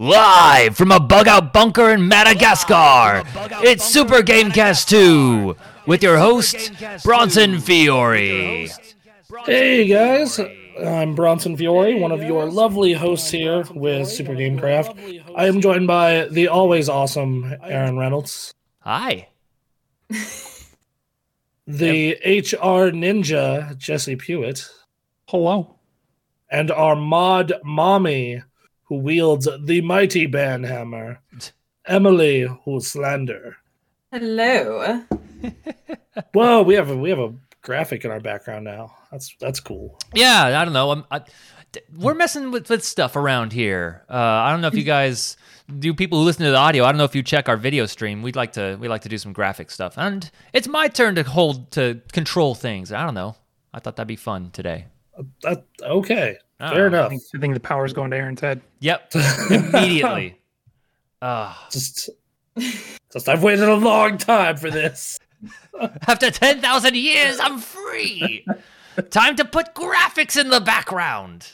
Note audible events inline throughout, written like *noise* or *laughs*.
Live from a bug out bunker in Madagascar, it's Super Gamecast 2 with your host, Bronson Fiore. Hey guys, I'm Bronson Fiore, one of your lovely hosts here with Super Gamecraft. I am joined by the always awesome Aaron Reynolds, Hi. the HR ninja Jesse Pewitt, Hello. and our mod mommy who wields the mighty banhammer, Emily who slander. Hello. *laughs* Whoa, we have a we have a graphic in our background now. That's that's cool. Yeah, I don't know. I'm, I, d- we're messing with, with stuff around here. Uh, I don't know if you *laughs* guys do. People who listen to the audio, I don't know if you check our video stream. We'd like to. We like to do some graphic stuff, and it's my turn to hold to control things. I don't know. I thought that'd be fun today. That okay. Oh. Fair I enough. think, I think the power's going to Aaron's head. Yep, *laughs* immediately. Uh, Just just I've waited a long time for this. *laughs* after ten thousand years, I'm free. Time to put graphics in the background.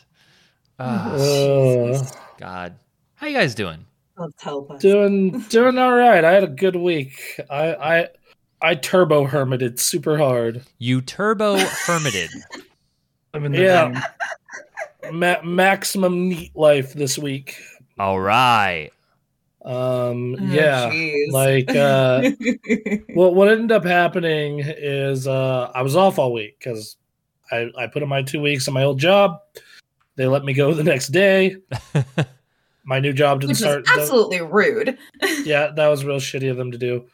Uh, God, how you guys doing? Let's help doing doing all right. I had a good week. I I I turbo hermited super hard. You turbo hermited. *laughs* Living the Yeah. Dream. Ma- maximum NEET life this week. All right. Um Oh, yeah. jeez. Like uh *laughs* what what ended up happening is uh I was off all week cuz I I put in my 2 weeks on my old job. They let me go the next day. *laughs* My new job didn't Which start is absolutely rude. *laughs* yeah, that was real shitty of them to do.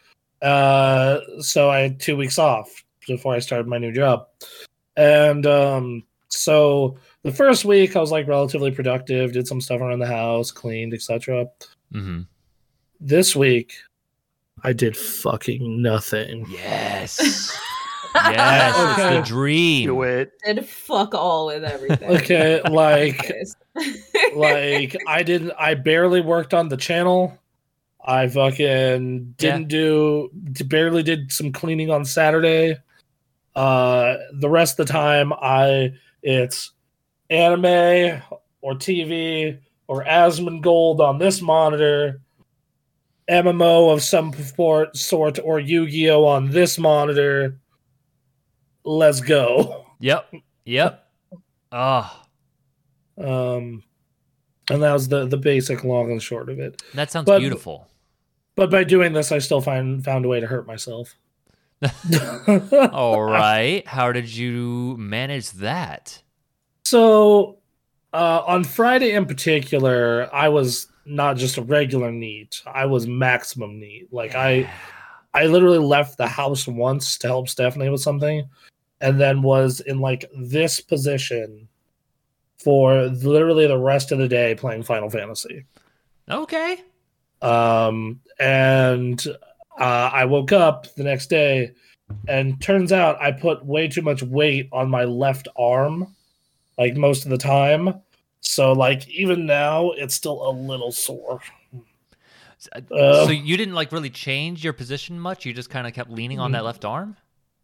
Uh, so I had two weeks off before I started my new job, and um, so the first week I was like relatively productive, did some stuff around the house, cleaned, etc. hmm This week, I did fucking nothing. Yes. *laughs* Yes, it's the dream. Do it. Did fuck all with everything. Okay, *laughs* like like I didn't. I barely worked on the channel. I fucking didn't do. Barely did some cleaning on Saturday. Uh, the rest of the time, I it's anime or TV or Asmongold on this monitor, MMO of some sort or Yu-Gi-Oh on this monitor. Let's go. Yep. Yep. Oh, Um, and that was the the basic long and short of it. that sounds But- beautiful. But by doing this, I still find found a way to hurt myself. *laughs* *laughs* All right. How did you manage that? So, uh, on Friday in particular, I was not just a regular NEET; I was maximum NEET. Like I, I literally left the house once to help Stephanie with something, and then was in like this position for literally the rest of the day playing Final Fantasy. Okay. Um, and uh, I woke up the next day, and turns out I put way too much weight on my left arm, like most of the time. So, like, even now, it's still a little sore. Uh, so you didn't like really change your position much. You just kind of kept leaning on that left arm.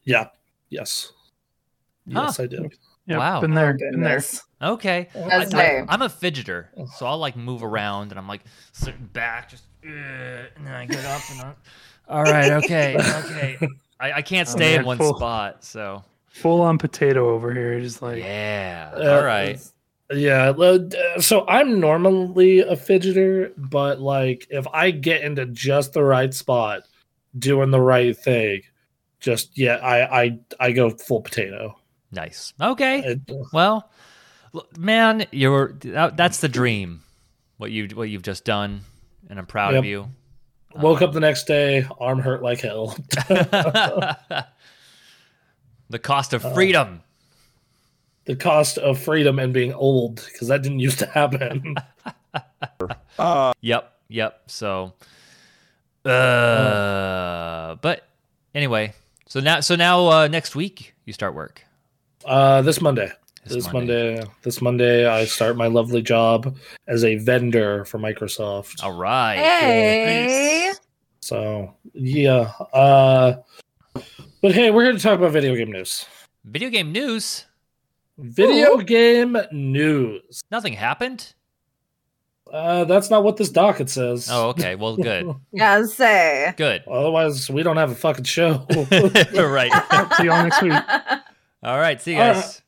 Yeah. Yes. Yes, I did. Yep, Wow. Been there. Oh, Been there. Okay. That's I, fair. am a fidgeter, so I'll like move around, and I'm like sitting back, just, uh, and then I get up, and I, all right, okay, okay. *laughs* I, I can't Oh, stay in one full- spot, so Full on potato over here. Just like yeah. Uh, all right. Yeah. uh, So I'm normally a fidgeter, but like, if I get into just the right spot, doing the right thing, just yeah, I I I go full potato. Nice. Okay. It, Well, man, you're that, that's the dream. What you what you've just done, and I'm proud of you. Woke up the next day, arm hurt like hell. *laughs* *laughs* the cost Uh, of freedom. the cost of freedom and being old, because that didn't used to happen. *laughs* Yep, yep. So, uh, but anyway, so now, so now, uh, next week you start work. uh, this Monday. This This, Monday. Monday. This Monday, I start my lovely job as a vendor for Microsoft. All right. Hey. So yeah. Uh, but hey, we're here to talk about video game news. Video game news. Video game news. Nothing happened. Uh, that's not what this docket says. Oh, okay. Well, good. *laughs* Yeah, say. Good. Otherwise, we don't have a fucking show. *laughs* right. *laughs* See y'all next week. All right. See you All guys.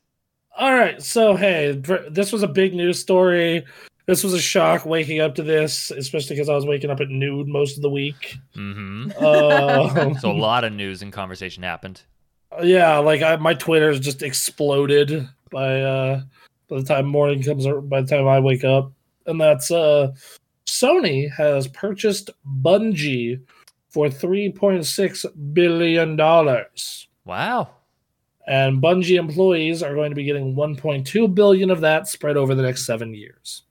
All right. So, hey, this was a big news story. This was a shock waking up to this, especially because I was waking up at noon most of the week. Mm-hmm. Uh, So a lot of news and conversation happened. yeah, like I, my Twitter's just exploded by uh by the time morning comes or by the time I wake up. And that's uh Sony has purchased Bungie for 3.6 billion dollars. Wow. And Bungie employees are going to be getting 1.2 billion of that spread over the next 7 years.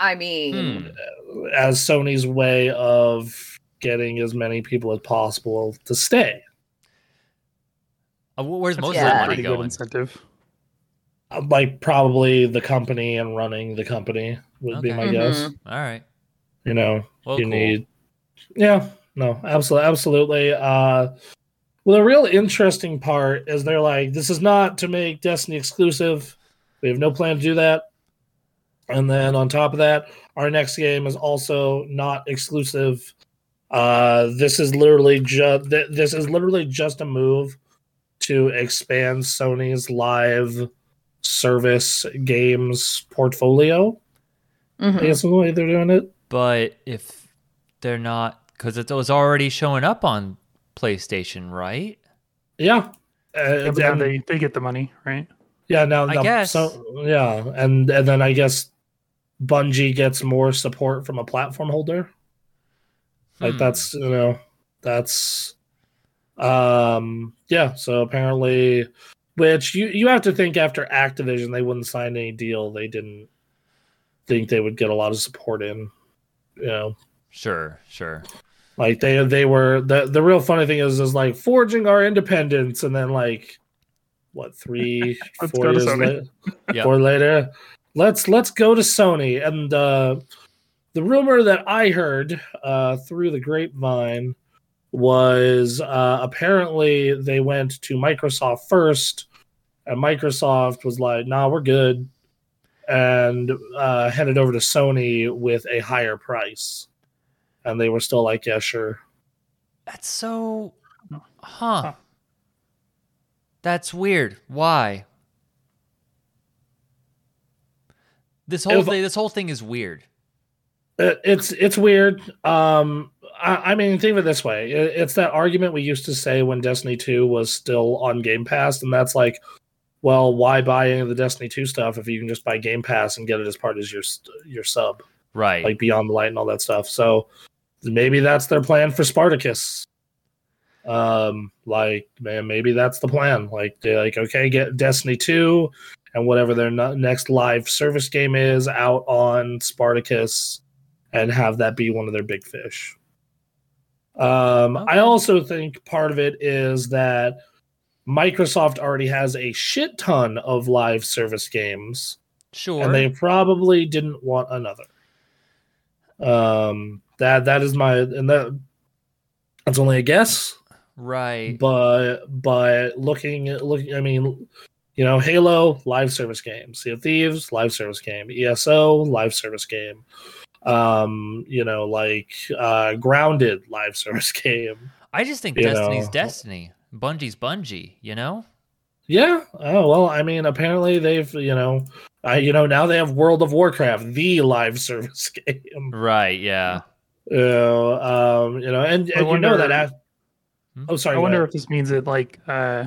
I mean, Hmm. As Sony's way of getting as many people as possible to stay. Uh, where's most Yeah. of that money Pretty good going? incentive. Uh, Like probably the company and running the company would be my guess. Mhm. All right. you know Well, you cool. need yeah no absolutely absolutely uh well the real interesting part is they're like this is not to make destiny exclusive we have no plan to do that and then on top of that our next game is also not exclusive uh this is literally just th- this is literally just a move to expand sony's live service games portfolio Mhm. i guess the way they're doing it But if they're not, because it was already showing up on PlayStation, right? Yeah. Uh, Yeah, and- they, they get the money, right? yeah, now, I now- guess. so yeah, and and then I guess Bungie gets more support from a platform holder. Like Hmm. that's you know that's um yeah. So apparently, which you you have to think after Activision they wouldn't sign any deal they didn't think they would get a lot of support in. You know, Sure, sure. like they they were the the real funny thing is is like forging our independence and then like what three *laughs* four years later *laughs* Yep. four later let's let's go to sony and uh the rumor that i heard uh through the grapevine was uh apparently they went to microsoft first and microsoft was like nah we're good and uh headed over to sony with a higher price and they were still like yeah sure That's so, huh? Huh. That's weird. Why? This whole If- thing, this whole thing is weird. It's it's weird. Um, I, I mean, think of it this way: It- it's that argument we used to say when Destiny Two was still on Game Pass, and that's like, well, why buy any of the Destiny Two stuff if you can just buy Game Pass and get it as part of your your sub, Right. like Beyond the Light and all that stuff. So maybe that's their plan for Spartacus. Um, like man, maybe that's the plan. Like they're like, okay, get Destiny Two and whatever their next live service game is out on Spartacus and have that be one of their big fish. Um, I also think part of it is that Microsoft already has a shit ton of live service games, sure. and they probably didn't want another. Um, that that is my and that that's only a guess right. but but looking at looking i mean you know halo live service game sea of thieves live service game eso live service game um you know like uh grounded live *laughs* service game I just think you Destiny's know. Destiny. Bungie's Bungie. You know. yeah oh well i mean apparently they've you know I, you know now they have world of warcraft the live *laughs* service game Right. Yeah. you know, um you know and, I and you know that af- Hmm? oh sorry I wonder ahead. if this means that like uh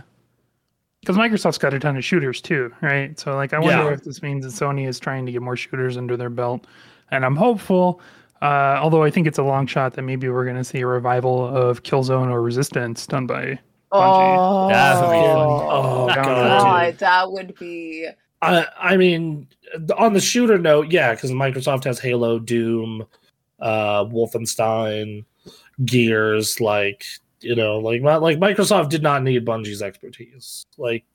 because Microsoft's got a ton of shooters too, right? So like I wonder Yeah. if this means that Sony is trying to get more shooters under their belt. And I'm hopeful, uh, although I think it's a long shot that maybe we're gonna see a revival of Killzone or Resistance done by Oh, That would be fun. Oh, God, God, that would be. I I mean, on the shooter note, yeah, because Microsoft has Halo, Doom, uh, Wolfenstein, Gears. Like you know, like like Microsoft did not need Bungie's expertise. Like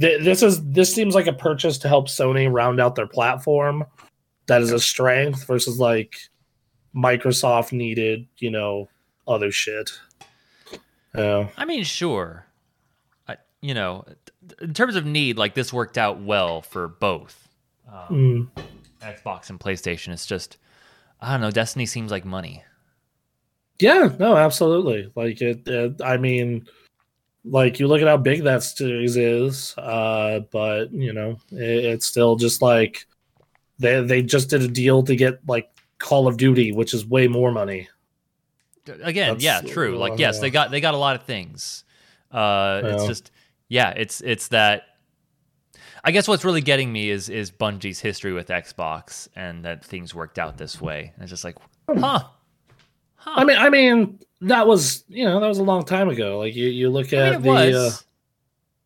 th- this is this seems like a purchase to help Sony round out their platform. That is a strength versus like Microsoft needed, you know, other shit. Yeah. I mean, sure. I, you know, in terms of need, like this worked out well for both. Um, Mm. Xbox and PlayStation. It's just I don't know. Destiny seems like money. Yeah, no, absolutely. Like it, it I mean, like you look at how big that series is, uh, but you know, it, it's still just like they they just did a deal to get like Call of Duty, which is way more money. Again, That's- yeah, true. Like yes, they got they got a lot of things. Uh, it's just yeah, it's it's that. I guess what's really getting me is is Bungie's history with Xbox and that things worked out this way. And it's just like, huh? I mean, I mean, that was you know that was a long time ago. Like you you look I at mean, the uh,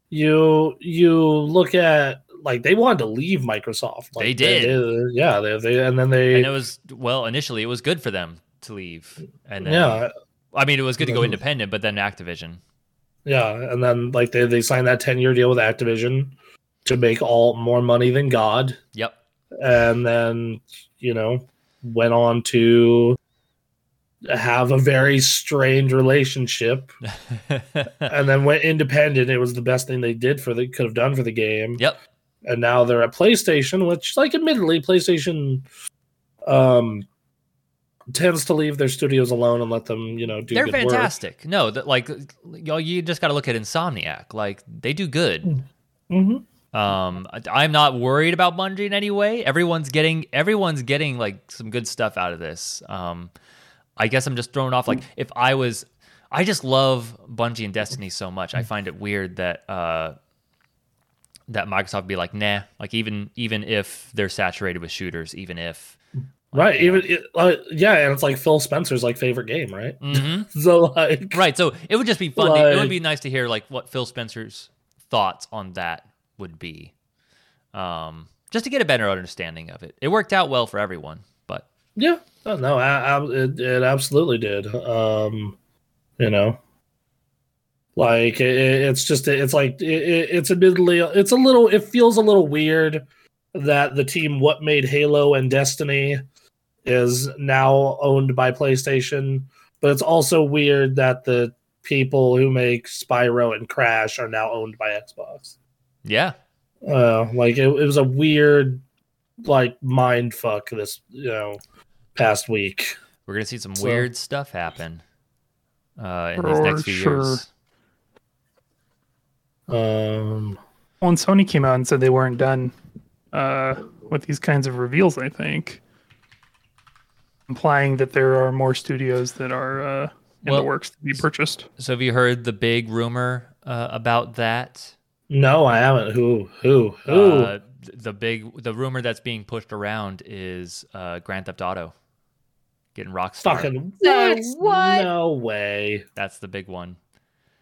you you look at like they wanted to leave Microsoft. Like, They did. they- yeah, they, they and then they and it was well initially it was good for them to leave, and then yeah I mean it was good to go Mhm. independent, but then Activision. Yeah, and then like they, they signed that ten year deal with Activision to make all more money than God, Yep. and then you know went on to have a very strange relationship, *laughs* and then went independent. It was the best thing they did for the could have done for the game. Yep. And now they're at PlayStation, which like admittedly PlayStation um tends to leave their studios alone and let them you know do They're good work. fantastic. No, that like y'all, you just got to look at Insomniac. Like they do good. Mhm. Um, I- I'm not worried about Bungie in any way. Everyone's getting everyone's getting like some good stuff out of this. Um, I guess I'm just thrown off. Like if I was, I just love Bungie and Destiny so much. I find it weird that uh, that Microsoft would be like, nah. Like even even if they're saturated with shooters, even if Right. Even it, uh, yeah, and it's like Phil Spencer's like favorite game, right? Mhm. *laughs* So like, right. So it would just be fun. to- it would be nice to hear like what Phil Spencer's thoughts on that would be, um, just to get a better understanding of it. It worked out well for everyone, but yeah, oh, no, I, I, it, it absolutely did. Um, you know, like it, it's just it's like it, it- it's admittedly it's a little it feels a little weird that the team what made Halo and Destiny is now owned by PlayStation, but it's also weird that the people who make Spyro and Crash are now owned by Xbox. yeah, uh like it, it was a weird like mind fuck this you know past week we're gonna see some So- weird stuff happen uh, in these next few sure. years. um Well, and Sony came out and said they weren't done uh, with these kinds of reveals. I think, implying that there are more studios that are uh, in Well, the works to be purchased. So have you heard the big rumor uh, about that? no i haven't who who who Uh, th- the big the rumor that's being pushed around is uh, Grand Theft Auto getting Rockstar. fucking Say what? what? no way That's the big one.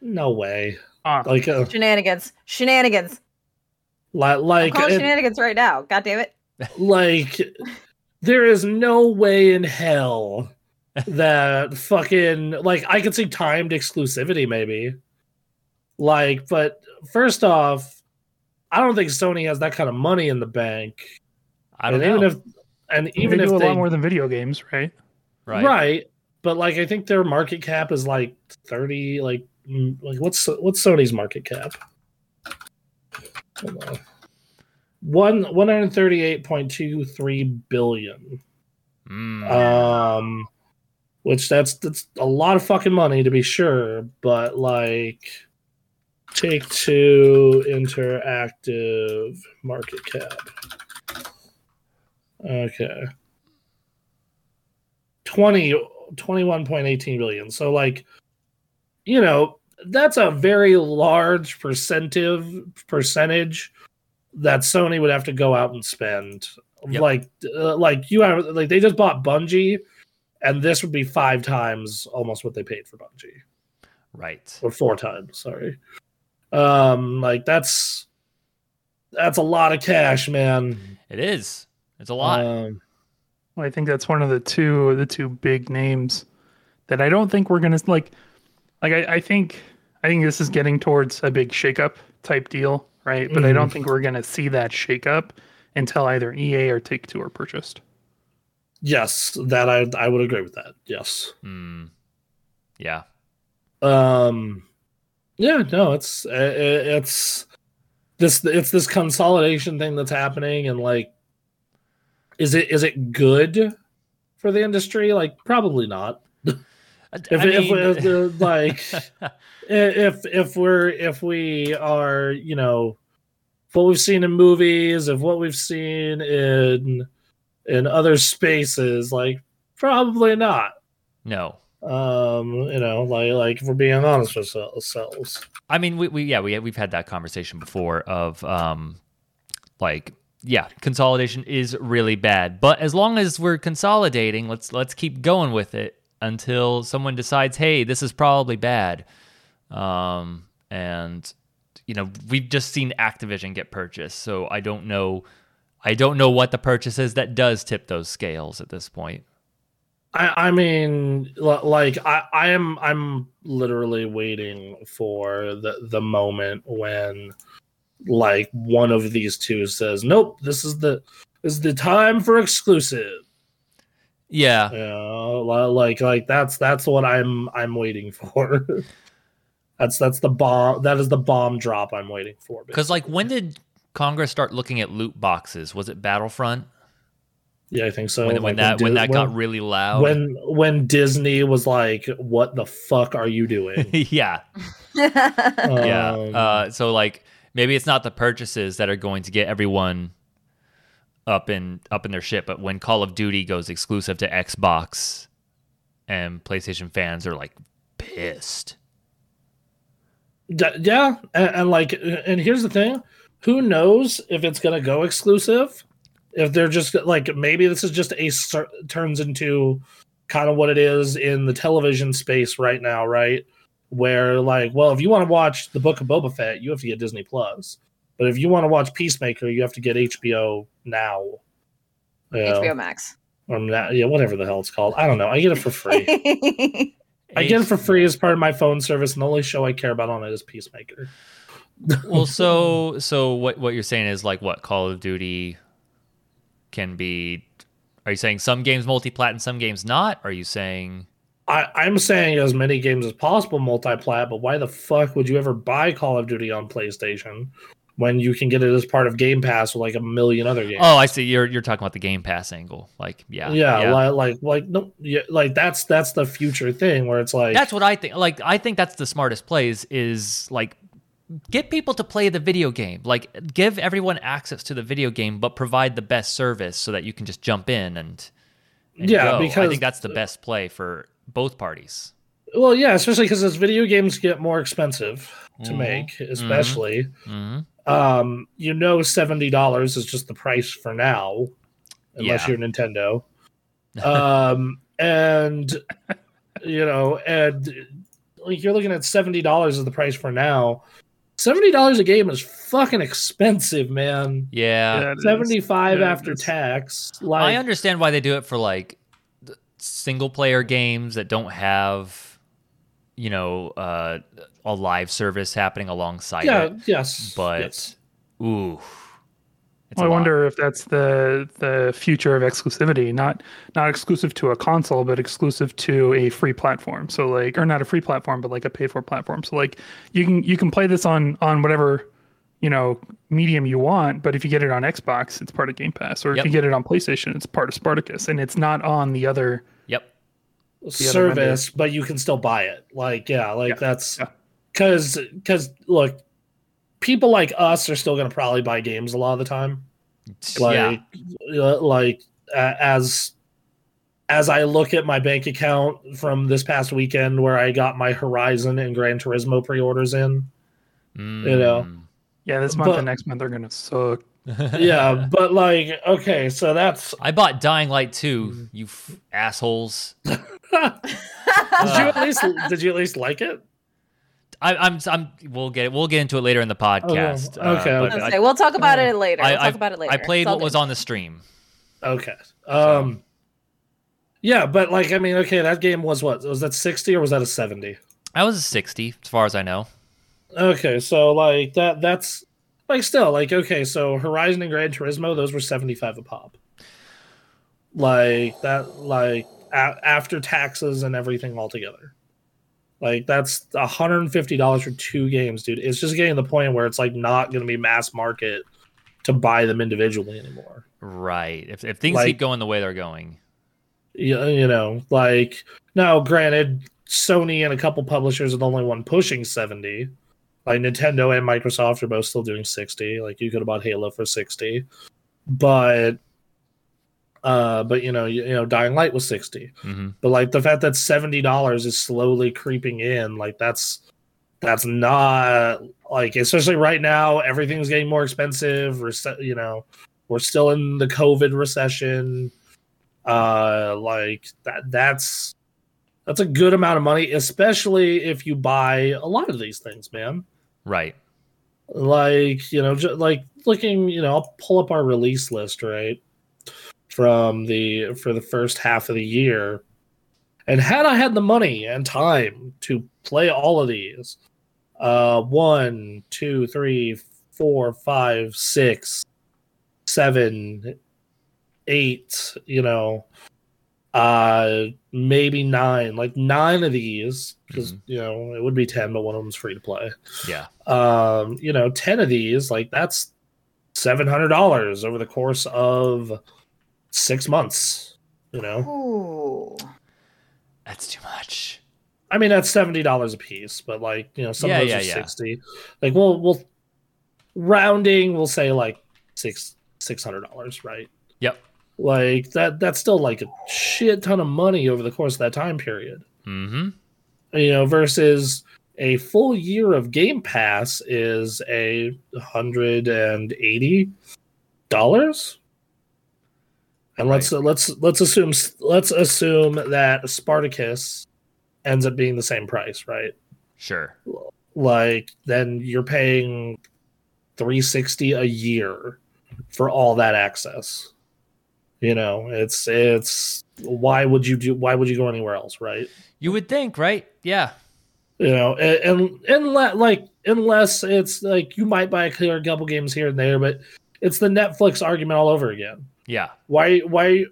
no way Ah, like uh, Shenanigans. Shenanigans. like I'm it- shenanigans right now. God damn it. like there is no way in hell that fucking like I could see timed exclusivity maybe. Like, but first off, I don't think Sony has that kind of money in the bank. I don't and even know. if and even even they if do a they lot more than video games, right? right. right. but like I think their market cap is like 30 like mm, like what's what's Sony's market cap? Hold on. One 138.23 billion. Mm. Um, which that's that's a lot of fucking money to be sure, but like Take Two Interactive market cap. Okay. 20 21.18 billion. So like you know, that's a very large percentage percentage that Sony would have to go out and spend. Yep. Like uh, like you have like they just bought Bungie and this would be five times almost what they paid for Bungie Right. or four times, sorry. Um like that's that's a lot of cash, man. It is. It's a lot. Um, Well, I think that's one of the two the two big names that I don't think we're gonna like. Like I, I think I think this is getting towards a big shakeup type deal, right? But I don't think we're gonna see that shakeup until either EA or Take Two are purchased. yes, that I I would agree with that. Yes. Mm. Yeah. Um, yeah, no, it's i- i- it's this it's this consolidation thing that's happening, and like is it is it good for the industry? Like probably not. *laughs* If, I mean- if, if, *laughs* like if if we're if we are you know what we've seen in movies of what we've seen in in other spaces like probably not no. Um you know like like if we're being honest with ourselves I mean, we, we yeah, we we've had that conversation before of um, like yeah, consolidation is really bad, but as long as we're consolidating, let's let's keep going with it until someone decides, hey, this is probably bad. Um, and you know, we've just seen Activision get purchased, so I don't know, I don't know what the purchase is that does tip those scales at this point. I, I mean, like I, I am, I'm literally waiting for the the moment when, like, one of these two says, "Nope, this is the this is the time for exclusive." Yeah, You know, like like that's that's what I'm I'm waiting for. *laughs* that's that's the bomb. That is the bomb drop I'm waiting for. because like when did Congress start looking at loot boxes? Was it Battlefront? Yeah, I think so. when, Like, when that when Dis- that got really loud. when when Disney was like, "What the fuck are you doing?" *laughs* yeah, *laughs* yeah. Um, Uh, so like maybe it's not the purchases that are going to get everyone up in up in their shit, but when Call of Duty goes exclusive to Xbox and PlayStation fans are like pissed. D- yeah, and, and like, and here's the thing: who knows if it's gonna go exclusive? If they're just like, maybe this is just a turns into kind of what it is in the television space right now, right? Where like, well, if you want to watch the Book of Boba Fett, you have to get Disney Plus, but if you want to watch Peacemaker, you have to get HBO now. Yeah, HBO Max. or na- yeah, whatever the hell it's called. I don't know. I get it for free. *laughs* I get it for free as part of my phone service, and the only show I care about on it is Peacemaker. well, *laughs* so so what what you're saying is like what Call of Duty can be. Are you saying some games multi-plat and some games not? Are you saying I, I'm saying as many games as possible multi-plat, but why the fuck would you ever buy Call of Duty on PlayStation when you can get it as part of Game Pass with like a million other games? Oh, I see. You're you're talking about the Game Pass angle. Like, yeah, yeah, Like, like like no, yeah, like that's that's the future thing where it's like that's what I think. Like, I think that's the smartest plays is like get people to play the video game. Like, give everyone access to the video game, but provide the best service so that you can just jump in and, and Yeah, go. I think that's the best play for both parties. well, yeah, especially because as video games get more expensive to Mhm. make, especially. hmm um you know seventy dollars is just the price for now unless Yeah. you're nintendo *laughs* um and you know and like you're looking at seventy dollars as the price for now seventy dollars a game is fucking expensive man Yeah. Yeah, 75 Yeah, after it's- tax I understand why they do it for like single player games that don't have, you know, uh, a live service happening alongside yeah it. yes But yes. ooh, it's Well, a I lot. wonder if that's the the future of exclusivity, not not exclusive to a console, but exclusive to a free platform. So like, or not a free platform, but like a paid for platform. So like, you can you can play this on on whatever you know medium you want, but if you get it on Xbox, it's part of Game Pass, or Yep. if you get it on PlayStation, it's part of Spartacus, and it's not on the other. Yep. other service but you can still buy it like yeah like Yeah. that's Yeah. because because look people like us are still going to probably buy games a lot of the time yeah. Like uh, like uh, as as i look at my bank account from this past weekend where i got my horizon and gran turismo pre-orders in you know. Mm. Yeah, this month But- and next month are gonna suck. *laughs* yeah but like okay so that's I bought Dying Light 2, Mm-hmm. you f- assholes. *laughs* did you at least did you at least like it I, I'm, I'm, we'll get it. We'll get into it later in the podcast. uh, okay, but okay. I- Okay, we'll talk about it later. I, We'll I- talk about it later. I played It's all what was on the stream. Okay. Um Yeah, but like I mean, okay, that game was what? Was that 60 or was that a 70? I was a 60, as far as I know. Okay, so like that that's like still like okay, so Horizon and Gran Turismo, those were 75 a pop. Like that like a- after taxes and everything altogether. Like that's $150 for two games, dude. It's just getting to the point where it's like not going to be mass market to buy them individually anymore. Right. If if things Like- keep going the way they're going. you, you know like now granted sony and a couple publishers are the only one pushing 70 like nintendo and microsoft are both still doing 60 like you could have bought halo for 60 but uh but you know you, you know dying light was 60 hmm but like the fact that $70 is slowly creeping in like that's that's not like especially right now everything's getting more expensive. Rece- you know we're still in the covid recession. Uh like that that's that's a good amount of money especially if you buy a lot of these things man. Right. like you know like looking you know i'll pull up our release list right from the for the first half of the year and had i had the money and time to play all of these uh one two three four five six seven eight you know uh maybe nine like nine of these because Mhm. you know it would be 10 but one of them's free to play Yeah. um, you know, 10 of these, like that's $700 over the course of six months, you know? Ooh. That's too much. I mean, that's $70 a piece, but like, you know, some Yeah, of those yeah, are yeah. 60. Like, we'll, we'll, rounding, we'll say like six, $600, right? Yep. Like that, that's still like a shit ton of money over the course of that time period. Mm-hmm. you know, versus a full year of Game Pass is a hundred and eighty dollars. And let's let's let's assume let's assume that Spartacus ends up being the same price, right? Sure. Like then you're paying three sixty a year for all that access. You know, it's it's why would you do why would you go anywhere else, right? You would think, right? Yeah. you know and, and unless like unless it's like you might buy a clear couple games here and there but it's the netflix argument all over again Yeah. why why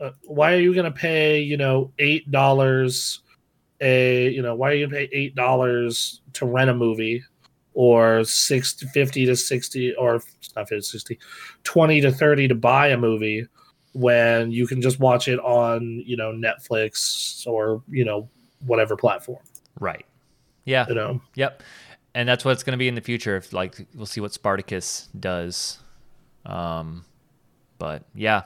uh, why are you gonna pay you know eight dollars a you know why are you gonna pay eight dollars to rent a movie or 60 50 to 60 or not 50 60 20 to 30 to buy a movie when you can just watch it on you know netflix or you know whatever platform Right. Yeah. you know Yep. And that's what it's going to be in the future. If like we'll see what Spartacus does. Um, but yeah,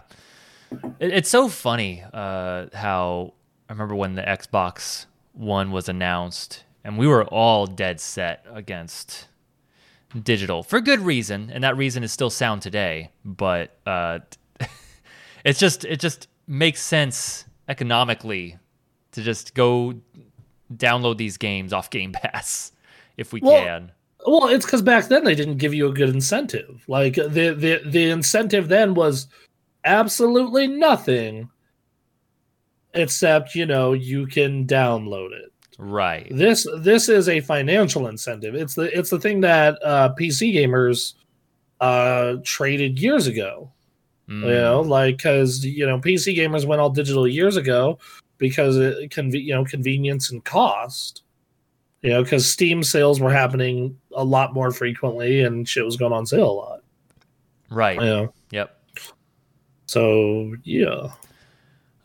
it, it's so funny uh, how I remember when the Xbox One was announced, and we were all dead set against digital for good reason, and that reason is still sound today. But uh, *laughs* it's just it just makes sense economically to just go download these games off Game Pass *laughs* if we Well, can. Well it's because back then they didn't give you a good incentive. Like the the, the incentive then was absolutely nothing except you know you can download it. Right. this this is a financial incentive. It's the it's the thing that uh pc gamers uh traded years ago. Mm, you know like because you know pc gamers went all digital years ago because it conve- you know convenience and cost. You know because steam sales were happening a lot more frequently and shit was going on sale a lot Right. you know Yep. so yeah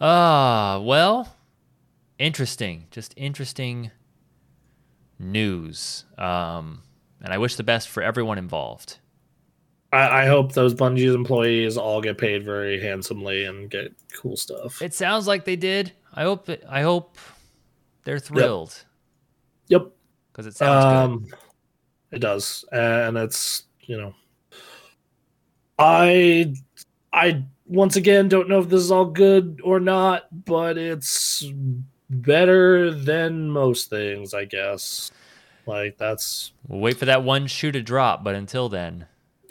Ah, well, interesting. Just interesting news. Um, and I wish the best for everyone involved. I, I hope those Bungie's employees all get paid very handsomely and get cool stuff It sounds like they did. I hope. It, I hope they're thrilled yep because it sounds um it does. And it's you know i i once again don't know if this is all good or not but it's better than most things i guess. Like that's. We'll wait for that one shoe to drop, but until then,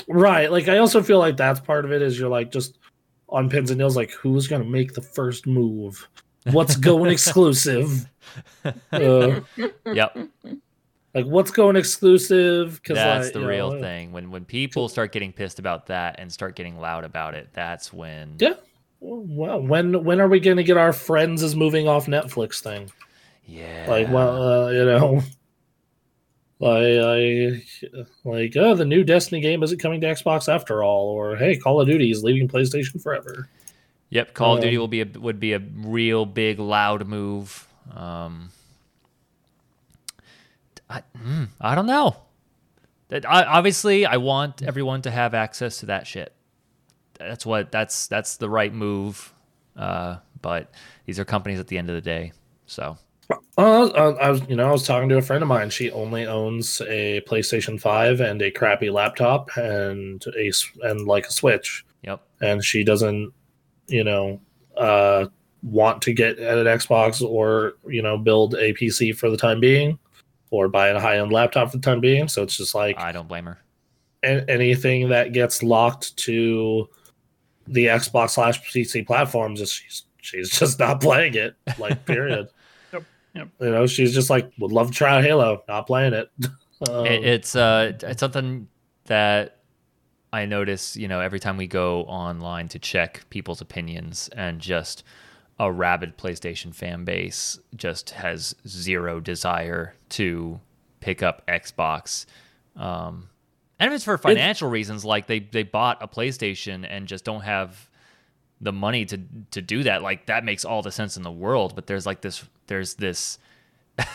right. Like i also feel like that's part of it is you're like just on pins and nails like who's gonna make the first move? What's going *laughs* exclusive? *laughs* Uh, *laughs* yep, like what's going exclusive because that's the real thing. When when people start getting pissed about that and start getting loud about it, that's when. Yeah. Well, when when are we going to get our friends is moving off Netflix thing? Yeah. Like, well, uh, you know, Like, like, like, oh, the new Destiny game isn't coming to Xbox after all, or hey, Call of Duty is leaving PlayStation forever. Yep, Call of Duty Um, will be a would be a real big loud move. Um, I, mm, I don't know. That I, obviously I want everyone to have access to that shit. That's what that's that's the right move. Uh, but these are companies at the end of the day. So uh, I was, you know, I was talking to a friend of mine. She only owns a PlayStation Five and a crappy laptop and a and like a Switch, yep. and she doesn't, you know, uh, want to get an Xbox or you know build a PC for the time being, or buy a high end laptop for the time being. So it's just like I don't blame her. anything that gets locked to the Xbox slash PC platforms is she's she's just not playing it. Like *laughs* period. Yep, yep. You know, she's just like would love to try Halo, not playing it. *laughs* Um, It, it's uh, it's something that I notice. You know, every time we go online to check people's opinions, and just a rabid PlayStation fan base just has zero desire to pick up Xbox. Um, and if it's for financial reasons, like they they bought a PlayStation and just don't have the money to to do that, like that makes all the sense in the world. But there's like this, there's this. *laughs*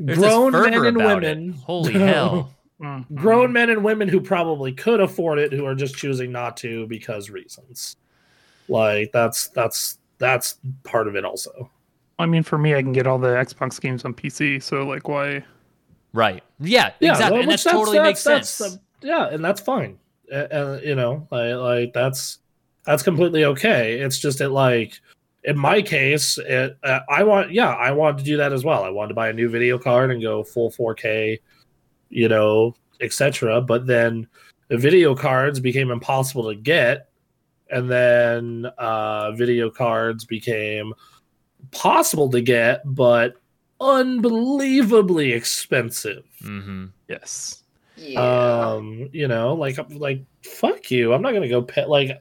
There's grown this men and about it. women, Holy hell! Mm, *laughs* grown men and women who probably could afford it, who are just choosing not to because reasons. Like that's that's that's part of it also. I mean, for me, I can get all the Xbox games on PC, so like, why? Right. Yeah, Yeah, exactly. well, and which that totally makes that's- sense. that's, uh, yeah, and that's fine. Uh, uh, you know, like, like that's that's completely okay. It's just that like in my case, it, uh, I want yeah, I wanted to do that as well. I wanted to buy a new video card and go full 4K, you know, etc. But then the video cards became impossible to get, and then uh, video cards became possible to get, but unbelievably expensive. hmm Yes. Yeah. Um, you know, like like fuck you. I'm not gonna go pay like I'm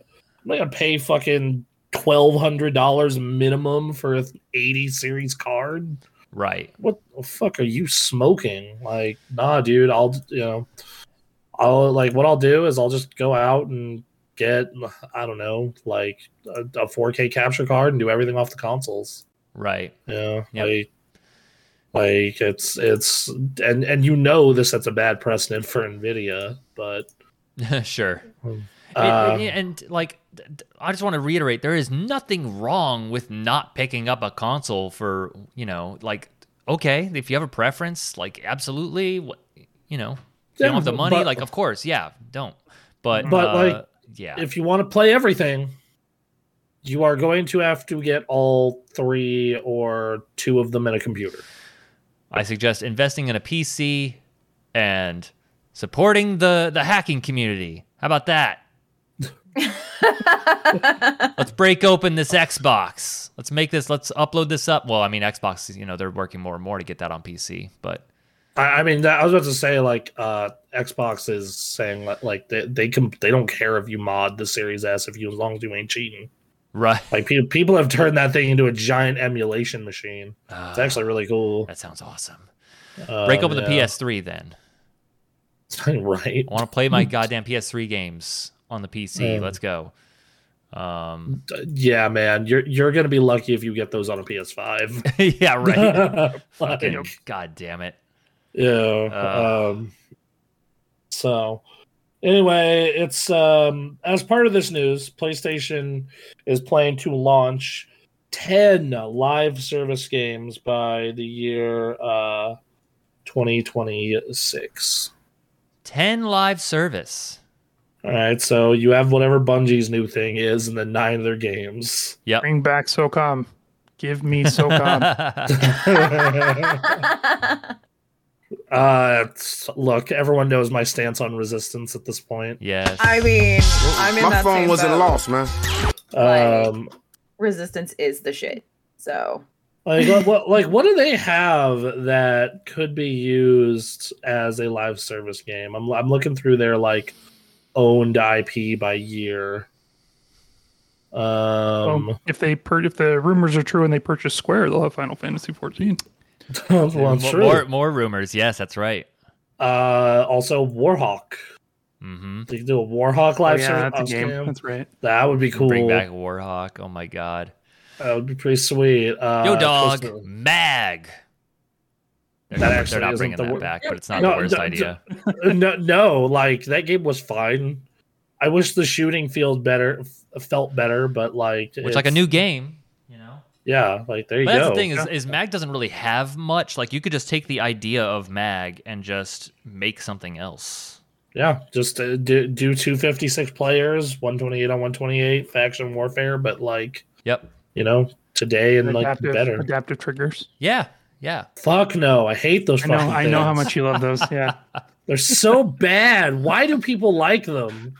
not gonna pay fucking twelve hundred dollars minimum for an 80 series card. Right. What the fuck are you smoking? Like, nah, dude. I'll you know, I'll like what I'll do is I'll just go out and get I don't know like a, a 4K capture card and do everything off the consoles. Right. Yeah, Yep. like like it's it's and and you know this sets a bad precedent for Nvidia, but *laughs* sure. um, and, and, like, I just want to reiterate: there is nothing wrong with not picking up a console for you know, like, okay, if you have a preference, like, absolutely, what you know, you don't have the money, but- like, of course, yeah, don't. But But, uh, like, yeah, if you want to play everything, you are going to have to get all three or two of them in a computer. I suggest investing in a PC and supporting the the hacking community. How about that? *laughs* Let's break open this Xbox. Let's make this. Let's upload this up. Well, I mean, Xbox. You know, they're working more and more to get that on PC. But I, I mean, that, I was about to say like uh, Xbox is saying like, like they they can they don't care if you mod the Series S if you as long as you ain't cheating. right, Like people people have turned that thing into a giant emulation machine. It's actually really cool. that sounds awesome. Uh, Break open the. PS3 then. *laughs* right. I want to play my *laughs* goddamn PS3 games on the PC. Um, Let's go. Um, Yeah, man, you're you're gonna be lucky if you get those on a PS5. *laughs* yeah, right. Fucking god damn it. Yeah. Uh. um, so anyway, it's um as part of this news, PlayStation is planning to launch ten live service games by the year uh 2026. 10 live service. All right, so you have whatever Bungie's new thing is, and then nine of their games. Yep. Bring back SOCOM. Give me SOCOM. *laughs* *laughs* *laughs* Uh, look, everyone knows my stance on resistance at this point. yes. I mean, I'm in My that phone wasn't boat. lost, man. Like- Um, Resistance is the shit. So like what, what, like what do they have that could be used as a live service game? I'm I'm looking through their like owned IP by year. Um, Well, if they pur- if the rumors are true and they purchase Square, they'll have Final Fantasy 14. *laughs* well, Mo- it's true. more, more rumors. Yes, that's right. Uh, also Warhawk. Mm-hmm. They could do a Warhawk Oh, live yeah, service that's a game. game. That's right. That would be cool. Bring back Warhawk. Oh my god. That would be pretty sweet. Uh, Yo, dog, Coastal- Mag. They're That not, actually they're not bringing the that wor- back, but it's not No, the worst no, idea. *laughs* no, no, like that game was fine. I wish the shooting feels better, f- felt better, but like, Which like a new game, you know. Yeah, like there you But that's the thing is, is Mag doesn't really have much. Like you could just take the idea of Mag and just make something else. Yeah, just uh, do do two fifty six players, one twenty eight on one twenty eight faction warfare, but like Yep. you know today and like better. adaptive triggers. Yeah. Yeah. Fuck no, I hate those. I know. I know how much you love those. Yeah. *laughs* They're so bad. Why do people like them?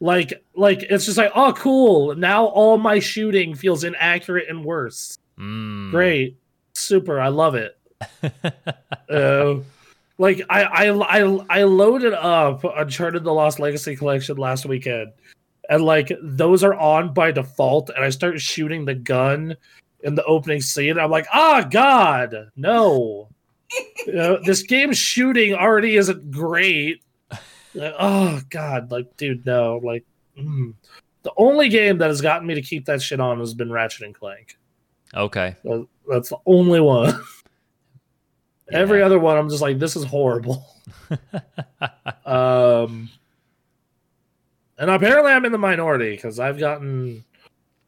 Like, like it's just like, oh, cool. Now all my shooting feels inaccurate and worse. Mm. Great, super. I love it. uh, *laughs* like I, I, I, I loaded up Uncharted: The Lost Legacy collection last weekend, and like those are on by default. And I start shooting the gun in the opening scene. I'm like, ah, God, no. *laughs* You know, this game's shooting already isn't great. Like, oh God, like, dude, no, like, mm. the only game that has gotten me to keep that shit on has been Ratchet and Clank. Okay. That- That's the only one. *laughs* Every other one, I'm just like, this is horrible. *laughs* um, and apparently, I'm in the minority because I've gotten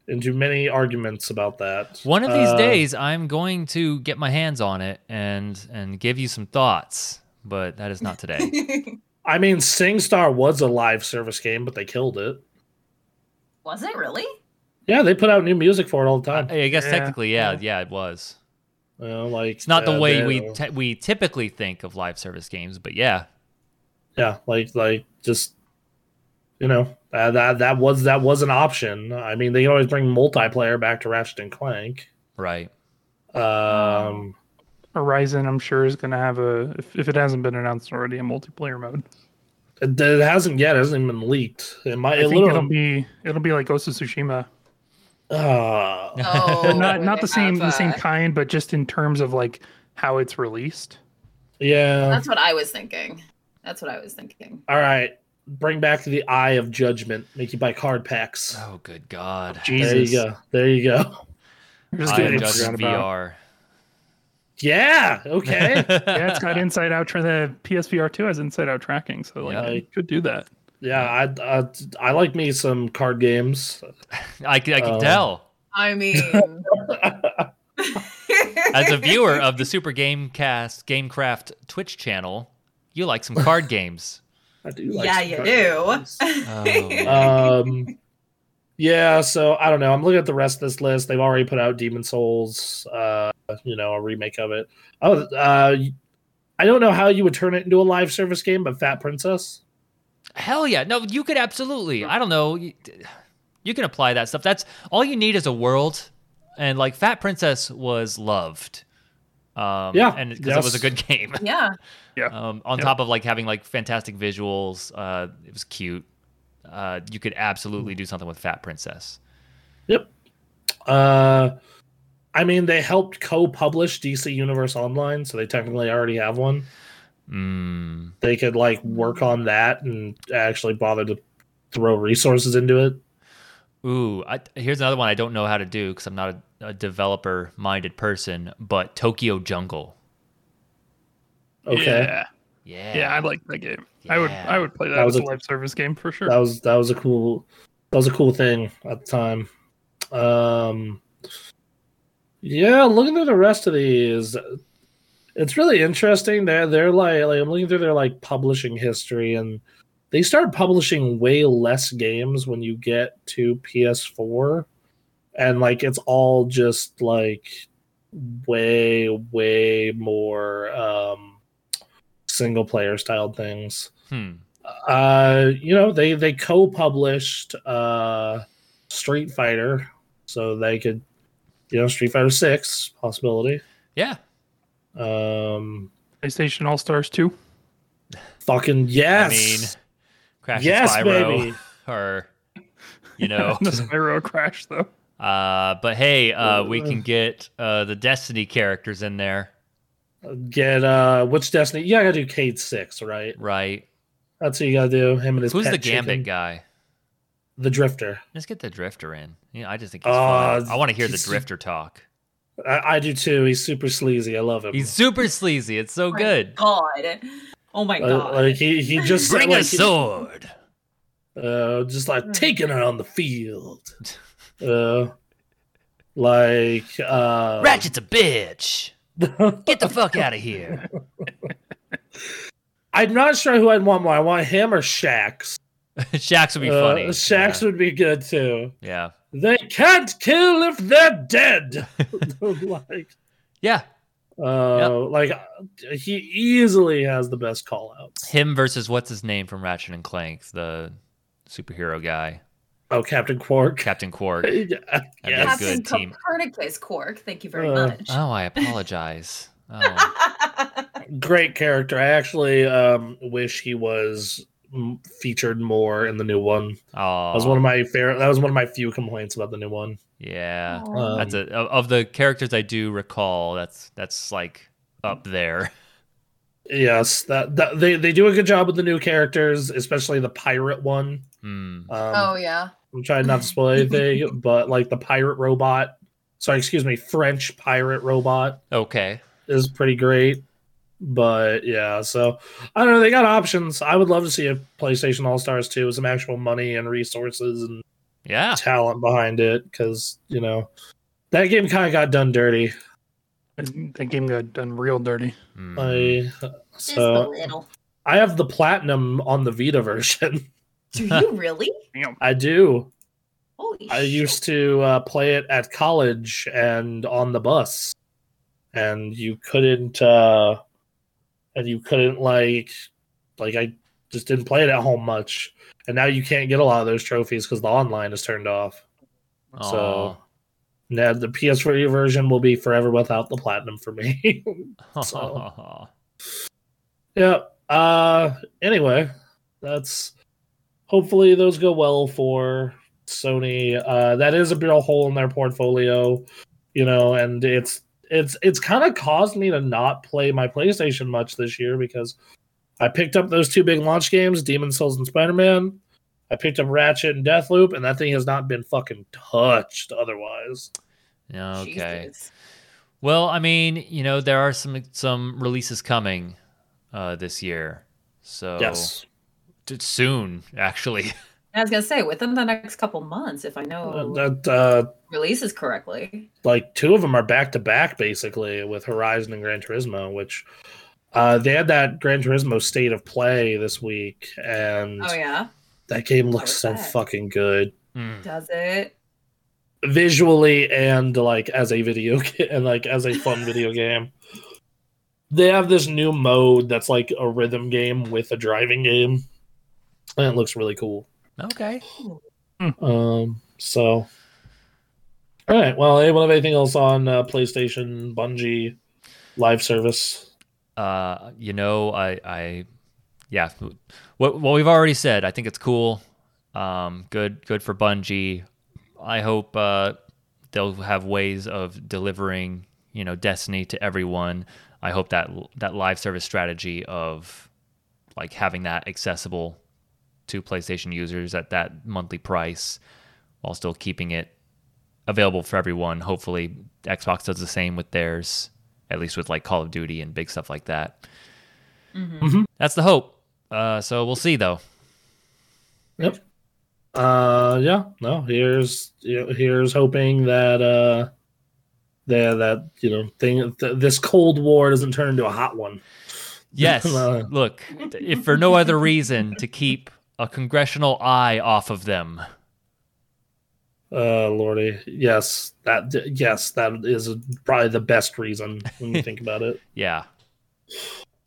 into many arguments about that. One of these Uh, days, I'm going to get my hands on it and and give you some thoughts, but that is not today. *laughs* I mean, SingStar was a live service game, but they killed it. Was it really? Yeah, they put out new music for it all the time. I guess Yeah, technically, yeah, yeah. yeah, it was. You know, like It's not the uh, way we t- we typically think of live service games, but yeah, yeah like like just you know uh, that that was that was an option i mean they can always bring multiplayer back to ratchet and clank right. um Horizon, I'm sure, is going to have a, if, if it hasn't been announced already, a multiplayer mode. it, it hasn't yet it hasn't even been leaked it might I it think it'll be it'll be like Ghost of Tsushima. uh, *laughs* Oh, not not the same have, the same kind, but just in terms of like how it's released. yeah That's what I was thinking. That's what I was thinking. all right bring back the eye of judgment make you buy card packs Oh, good God. Jesus. there you go there you go Just I getting am about. VR. Yeah okay Yeah, it's got *laughs* inside out for the PSVR 2 has inside out tracking, so like Yeah. you could do that. yeah I, I i like me some card games I, can- I can Uh, tell. I mean, As a viewer of the *laughs* Super Gamecast Gamecraft Twitch channel, you like some card *laughs* games. I do like yeah, some you card do. games. Oh, um yeah so i don't know i'm looking at the rest of this list they've already put out Demon's Souls uh you know a remake of it oh uh i don't know how you would turn it into a live service game but fat princess Hell yeah. No, you could absolutely. I don't know. You, you can apply that stuff. That's all you need is a world. And like Fat Princess was loved. Um, Yeah, And because it was a good game. Yeah. *laughs* Um, on Yep. top of like having like fantastic visuals, uh, it was cute. Uh, you could absolutely do something with Fat Princess. yep uh i mean they helped co-publish dc universe online so they technically already have one Mm, they could like work on that and actually bother to throw resources into it ooh, I, here's another one I don't know how to do because I'm not a, a developer-minded person. But Tokyo Jungle. okay Yeah. Yeah, Yeah, I like that game. I would I would play that, That was as a a- live service game for sure. that was that was a cool that was a cool thing at the time. Um yeah looking through the rest of these. It's really interesting they're they're like, like i'm looking through their like publishing history and they start publishing way less games when you get to ps4 and like it's all just like way way more um single player styled things Hmm. uh you know they they co-published uh street fighter so they could you know street fighter 6 possibility Yeah. um PlayStation All Stars 2. fucking yes I mean, Crash Yes, and Spyro, baby. *laughs* or you know. *laughs* the Spyro Crash though. uh, but hey, uh, we can get uh, the Destiny characters in there. Get uh, which Destiny? You gotta do Cayde-6, right? Right. That's what you gotta do. Him and his Who's pet the Gambit chicken. guy? The Drifter. Let's get the Drifter in. Yeah, I just think he's Uh, fun. I want to hear the Drifter talk. I, I do too. He's super sleazy. I love him. He's super sleazy. It's so my good. God. Oh my Uh, god. like he he just Bring like, a sword. Uh, just like taking it on the field. Uh, like uh, Ratchet's a bitch. *laughs* Get the fuck out of here. *laughs* I'm not sure who I'd want more. I want him or Shaxx. *laughs* Shaxx would be Uh, funny. Shaxx would be good too. Yeah. They can't kill if they're dead. like, Yeah. uh, like he easily has the best call outs. Him versus what's his name from Ratchet and Clank, the superhero guy, Oh, Captain Qwark. Captain Qwark. *laughs* yeah, be a yes. Captain good team. Copernicus Qwark. Thank you very Uh, much. Oh, I apologize. *laughs* Oh. great character. I actually um, wish he was featured more in the new one. oh. That was one of my fair. That was one of my few complaints about the new one. Yeah. Aw. That's a of of the characters I do recall. That's that's like up there. Yes, that, that they they do a good job with the new characters, especially the pirate one. Hmm. Um, oh yeah. I'm trying not to spoil anything, *laughs* but like the pirate robot. Sorry, excuse me, French pirate robot Okay. is pretty great. But yeah, so I don't know. They got options. I would love to see a PlayStation All Stars 2 with some actual money and resources and Yeah. talent behind it because you know that game kind of got done dirty. That game got done real dirty. Hmm. I Just a so little. I have the platinum on the Vita version. *laughs* Do you *laughs* really? I do. Holy I shit. used to uh, play it at college and on the bus, and you couldn't. uh And you couldn't like, like I just didn't play it at home much, and now you can't get a lot of those trophies because the online is turned off. So now the PS4 version will be forever without the platinum for me. *laughs* So- *laughs* yeah. Uh. Anyway, that's hopefully those go well for Sony. Uh, that is a real hole in their portfolio, you know, and it's it's it's kind of caused me to not play my PlayStation much this year because I picked up those two big launch games, Demon's Souls and Spider Man. I picked up Ratchet and Deathloop, and that thing has not been fucking touched otherwise. okay. Jesus. Well, I mean, you know, there are some some releases coming uh, this year, so Yes. t- soon actually. *laughs* I was gonna say within the next couple months, if I know Uh, that uh, releases correctly. like two of them are back to back basically with Horizon and Gran Turismo, which uh, they had that Gran Turismo state of play this week, and Oh yeah, that game looks so that? fucking good Hmm. does it? visually and like as a video *laughs* ga- and like as a fun *laughs* video game. They have this new mode that's like a rhythm game with a driving game, and it looks really cool. Okay. Um, so, all right. Well, anyone have anything else on uh, PlayStation, Bungie, live service? Uh, you know, I, I, yeah, what what we've already said. I think it's cool. Um, good, good for Bungie. I hope uh, they'll have ways of delivering, you know, Destiny to everyone. I hope that that live service strategy of like having that accessible to PlayStation users at that monthly price, while still keeping it available for everyone. Hopefully, Xbox does the same with theirs, at least with like Call of Duty and big stuff like that. Mhm. That's the hope. Uh, so we'll see, though. Yep. Uh, yeah. No. Here's here's hoping that uh, that that you know thing th- this Cold War doesn't turn into a hot one. *laughs* Yes. Uh, Look, if for no other reason, to keep a congressional eye off of them. Uh, Lordy. Yes. That yes, that is probably the best reason when you think about it. *laughs* Yeah.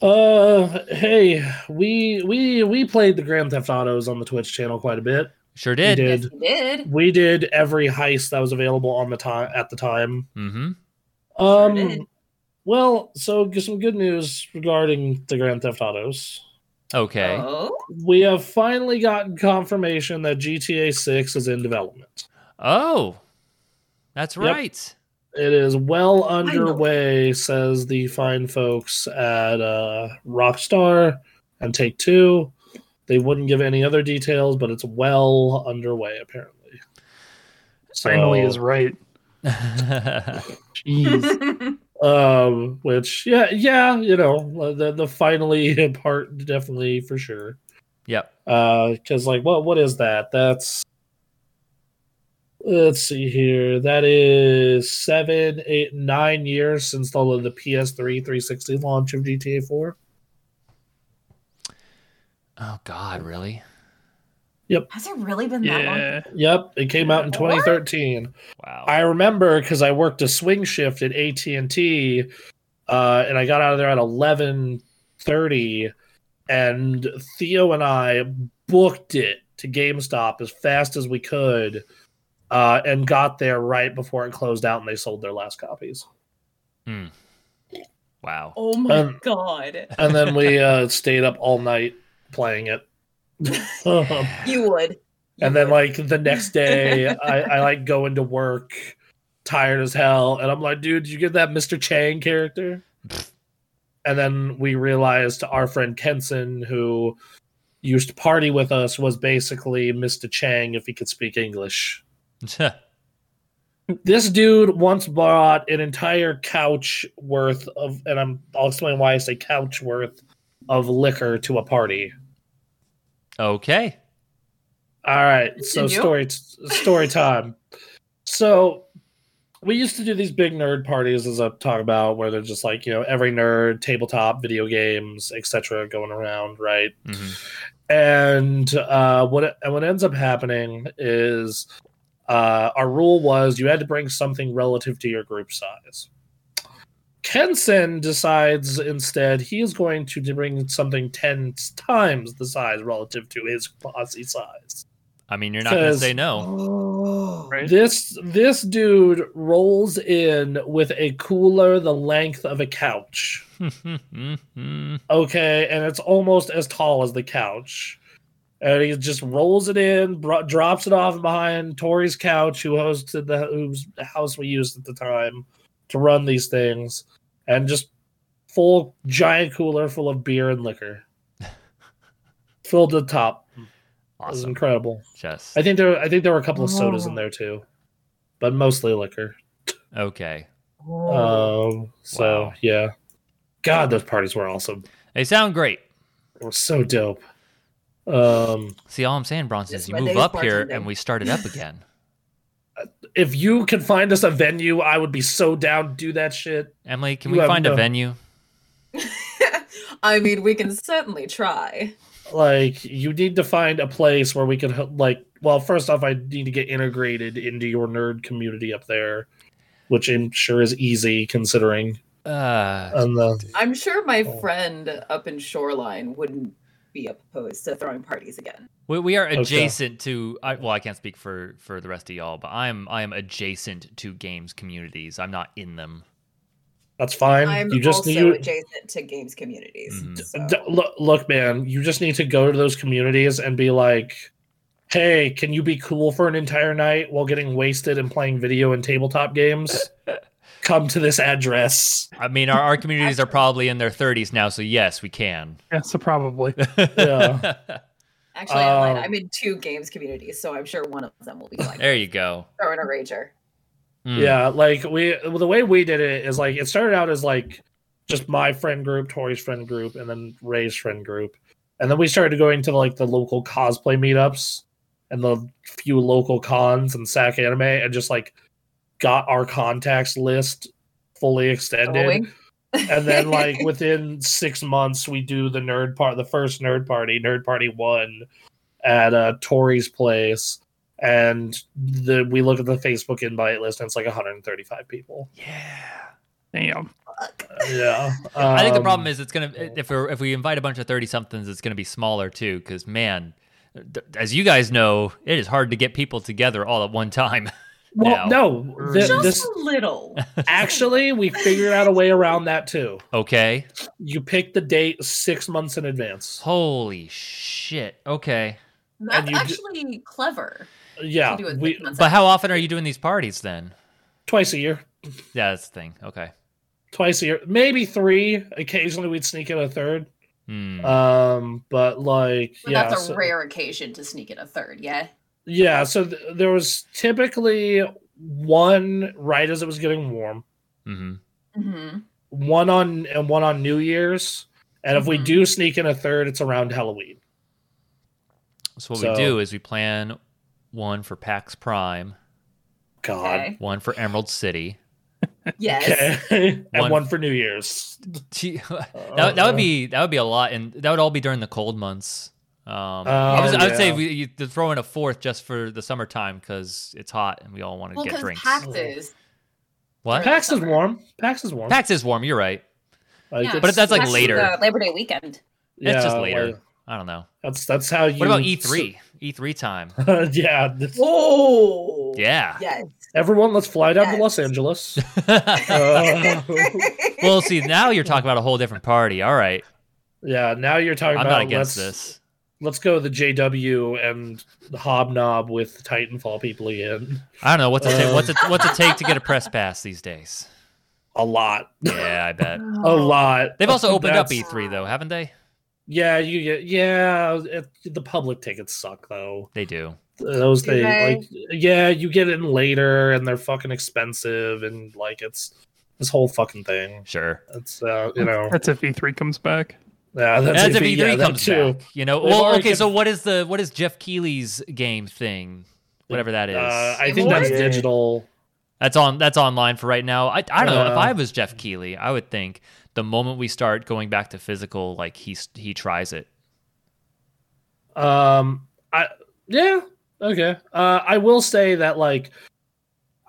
Uh, hey, we we we played the Grand Theft Autos on the Twitch channel quite a bit. Sure did. We Yes, did. did. We did every heist that was available on the time at the time. Mm-hmm. Um, did. well, so some good news regarding the Grand Theft Autos. Okay. Oh, We have finally gotten confirmation that GTA 6 is in development. Oh, that's Yep. right. It is well underway, says the fine folks at uh, Rockstar and Take Two. They wouldn't give any other details, but it's well underway apparently. Finally So- is right. *laughs* Jeez. um, which yeah, yeah, you know, the the finally *laughs* part definitely for sure. yep. Uh, because like, what what is that? That's let's see here. That is seven, eight, nine years since the the PS3 360 launch of GTA 4. Oh God, really? Yep. Has it really been that long? yeah. Yep, it came out in What? 2013. Wow. I remember because I worked a swing shift at AT and T, uh, and I got out of there at eleven thirty, and Theo and I booked it to GameStop as fast as we could, uh, and got there right before it closed out, and they sold their last copies. wow. Oh my Um, god. And then we *laughs* uh, stayed up all night playing it. *laughs* You would. You and then would. like the next day I, I like go into work tired as hell and i'm like dude did you get that mr chang character *laughs* and then we realized our friend kenson who used to party with us was basically mr chang if he could speak english *laughs* this dude once bought an entire couch worth of and i'm i'll explain why i say couch worth of liquor to a party okay. All right, so Continue. story story time. So we used to do these big nerd parties, as I talk about, where they're just like you know every nerd, tabletop, video games, etc., going around, right? Mhm. And uh, what and what ends up happening is uh, our rule was you had to bring something relative to your group size. Kenson decides instead he is going to bring something ten times the size relative to his posse size. I mean, you're not going to say no. Oh. Right. This this dude rolls in with a cooler the length of a couch. *laughs* Okay, and it's almost as tall as the couch. And he just rolls it in, bro- drops it off behind Tori's couch, who hosted the whose house we used at the time to run these things, and just full giant cooler full of beer and liquor, *laughs* filled to the top. It was awesome. incredible. Just I think there, I think there were a couple of sodas in Oh. there too, but mostly liquor. okay. Um, so Wow. yeah, God, those parties were awesome. They sound great. They were so dope. Um, See, all I'm saying, Bronson, is you move days up here bartending. and we start it up again. *laughs* if you could find us a venue, I would be so down to do that shit. Emily, can You we have find a venue? *laughs* I mean, we can certainly try. Like, you need to find a place where we can like. Well, first off, I need to get integrated into your nerd community up there, which I'm sure is easy considering. Uh, And the I'm sure my Oh. friend up in Shoreline wouldn't be opposed to throwing parties again. we, we are Okay. adjacent to. I, well, I can't speak for for the rest of y'all, but I'm I am adjacent to games communities. I'm not in them. that's fine. I'm you just also need adjacent to games communities. Mhm. so- D- look, look, man, you just need to go to those communities and be like, "Hey, can you be cool for an entire night while getting wasted and playing video and tabletop games? Come to this address." I mean, our, our communities are probably in their 30s now, so yes, we can. Yeah, so probably. *laughs* Yeah. Actually, I'm, Um, I'm in two games communities, so I'm sure one of them will be like there you go. throwing a rager. Mm. Yeah, like we well, the way we did it is like it started out as like just my friend group, Tori's friend group, and then Ray's friend group, and then we started going to like the local cosplay meetups and the few local cons and SAC anime, and just like got our contacts list fully extended. And then *laughs* like within six months we do the nerd part the first nerd party nerd party one at uh tori's place and the we look at the facebook invite list and it's like 135 people Yeah. Damn. yeah I think the Um, problem is it's gonna if we are if we invite a bunch of thirty somethings, it's gonna be smaller too. Because man, th- as you guys know, it is hard to get people together all at one time. *laughs* well now. no th- Just this a little. *laughs* actually we figured out a way around that too Okay. you pick the date six months in advance Holy shit. Okay. That's you do- actually clever. yeah to do it we But how often are you doing these parties then? twice a year Yeah, that's the thing. Okay. twice a year, maybe three. Occasionally, we'd sneak in a third. Hmm. Um, but like, But yeah, that's a so- rare occasion to sneak in a third, yeah? Yeah. So th- there was typically one right as it was getting warm, hmm Mm-hmm. one on and one on New Year's, and if we Mhm. do sneak in a third, it's around Halloween. So what So- we do is we plan one for PAX Prime, God. Okay. one for Emerald City. *laughs* Yes. Okay. *laughs* and One- one for New Year's. *laughs* Gee, that, that would be that would be a lot, and that would all be during the cold months. Um, I, Oh, was, I would say we you throw in a fourth just for the summertime because it's hot and we all want to Well, get drinks. PAX is. what? PAX is warm. PAX is warm. PAX is warm. You're right. Like, Yeah, But that's like PAX is, later. uh, Labor Day weekend. it's just yeah, later. like, I don't know. that's that's how you. What about E E3? E3 time. *laughs* yeah. this- Oh. Yeah. Yes. Everyone, let's fly down to Los Angeles. *laughs* Uh, *laughs* well, see, now you're talking about a whole different party. All right. yeah. Now you're talking about. I'm not against let's, this. Let's go the JW and the hobnob with Titanfall people again. I don't know what's it take. Uh. What's it what's it take to get a press pass these days? A lot. Yeah, I bet. *laughs* A lot. They've also opened up E3 though, haven't they? Yeah, you get yeah. It, the public tickets suck though. They do. Those Do they they? like. Yeah, you get in later, and they're fucking expensive, and like it's this whole fucking thing. Sure. It's uh, you know, That's if E3 comes back. Yeah, As if E3 E3 yeah, comes too. back, you know. They've Well, already okay. So what is the what is Geoff Keighley's game thing? Whatever that is. Uh, I Game think that's digital. that's on that's online for right now. I I don't know. If Uh, I was Geoff Keighley, I would think the moment we start going back to physical, like he he tries it. Um, I yeah, okay. Uh, I will say that like,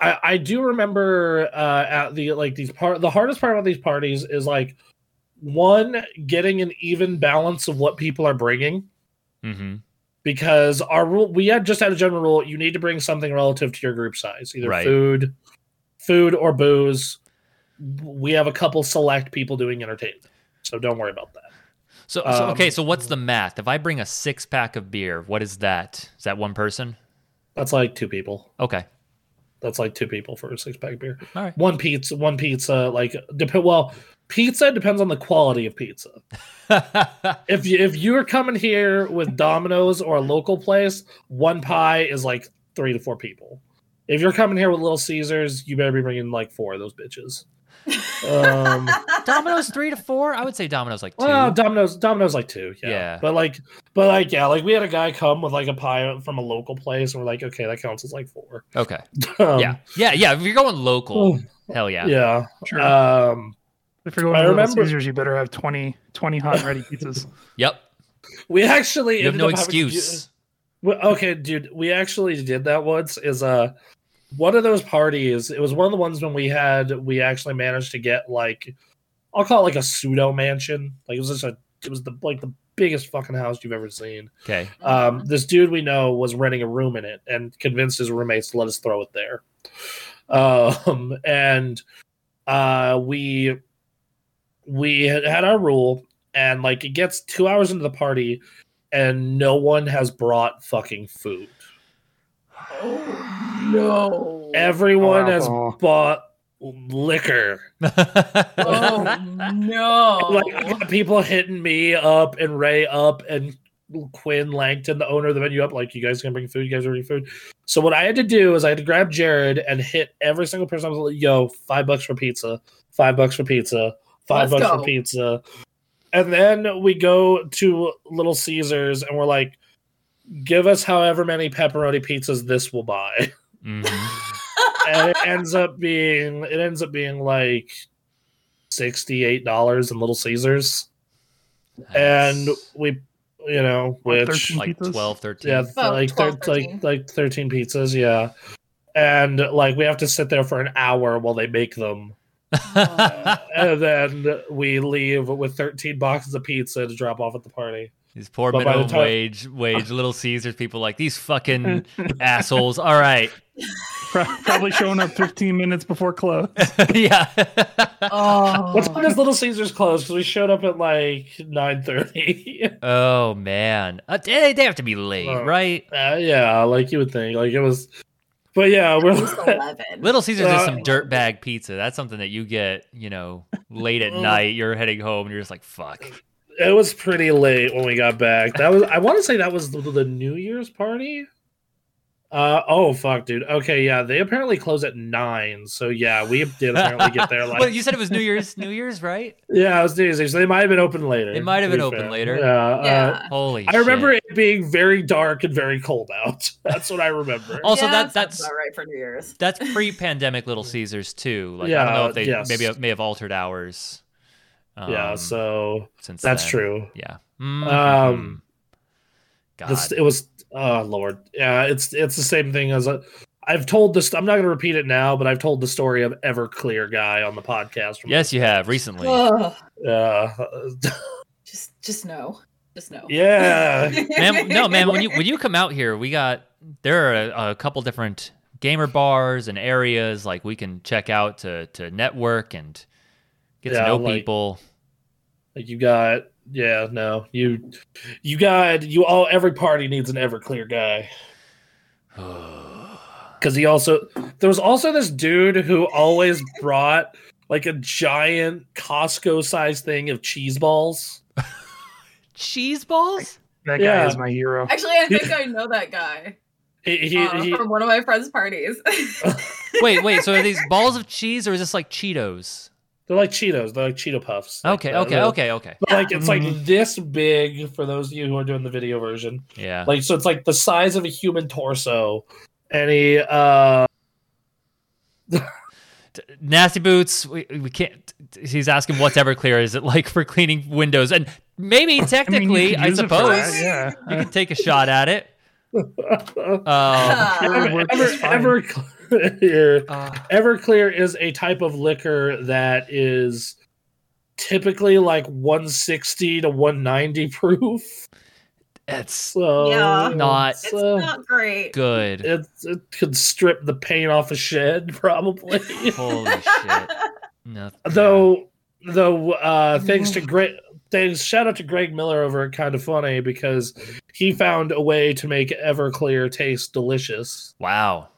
I I do remember uh at the like these part the hardest part about these parties is like one getting an even balance of what people are bringing Mm-hmm. because our rule we had just had a general rule you need to bring something relative to your group size either Right. food food or booze we have a couple select people doing entertainment so don't worry about that So, so Um, okay. So what's the math? If I bring a six pack of beer, what is that? Is that one person? that's like two people Okay. that's like two people for a six pack beer All right. one pizza one pizza like dep- well pizza depends on the quality of pizza *laughs* if you if you're coming here with domino's or a local place one pie is like three to four people if you're coming here with little caesars you better be bringing like four of those bitches um *laughs* Domino's three to four. I would say Domino's like two. well domino's domino's like two yeah. Yeah. but like but like yeah like we had a guy come with like a pie from a local place and we're like okay that counts as like four okay. *laughs* um, yeah. Yeah. Yeah. If you're going local, *sighs* hell yeah. yeah Sure. um if you're going I to Little remember- Caesars, you better have 20, 20 hot and ready pizzas. *laughs* Yep. we actually You have no up having excuse. Okay, dude, we actually did that once. Is uh, one of those parties. It was one of the ones when we had we actually managed to get like, I'll call it like a pseudo mansion. Like it was just a, it was the like the biggest fucking house you've ever seen. Okay. Um, this dude we know was renting a room in it and convinced his roommates to let us throw it there. Um, and uh, we we had had our rule, and like it gets two hours into the party, and no one has brought fucking food. Oh *gasps* no. Everyone has Oh. bought liquor. *laughs* Oh no. Like I got people hitting me up and Ray up and Quinn Langton, the owner of the venue, up. Like, you guys can bring food. You guys are bringing food. So what I had to do is I had to grab Jared and hit every single person. I was like, "Yo, five bucks for pizza. Five bucks for pizza. 5 Let's bucks go. for pizza." And then we go to Little Caesars and we're like, "Give us however many pepperoni pizzas this will buy." *laughs* Mhm. and it ends up being it ends up being like sixty-eight dollars in Little Caesars, and we, you know, Like which 13 like pizzas? 12, 13. yeah, About like 12, thir- like like thirteen pizzas, yeah, and like we have to sit there for an hour while they make them, *laughs* and then we leave with thirteen boxes of pizza to drop off at the party. These poor But by the minimum time- wage, wage *laughs* Little Caesars people like these fucking assholes. All right, Probably showing up 15 minutes before close. *laughs* yeah. Oh. What time does Little Caesars close? Because we showed up at like nine thirty. oh man, uh, they, they have to be late, Uh, right? Uh, yeah, like you would think. Like it was, but yeah, At we're least 11. Little Caesars is some Uh, dirtbag pizza. That's something that you get, you know, late at Mm. night. You're heading home and you're just like, fuck. it was pretty late when we got back. That was I want to say that was the, the New Year's party. Uh oh fuck, dude. Okay, yeah, they apparently close at nine. So yeah, we did apparently get there *laughs* like well, you said it was New Year's, New Year's, right? *laughs* yeah, it was New Year's. So they might have been open later. It might have been be open fair. later. Yeah, uh, yeah. Holy I remember shit. it being very dark and very cold out. *laughs* That's what I remember. Also, yeah, that- that's- about right for New Year's. That's pre-pandemic Little Caesars too. Like I don't know Yeah, if they yes. maybe may have altered hours. yeah, um, so since that's then. true. Yeah. Mhm. Um, God. This, it was oh lord, yeah. It's it's the same thing as a. I've told this. I'm not going to repeat it now, but I've told the story of Everclear guy on the podcast. From yes, you have recently. Ugh, Yeah. *laughs* just, just *laughs* no, just no. yeah. man, no, man. When you when you come out here, we got there are a, a couple different gamer bars and areas like we can check out to to network and get Yeah, to know like- people. Like you got yeah no you you got you all every party needs an Everclear guy *sighs* because he also there was also this dude who always brought like a giant Costco sized thing of cheese balls. Cheese balls? That guy Yeah. is my hero. Actually, I think *laughs* I know that guy He, he, uh, he- from one of my friends' parties. *laughs* wait, wait. So are these balls of cheese or is this like Cheetos? They're like Cheetos. They're like Cheeto puffs. Like, Okay, uh, okay, okay, okay. But like it's like Mhm. this big for those of you who are doing the video version. Yeah. Like so it's like the size of a human torso. Any uh Nasty boots. We, we can't. He's asking what's Everclear. Is it like for cleaning windows? And maybe *laughs* I mean, technically, I, use it for suppose yeah. you can take a shot at it. *laughs* Um, Ever, It works Ever, just fine. Everclear, uh, Everclear is a type of liquor that is typically like 160 to 190 proof. it's So Yeah. Not it's so not great. good. it, it could strip the paint off a shed *laughs* probably. Holy shit. *laughs* No. though though uh thanks to Greg thanks shout out to Greg Miller over at Kind of Funny because he found a way to make Everclear taste delicious. Wow.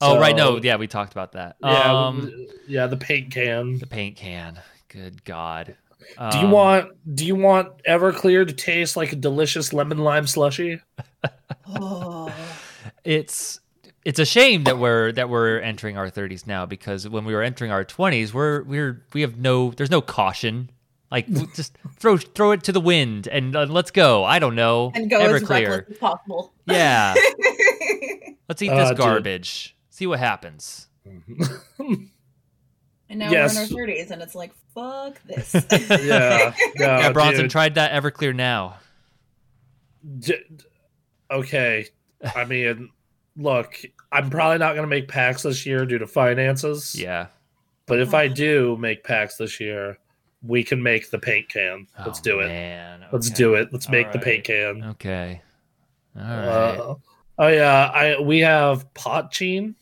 Oh right, no, yeah, we talked about that. Yeah, Um, yeah, the paint can. the paint can. Good God. Do you Um, want do you want Everclear to taste like a delicious lemon lime slushy? Oh. it's it's a shame that we're that we're entering our 30s now because when we were entering our 20s we're we're we have no there's no caution like just throw throw it to the wind and uh, let's go i don't know and go as everclear reckless as possible. yeah *laughs* let's eat Uh, this dude. Garbage see what happens *laughs* and now Yes. we're in our 30s, and it's like, fuck this. *laughs* yeah, *laughs* no, yeah bronson dude. tried that everclear now D- okay. I mean, look, I'm probably not going to make PAX this year due to finances. yeah But if I do make PAX this year, we can make the paint can. Let's Oh, do it. man. Let's do it. Let's All make the paint can. okay all right Uh, oh yeah, I we have pot gene.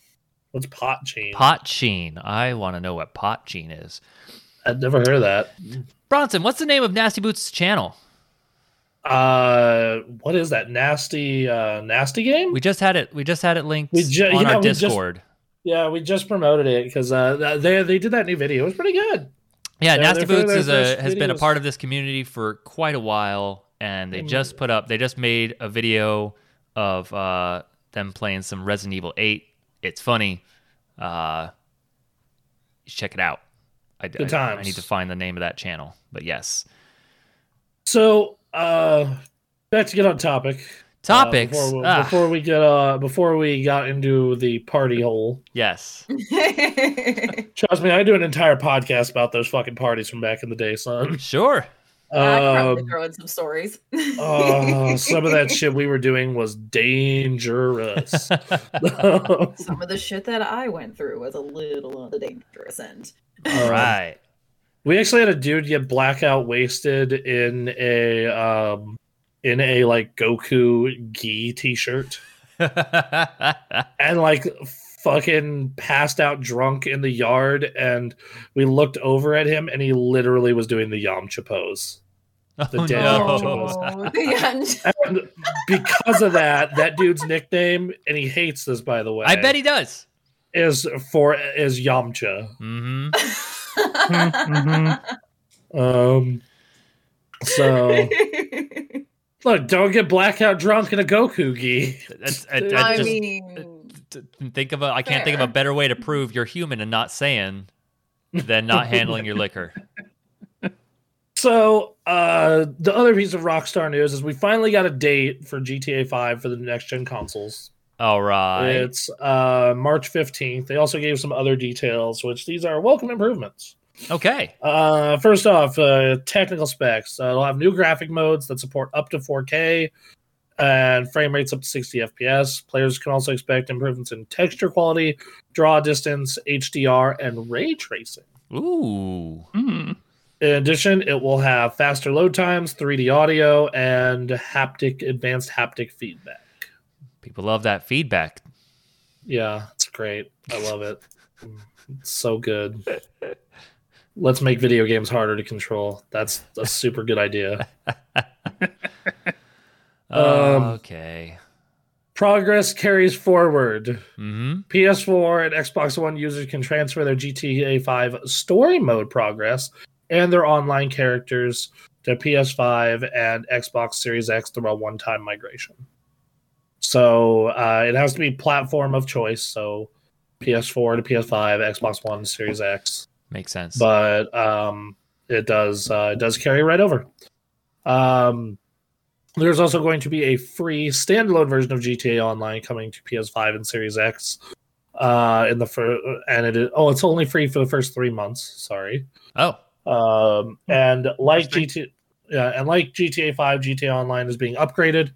What's pot gene? i want to know what pot sheen is I've never heard of that. bronson what's the name of nasty boots channel Uh, what is that nasty uh nasty game? We just had it. We just had it linked We ju- on yeah, our we just- Discord. yeah, we just promoted it because uh they they did that new video. It was pretty good. yeah, they're- Nasty Boots is a has been a part of this community for quite a while, and they Mm. just put up. They just made a video of uh, them playing some Resident Evil Eight. It's funny. Uh, check it out. I, Good I- I need to find the name of that channel, but yes. So uh, back to get on topic. uh, Topics. before, we- Ah, before we get uh before we got into the party hole. yes. *laughs* Trust me, I do an entire podcast about those fucking parties from back in the day, son. Sure. I probably Um, throw in some stories. oh, some of that *laughs* shit we were doing was dangerous. *laughs* some of the shit that I went through was a little on the dangerous end. All right. We actually had a dude get blackout wasted in a um in a like Goku gi t-shirt *laughs* and like fucking passed out drunk in the yard and we looked over at him and he literally was doing the Yamcha pose. The Oh, dead no. Yamcha was. yeah. And because of that, that dude's nickname, and he hates this by the way. I bet he does. is for is Yamcha. hmm mhm. Um, so *laughs* look, don't get blackout drunk in a Goku gi. That's, I, I I just mean, t- think of a. I can't think of a better way to prove you're human and not Saiyan than not *laughs* handling your liquor. So uh, the other piece of Rockstar news is we finally got a date for GTA 5 for the next gen consoles. All right. It's uh, March 15th. They also gave some other details, which these are welcome improvements. Okay. Uh, first off, uh, technical specs. Uh, it'll have new graphic modes that support up to 4K and frame rates up to 60 FPS. Players can also expect improvements in texture quality, draw distance, HDR, and ray tracing. Ooh. Hmm. In addition, it will have faster load times, 3D audio, and haptic advanced haptic feedback. People love that feedback. Yeah, it's great. I love it. It's so good. Let's make video games harder to control. That's a super good idea. *laughs* Um, okay. Progress carries forward. hmm PS4 and Xbox One users can transfer their GTA 5 story mode progress and their online characters to PS5 and Xbox Series X through a one time migration. So uh, it has to be platform of choice. So PS4 to PS5, Xbox One, Series X. Makes sense. But um, it does uh, it does carry right over. Um, there's also going to be a free standalone version of GTA Online coming to PS5 and Series X. Uh, in the first, and it is, oh, it's only free for the first three months. Sorry. oh. Um, and like GTA, yeah, and like GTA 5, GTA Online is being upgraded.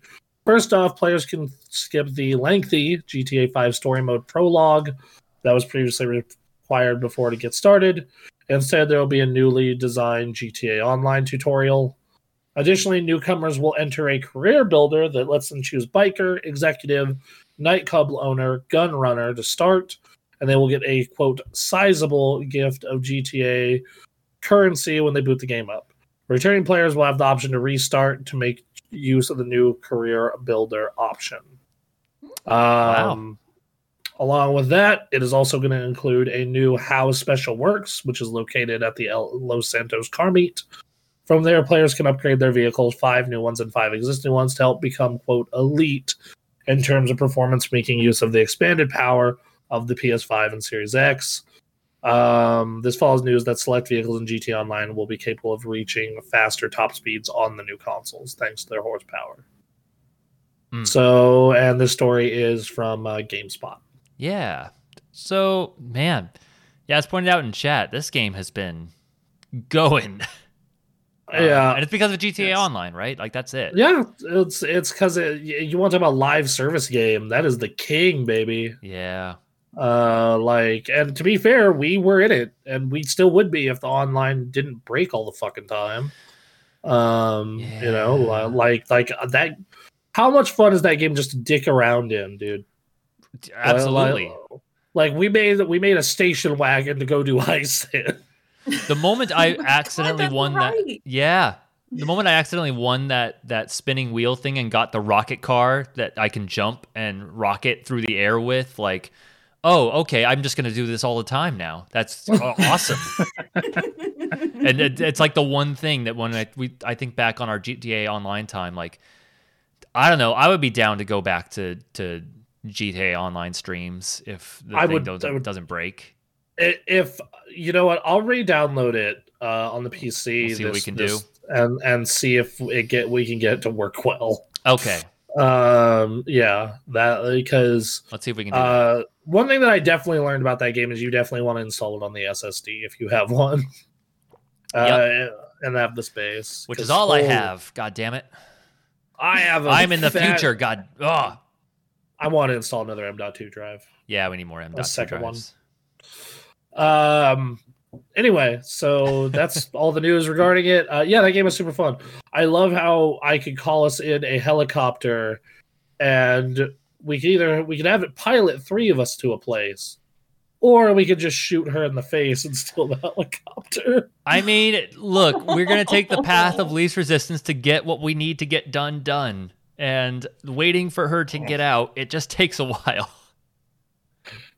First off, players can skip the lengthy GTA 5 story mode prologue that was previously required before to get started. Instead, there will be a newly designed GTA Online tutorial. Additionally, newcomers will enter a career builder that lets them choose biker, executive, nightclub owner, gun runner to start, and they will get a quote sizable gift of GTA currency when they boot the game up. Returning players will have the option to restart to make use of the new career builder option. Um, Along with that, it is also going to include a new Hao's Special Works, which is located at the El- Los Santos car meet. From there, players can upgrade their vehicles, five new ones and five existing ones, to help become, quote, elite in terms of performance, making use of the expanded power of the PS5 and Series X. Um, this follows news that select vehicles in GT Online will be capable of reaching faster top speeds on the new consoles thanks to their horsepower. Hmm. So, and this story is from uh, GameSpot. Yeah. So, man, yeah, as pointed out in chat, this game has been going. *laughs* Um, Yeah. and it's because of GTA Yes. Online, right? Like that's it. Yeah, it's it's because it, you want to talk about live service game. That is the king, baby. Yeah. Uh, like, and to be fair, we were in it, and we still would be if the online didn't break all the fucking time. Um, you know, like like uh, that. How much fun is that game just to dick around in, dude? Absolutely. Like, like we made we made a station wagon to go do *laughs* ice in. The moment I *laughs* oh accidentally that's won that, yeah, the moment I accidentally won that that spinning wheel thing and got the rocket car that I can jump and rocket through the air with, like, oh, okay, I'm just gonna do this all the time now. That's *laughs* awesome. and it, it's like the one thing that when I we I think back on our GTA Online time, like, I don't know, I would be down to go back to to GTA Online streams if the I thing would- doesn't, would- doesn't break. If you know what, I'll re-download it uh, on the PC. We'll see what we can do, and and see if it get we can get it to work well. Okay, Um, yeah, that because let's see if we can uh, one thing that I definitely learned about that game is you definitely want to install it on the SSD if you have one. Uh, and have the space, Which is all I oh, have. God damn it. I have. A I'm in the fat- future. God. Oh. I want to install another M.2 drive. Yeah, we need more M.2 second one. Um. Anyway, so *laughs* that's all the news regarding it. Uh, yeah, that game was super fun. I love how I could call us in a helicopter, and we could either we could have it pilot three of us to a place, or we could just shoot her in the face and steal the helicopter. I mean, look, we're gonna take the path of *laughs* least resistance to get what we need to get done done. And waiting for her to get out, it just takes a while.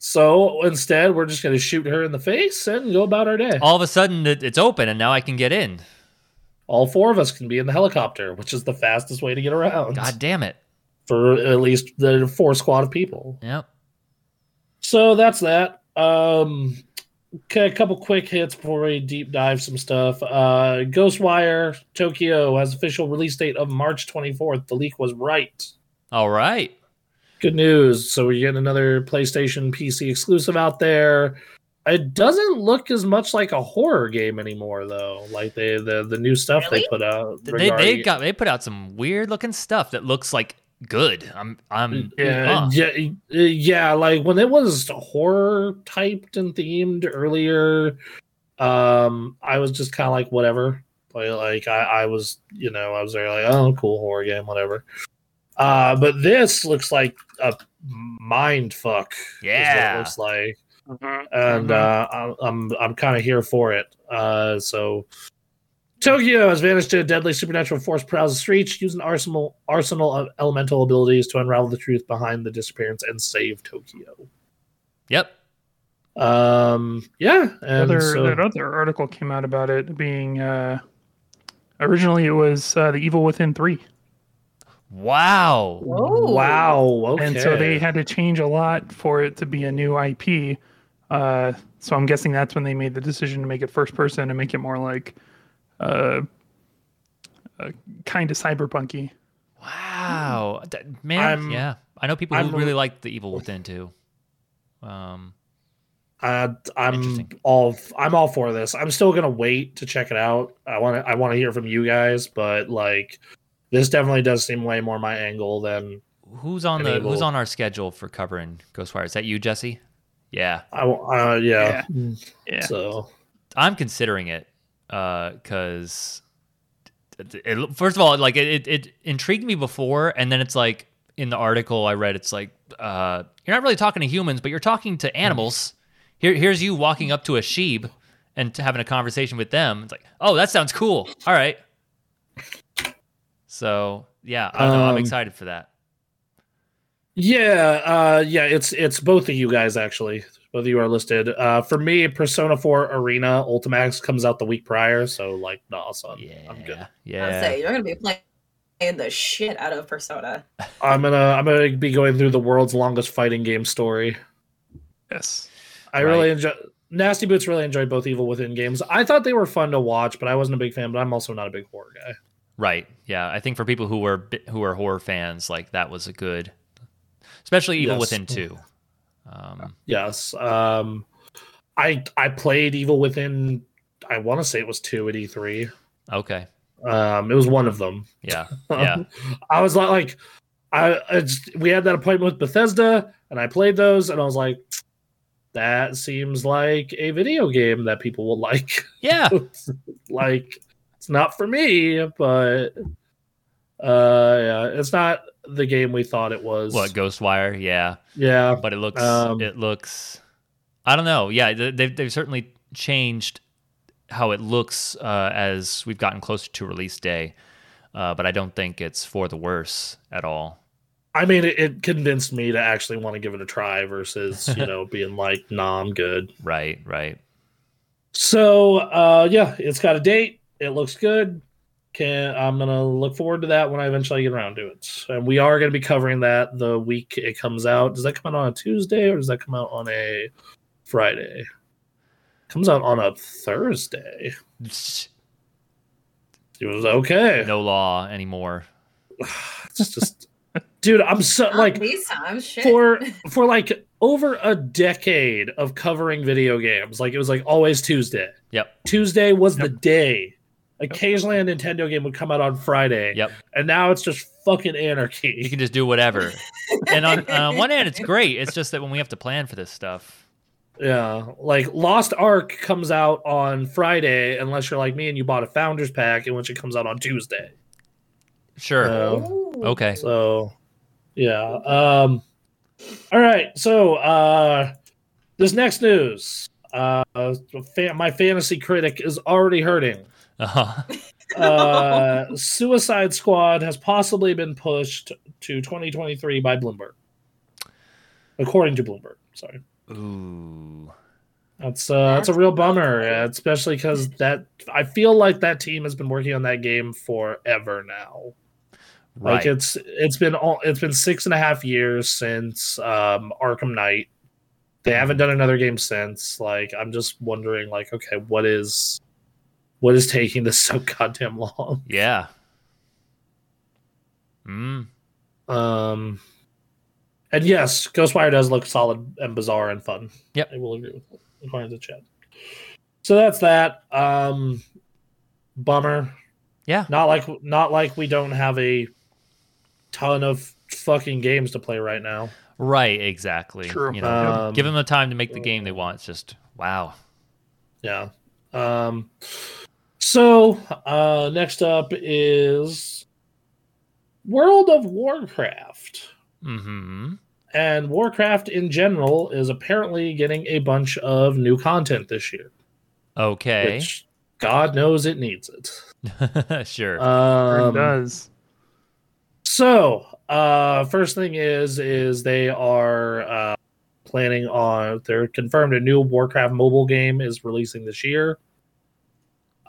So instead, we're just going to shoot her in the face and go about our day. All of a sudden, it's open, and now I can get in. All four of us can be in the helicopter, which is the fastest way to get around God damn it! for at least the four squad of people. Yep. So that's that. Um, okay, a couple quick hits before we deep dive some stuff. Uh, Ghostwire Tokyo has official release date of March 24th. The leak was right. All right. Good news. So we're getting another PlayStation PC exclusive out there. It doesn't look as much like a horror game anymore, though. Like they the the new stuff they put out. They they got they put out some weird looking stuff that looks like good. I'm I'm Yeah, huh. yeah, yeah. Like when it was horror typed and themed earlier, um, I was just kind of like whatever. Like, like I, I was, you know, I was there like, oh, cool horror game, whatever. Uh, but this looks like a mind fuck. is what it Yeah. looks like, Mhm, and mhm. uh, I'm I'm, I'm kind of here for it. Uh, so. Tokyo has vanished to a deadly supernatural force prowls the streets, using arsenal arsenal of elemental abilities to unravel the truth behind the disappearance and save Tokyo. Yep. Um, yeah, The and other, so, that other article came out about it being uh, originally it was uh, the Evil Within three, Wow. Whoa. wow, okay. and so they had to change a lot for it to be a new IP. Uh, so I'm guessing that's when they made the decision to make it first person and make it more like uh, uh, kind of cyberpunky. Wow. That- man, I'm- yeah. I know people I'm who really like the Evil Within too. Um Uh, I'm all I'm all for this. I'm still gonna wait to check it out. I want to I want to hear from you guys, but like this definitely does seem way more my angle than who's on the Enable. who's on our schedule for covering Ghostwire? Is that you, Jesse? Yeah. I uh, yeah. Yeah. So I'm considering it because it, first of all, like it, it, it intrigued me before, and then it's like in the article I read, it's like uh, you're not really talking to humans, but you're talking to animals. Here, here's you walking up to a sheep and t- having a conversation with them. It's like, oh, that sounds cool. All right. So yeah, I don't know. I'm Um, excited for that. Yeah, uh, yeah, it's it's both of you guys actually. Both of you are listed. Uh, for me, Persona 4 Arena Ultimax comes out the week prior, so like, nah, son, Yeah, I'm good. I'd yeah. say you're gonna be playing the shit out of Persona. *laughs* I'm gonna I'm gonna be going through the world's longest fighting game story. Yes. I Right. really enjoy. Nasty Boots really enjoyed both Evil Within games. I thought they were fun to watch, but I wasn't a big fan. But I'm also not a big horror guy. Right. Yeah. I think for people who were who are horror fans, like that was a good, especially Evil Yes. Within two. Um, Yes. Um, I I played Evil Within. I want to say it was two at E3. okay. Um, it was one of them. Yeah. *laughs* Yeah. I was like, like I, I just, we had that appointment with Bethesda, and I played those, and I was like, that seems like a video game that people will like. Yeah. *laughs* like, it's not for me, but uh, yeah, it's not the game we thought it was. What Ghostwire? Yeah. Yeah, But it looks. Um, it looks. I don't know. Yeah. they- They've they've certainly changed how it looks uh, as we've gotten closer to release day. Uh, but I don't think it's for the worse at all. I mean, it, it convinced me to actually want to give it a try versus you know *laughs* being like, nah, I'm good. Right. Right. So uh yeah, it's got a date. It looks good. Can I'm gonna look forward to that when I eventually get around to it. And we are gonna be covering that the week it comes out. Does that come out on a Tuesday or does that come out on a Friday? Comes out on a Thursday. It was okay. No law anymore. *sighs* It's just dude, I'm so Not like these times, shit. for *laughs* for like over a decade of covering video games, like it was like always Tuesday. Yep. Tuesday was the day. Occasionally, a Nintendo game would come out on Friday. Yep. And now it's just fucking anarchy. You can just do whatever. *laughs* and on, on one hand, it's great. It's just that when we have to plan for this stuff, Yeah. Like Lost Ark comes out on Friday, unless you're like me and you bought a Founders Pack, in which it comes out on Tuesday. sure. Uh, okay. So, yeah. Um, all right. So, uh, this next news. Uh, fa- my fantasy critic is already hurting. Uh-huh. *laughs* Uh, Suicide Squad has possibly been pushed to 2023 by Bloomberg, according to Bloomberg. Sorry. Ooh. That's uh, that's a real bummer, especially because that I feel like that team has been working on that game forever now. Right. Like it's it's been all it's been six and a half years since um, Arkham Knight. They haven't done another game since. Like I'm just wondering, like, okay, what is what is taking this so *laughs* goddamn long? yeah. Mm. Um, and yes, Ghostwire does look solid and bizarre and fun. Yep. I will agree with that, according to chat. So that's that. Um, bummer. Yeah. Not like not like we don't have a ton of fucking games to play right now. Right, exactly. True. You know, Um, give them the time to make the game they want. It's just wow. Yeah. Um. So uh, next up is World of Warcraft. Mm-hmm. and Warcraft in general is apparently getting a bunch of new content this year, Okay. which God knows it needs it. sure. *laughs* Sure Um, does. so, uh, first thing is is they are uh, planning on they're confirmed a new Warcraft mobile game is releasing this year.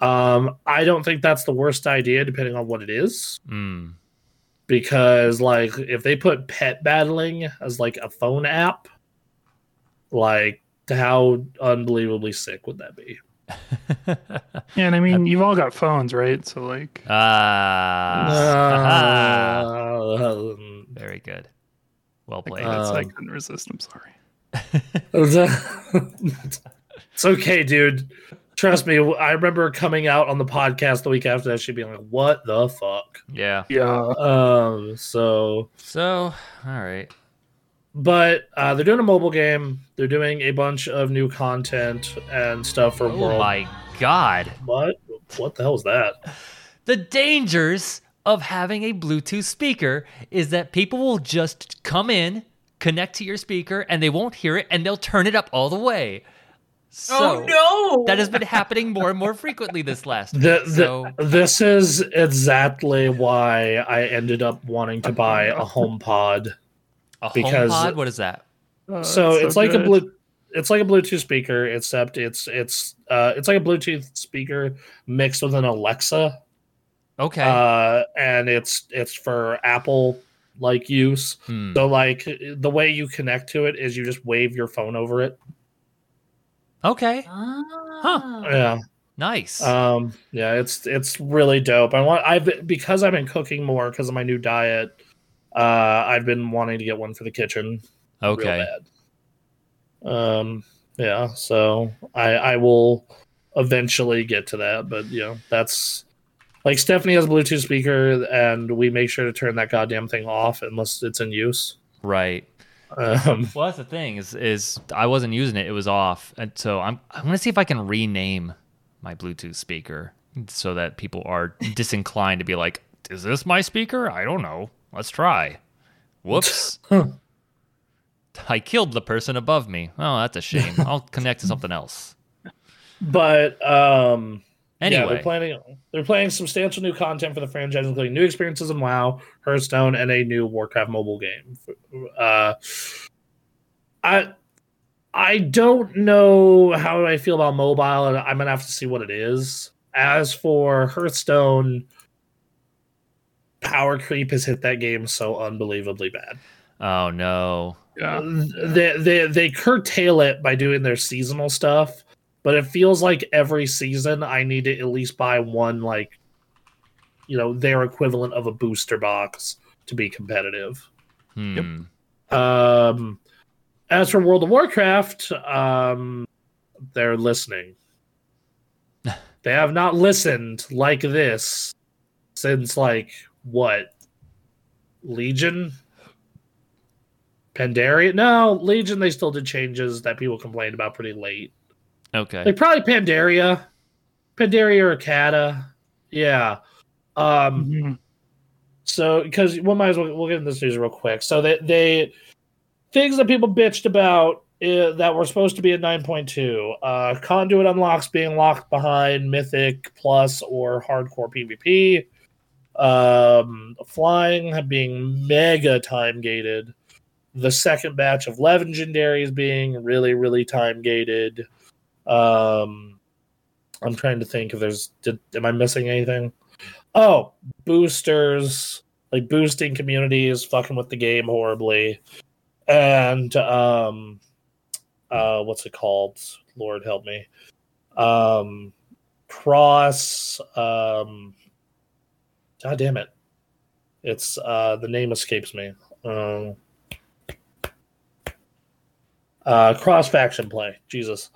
Um, I don't think that's the worst idea, depending on what it is. mm. because like if they put pet battling as like a phone app like how unbelievably sick would that be *laughs* Yeah, and I mean, you've all got phones, right? So like, ah. Um, *laughs* Very good. Well played. I Um, couldn't resist. I'm sorry. *laughs* it's okay dude trust me i remember coming out on the podcast the week after that she'd be like what the fuck yeah. Yeah. um so So, all right. but uh, they're doing a mobile game they're doing a bunch of new content and stuff for Oh world my god. what what the hell is that The dangers of having a Bluetooth speaker is that people will just come in, connect to your speaker, and they won't hear it, and they'll turn it up all the way. So oh no! that has been happening more and more frequently this last The, week. the, So this is exactly why I ended up wanting to buy a HomePod. a *laughs* because- HomePod, what is that? Oh, so that's it's like good. a blue, it's like a Bluetooth speaker, except it's it's uh it's like a Bluetooth speaker mixed with an Alexa, Okay. uh, and it's it's for Apple like use. Hmm. So like the way you connect to it is you just wave your phone over it. Okay. Ah. Yeah. Nice. Um, yeah, it's it's really dope. I want I've because I've been cooking more because of my new diet. Uh, I've been wanting to get one for the kitchen. real okay. bad. Um, yeah, so I I will eventually get to that, but you know that's like Stephanie has a Bluetooth speaker, and we make sure to turn that goddamn thing off unless it's in use. Right. Um, *laughs* Well, that's the thing is is I wasn't using it; it was off, and so I'm I'm gonna see if I can rename my Bluetooth speaker so that people are *laughs* disinclined to be like, "Is this my speaker? I don't know. Let's try." Whoops! *laughs* I killed the person above me. Oh, that's a shame. I'll connect to something else. but um, Yeah, Anyway, they're planning they're planning substantial new content for the franchise, including new experiences in WoW, Hearthstone, and a new Warcraft mobile game. Uh, I I don't know how I feel about mobile, and I'm gonna have to see what it is. As for Hearthstone, power creep has hit that game so unbelievably bad. oh no, Yeah. They they they curtail it by doing their seasonal stuff, but it feels like every season I need to at least buy one like you know their equivalent of a booster box to be competitive. hmm. Um, as for World of Warcraft, um, they're listening. *laughs* they have not listened like this since like what Legion, Pandaria. No, Legion. They still did changes that people complained about pretty late. Okay, Like probably Pandaria, Pandaria or Cata. Yeah. Um, Mhm. so because we might as well we'll get into this news real quick. So they they things that people bitched about uh, that were supposed to be at 9.2. Uh, conduit unlocks being locked behind Mythic Plus or Hardcore PvP. Um, flying being mega time gated. The second batch of legendaries being really, really time gated. Um, I'm trying to think if there's. Did, am I missing anything? Oh, boosters like boosting communities, fucking with the game horribly, and um, uh, what's it called? Lord help me. Um, cross. Um, God damn it! It's uh, the name escapes me. Um, uh, cross faction play. Jesus.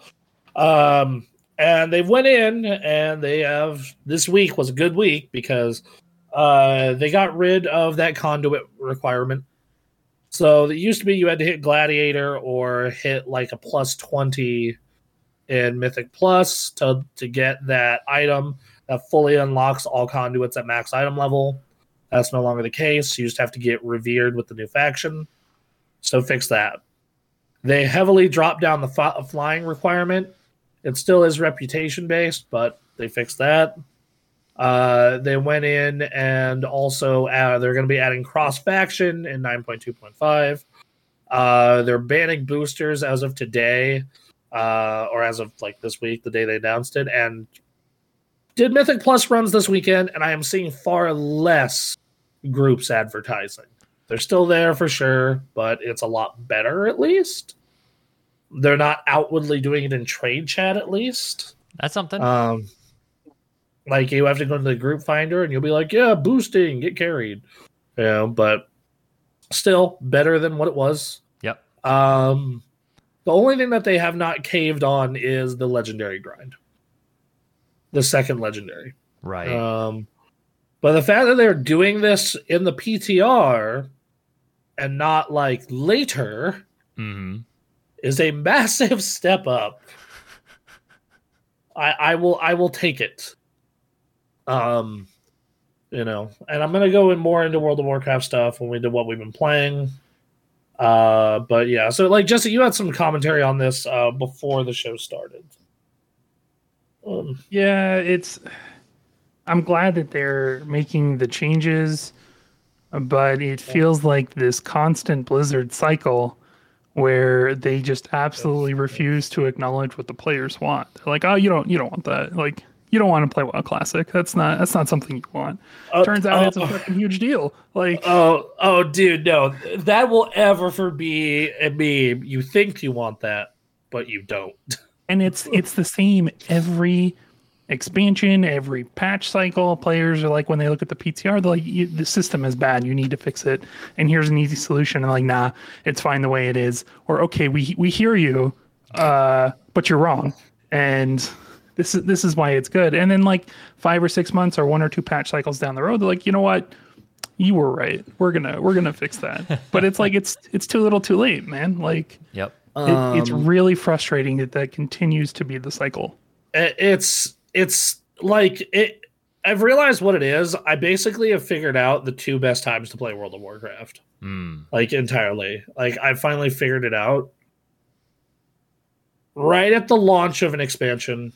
Um, and they went in and they have this week was a good week because uh, they got rid of that conduit requirement. So it used to be you had to hit Gladiator or hit like a plus 20 in Mythic Plus to, to get that item that fully unlocks all conduits at max item level. That's no longer the case. You just have to get revered with the new faction. So fix that. They heavily dropped down the flying requirement. It still is reputation based, but they fixed that. Uh, they went in and also uh, they're going to be adding cross faction in 9.2.5. Uh, they're banning boosters as of today, uh, or as of like this week, the day they announced it. And did Mythic Plus runs this weekend, and I am seeing far less groups advertising. They're still there for sure, but it's a lot better at least. They're not outwardly doing it in trade chat at least. That's something. Um, like you have to go into the group finder and you'll be like, yeah, boosting, get carried. You know, but still better than what it was. Yep. Um, the only thing that they have not caved on is the legendary grind, the second legendary. right. Um, but the fact that they're doing this in the PTR and not like later hmm is a massive *laughs* step up. I I will I will take it. Um you know, and I'm gonna go in more into World of Warcraft stuff when we do what we've been playing. Uh but yeah, so like Jesse, you had some commentary on this uh before the show started. Um, Yeah, it's. I'm glad that they're making the changes, but it feels like this constant Blizzard cycle where they just absolutely refuse to acknowledge what the players want. They're like, "Oh, you don't, you don't want that. Like, you don't want to play WoW Classic. That's not, that's not something you want." uh, Turns out uh, it's a fucking huge deal. Like, Oh, oh, dude, no, that will ever for be a meme. You think you want that, but you don't. and it's it's the same every expansion every patch cycle. Players are like when they look at the ptr they're like the system is bad. You need to fix it. And here's an easy solution. And like nah it's fine the way it is. Or okay we we hear you uh but you're wrong. And this is this is why it's good. And then like five or six months or one or two patch cycles down the road they're like you know what? You were right. We're gonna we're gonna fix that. *laughs* But it's like it's it's too little too late man. Like Yep. it, it's Um, really frustrating that that continues to be the cycle. it's it's like it i've realized what it is. I basically have figured out the two best times to play world of warcraft. Mm. like entirely. Like i finally figured it out right at the launch of an expansion.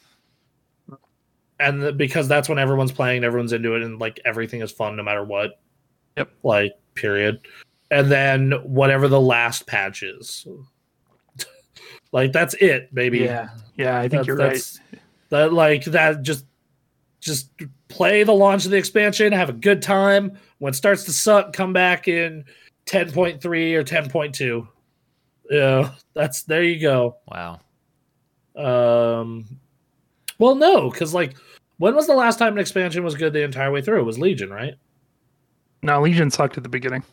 And the, because that's when everyone's playing and everyone's into it and like everything is fun no matter what. Yep. like period. And then whatever the last patch is. *laughs* Like that's it baby. Yeah, Yeah, I think That's- you're right. That's- That like that just just play the launch of the expansion, have a good time. When it starts to suck, come back in 10.3 or 10.2. Yeah, that's there you go. Wow. Um well no, because like when was the last time an expansion was good the entire way through? It was Legion, right? No, Legion sucked at the beginning.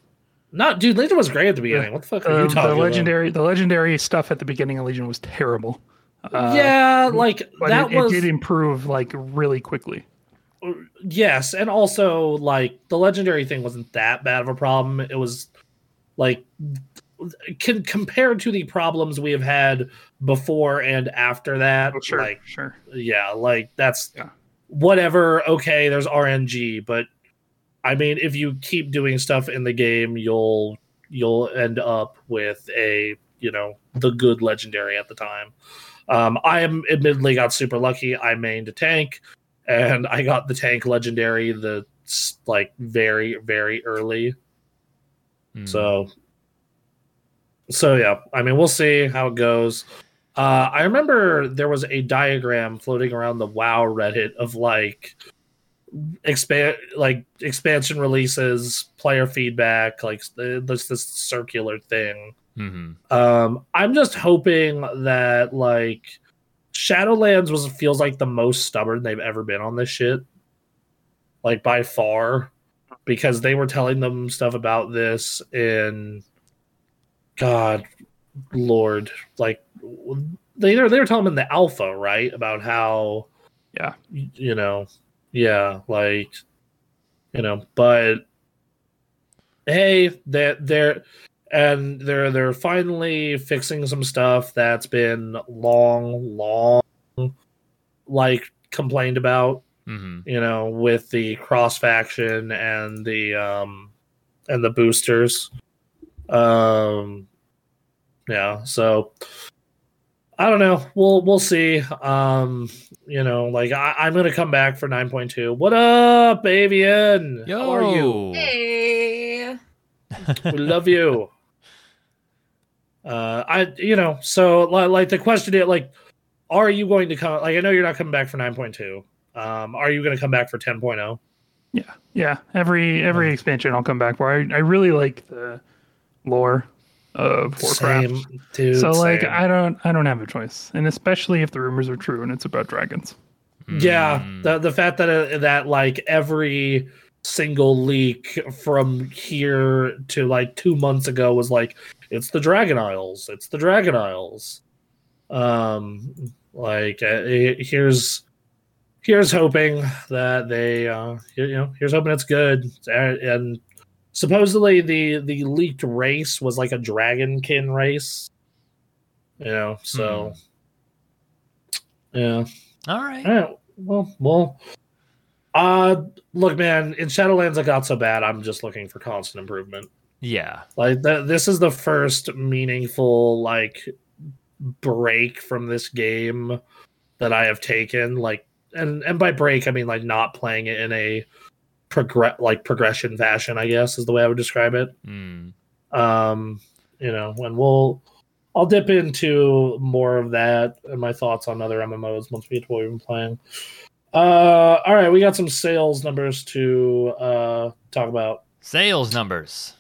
Not dude, Legion was great at the beginning. What the fuck are you Um, talking the about? legendary, the legendary stuff at the beginning of Legion was terrible. Uh, yeah, like but that it, was it did improve like really quickly. yes, and also like the legendary thing wasn't that bad of a problem. It was like can, compared to the problems we have had before and after that. Oh, sure, Like sure. yeah, like that's Yeah. whatever. Okay, there's RNG, but I mean, if you keep doing stuff in the game, you'll you'll end up with a you know the good legendary at the time. Um, I am admittedly got super lucky. I mained a tank, and I got the tank legendary the like very very early. Hmm. So, so yeah, I mean, we'll see how it goes. Uh, I remember there was a diagram floating around the WoW Reddit of like expand like expansion releases, player feedback, like this this circular thing. Mhm. Um, I'm just hoping that like Shadowlands was feels like the most stubborn they've ever been on this shit, like by far, because they were telling them stuff about this in God, Lord, like they they were telling them in the alpha, right, about how Yeah. you know, yeah, like you know, but hey, that they're and they're they're finally fixing some stuff that's been long, long like complained about, Mhm. you know, with the cross faction and the um and the boosters. Um yeah, so I don't know. We'll we'll see. Um, you know, like I, I'm gonna come back for 9.2. What up, Avian? Yo. How are you? Hey. we love you. *laughs* Uh, I you know so li- like the question is like, are you going to come? Like I know you're not coming back for 9.2. Um, are you going to come back for oh? 10.0? Yeah, yeah. Every every expansion I'll come back for. I, I really like the lore of Warcraft. Same, dude. so like same. I don't I don't have a choice, and especially if the rumors are true and it's about dragons. yeah, Mm. the the fact that uh, that like every single leak from here to like two months ago was like it's the Dragon Isles, it's the Dragon Isles. Um, like uh, here's here's hoping that they uh you know here's hoping it's good and, and supposedly the the leaked race was like a dragonkin race you know so yeah All right. yeah, well, well. Uh, look, man. In Shadowlands, it got so bad. I'm just looking for constant improvement. Yeah. Like th- this is the first meaningful like break from this game that I have taken. Like, and and by break, I mean like not playing it in a progress like progression fashion. I guess is the way I would describe it. Mm. Um, you know, and we'll I'll dip into more of that and my thoughts on other MMOs once we get to what we've been playing. Uh, all right, we got some sales numbers to uh talk about. Sales numbers.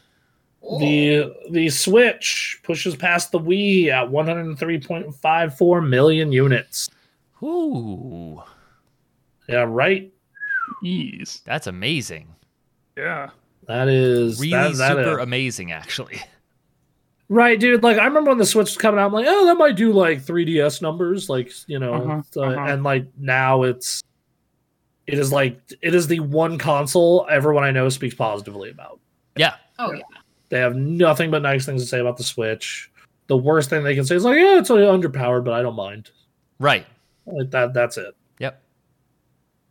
The the Switch pushes past the Wii at 103.54 million units. Ooh, Yeah, right. Ease. that's amazing. Yeah. That is Really that, that super is- amazing, actually. Right, dude. Like I remember when the Switch was coming out, I'm like, oh, that might do like 3DS numbers, like you know, Uh-huh, uh, uh-huh. and like now it's, it is like it is the one console everyone I know speaks positively about. Yeah. Oh yeah. They have nothing but nice things to say about the Switch. The worst thing they can say is like, yeah, it's only underpowered, but I don't mind. Right. Like that. That's it. Yep.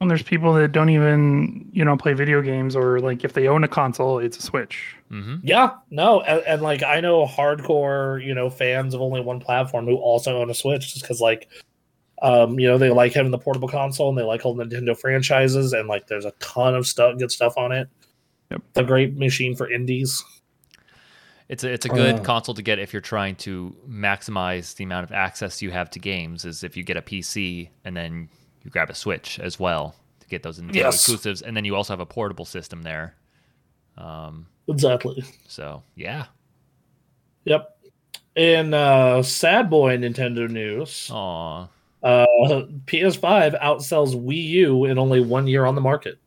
And there's people that don't even, you know, play video games or like if they own a console, it's a Switch. hmm Yeah, no, and, and like I know hardcore, you know, fans of only one platform who also own a Switch, just because like, um, you know, they like having the portable console and they like all Nintendo franchises, and like there's a ton of stuff, good stuff on it. Yep. It's a great machine for indies. It's a it's a good Uh. console to get if you're trying to maximize the amount of access you have to games. Is if you get a PC and then you grab a Switch as well to get those Yes. exclusives, and then you also have a portable system there. Um. Exactly. So yeah. Yep. In uh, sad boy Nintendo news, Aw. uh, PS5 outsells Wii U in only one year on the market.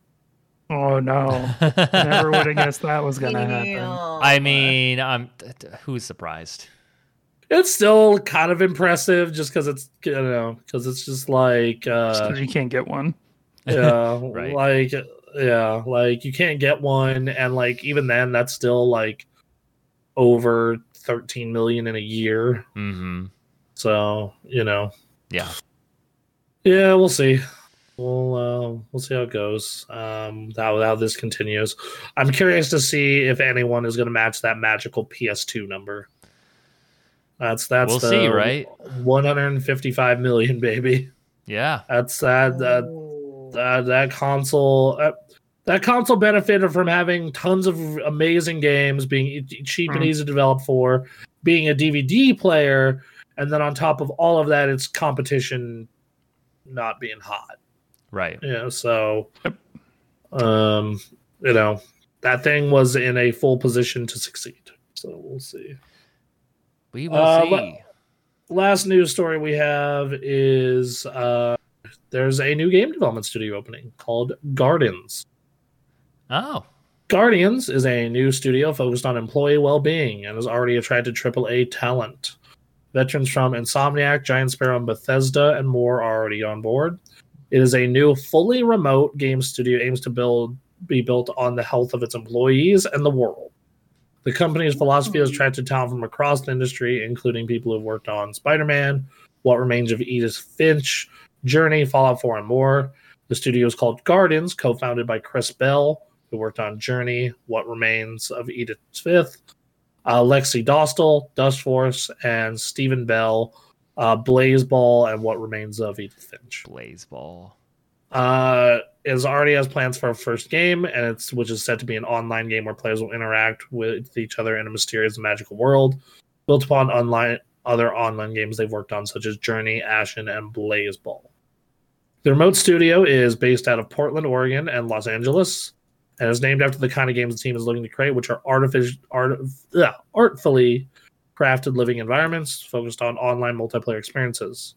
Oh no. Never would have guessed that was gonna happen. I mean, I'm t- t- who's surprised? It's still kind of impressive, just because it's you know because it's just like Just uh, 'cause you can't get one. yeah *laughs* Right. like yeah like you can't get one and like even then that's still like over 13 million in a year Mm-hmm. so you know Yeah. yeah we'll see we'll uh, we'll see how it goes um how, how this continues i'm curious to see if anyone is going to match that magical ps2 number That's that's We'll the see, right? 155 million, baby. Yeah. That's that that that, that console. Uh, that console benefited from having tons of amazing games, being e- cheap and Mm. easy to develop for, being a DVD player, and then on top of all of that, it's competition not being hot. Right. Yeah. so um, you know, that thing was in a full position to succeed. So we'll see. We will Uh, see. le- Last news story we have is uh there's a new game development studio opening called Gardens. oh. Gardens is a new studio focused on employee well-being and has already attracted AAA talent. Veterans from Insomniac, Giant Sparrow, and Bethesda, and more are already on board. It is a new, fully remote game studio aims to build be built on the health of its employees and the world. The company's philosophy has attracted talent from across the industry, including people who've worked on Spider-Man, What Remains of Edith Finch, Journey, Fallout 4, and more. The studio is called Gardens, co-founded by Chris Bell, who worked on Journey, What Remains of Edith Finch, uh, Lexi Dostal, Dustforce, and Stephen Bell, uh, Blaseball, and What Remains of Edith Finch. Blaseball. Uh, is already has plans for a first game, and it's which is set to be an online game where players will interact with each other in a mysterious and magical world, built upon online other online games they've worked on, such as Journey, Ashen, and Blaseball. The remote studio is based out of Portland, Oregon, and Los Angeles, and is named after the kind of games the team is looking to create, which are artificial, art, artfully crafted living environments focused on online multiplayer experiences.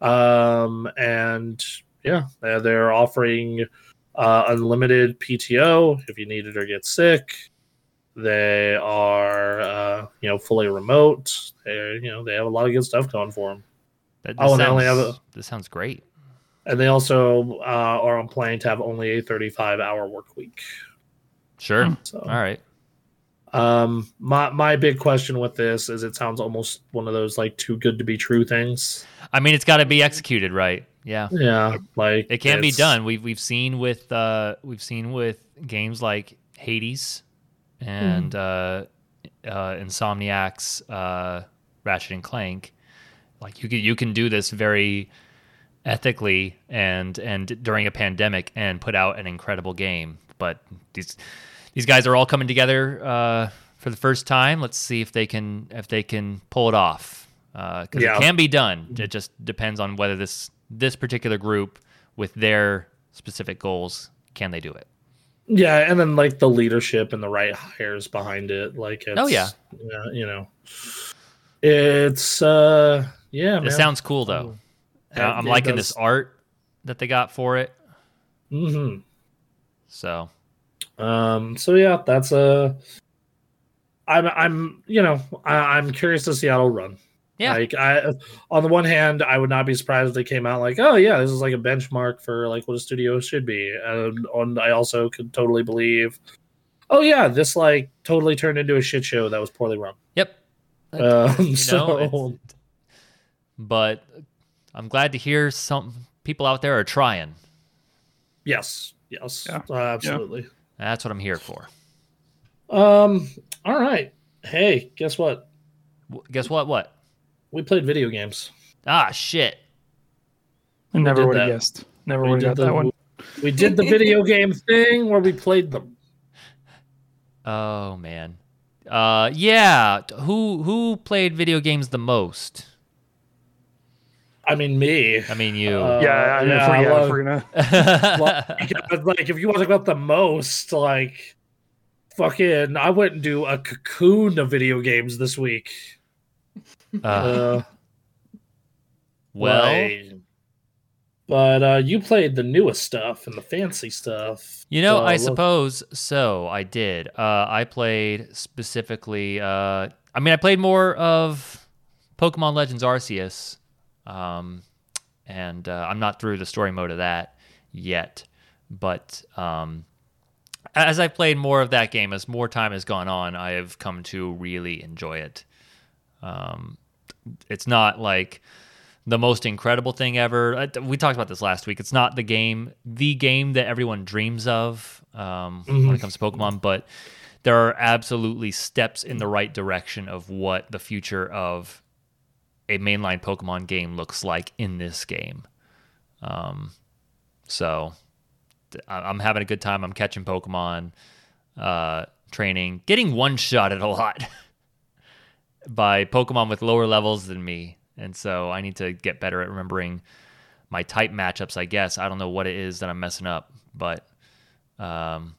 Um, and yeah, they're, offering uh, unlimited PTO if you need it or get sick. They are, uh, you know, fully remote. They, you know, they have a lot of good stuff going for them. That, Oh, and they sounds, only have a- this sounds great. And they also uh, are on plan to have only a 35 hour work week. Sure. So, All right. Um, my my big question with this is, it sounds almost one of those like too good to be true things. I mean, it's got to be executed right. Yeah. Yeah, like It can be done. We've we've seen with uh, we've seen with games like Hades and uh, uh, Insomniac's uh, Ratchet and Clank. Like you can you can do this very ethically and and during a pandemic and put out an incredible game. But these these guys are all coming together uh, for the first time. Let's see if they can if they can pull it off because Yeah. it can be done. It just depends on whether this this particular group with their specific goals can they do it. Yeah, and then like the leadership and the right hires behind it. Like, it's, Oh, yeah. yeah, you know, it's uh, yeah, It man. sounds cool though. Uh, I'm liking does- this art that they got for it. Mhm. So Um, so yeah, that's a. I'm I'm you know I, I'm curious to see how it'll run. Yeah. Like I, on the one hand, I would not be surprised if they came out like, oh yeah, this is like a benchmark for like what a studio should be. And on, I also could totally believe, oh yeah, this like totally turned into a shit show that was poorly run. yep. *laughs* Um, You know, so but I'm glad to hear some people out there are trying. yes, yes, Yeah. uh, absolutely. That's what I'm here for. Um, all right. Hey, guess what? W- Guess what? What? We played video games. Ah, shit. I never would have guessed. Never would have did got that one. *laughs* We did the video game thing where we played them. Oh man. Uh, yeah. Who who played video games the most? I mean, me. I mean, you. Uh, yeah, I mean, if, yeah, *laughs* we, yeah well- gonna Well, like, like, if you want to talk about the most, like, fucking, I went and do a cocoon of video games this week. Uh, Uh, well, like- but uh, you played the newest stuff and the fancy stuff. You know, So, I look- suppose so. I did. Uh, I played specifically. Uh, I mean, I played more of Pokemon Legends Arceus, um, and uh, I'm not through the story mode of that yet. But um, as I've played more of that game, as more time has gone on, I have come to really enjoy it. Um, it's not like the most incredible thing ever. Uh, We talked about this last week. It's not the game, the game that everyone dreams of um, when Mhm. it comes to Pokemon, but there are absolutely steps in the right direction of what the future of a mainline Pokemon game looks like in this game. Um, so I'm having a good time. I'm catching Pokemon, uh, training, getting one shot at a lot *laughs* by Pokemon with lower levels than me. And so I need to get better at remembering my type matchups, I guess. I don't know what it is that I'm messing up, but um,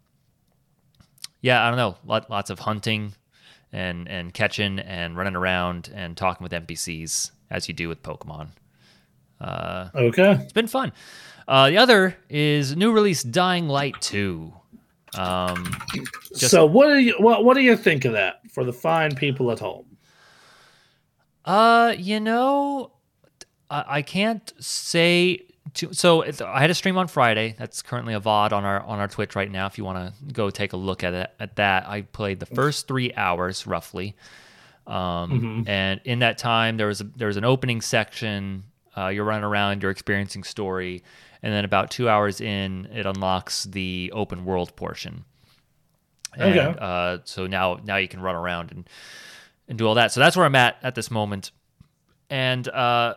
yeah, I don't know. lots of hunting and and catching and running around and talking with NPCs as you do with Pokemon. Uh, okay, it's been fun. Uh, the other is new release Dying Light Two. Um, just, so what do you what what do you think of that for the fine people at home? Uh, you know, I, I can't say to, so I had a stream on Friday. That's currently a VOD on our on our Twitch right now. If you want to go take a look at it, at that, I played the first three hours roughly, um, mm-hmm. and in that time there was a, there was an opening section. Uh, you're running around, you're experiencing story, and then about two hours in, it unlocks the open world portion. And, okay. Uh, so now now you can run around and and do all that. So that's where I'm at at this moment, and. Uh,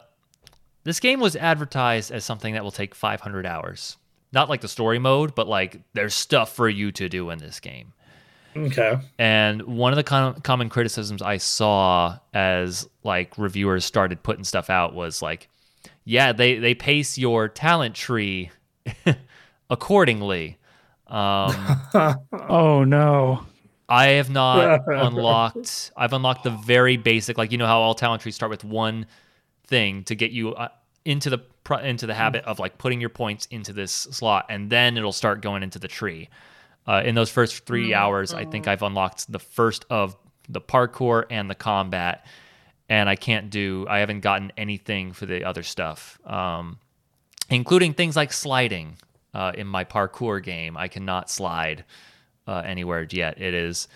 this game was advertised as something that will take 500 hours. Not like the story mode, but like there's stuff for you to do in this game. Okay. And one of the com- common criticisms I saw as like reviewers started putting stuff out was like, yeah, they they pace your talent tree *laughs* accordingly. Um, *laughs* oh no. I have not *laughs* unlocked. I've unlocked the very basic, like you know how all talent trees start with one thing to get you uh, into the into the habit of like putting your points into this slot, and then it'll start going into the tree. Uh, in those first 3 mm-hmm. hours, I think I've unlocked the first of the parkour and the combat, and I can't do. I haven't gotten anything for the other stuff, um, including things like sliding. Uh, in my parkour game, I cannot slide uh, anywhere yet. It is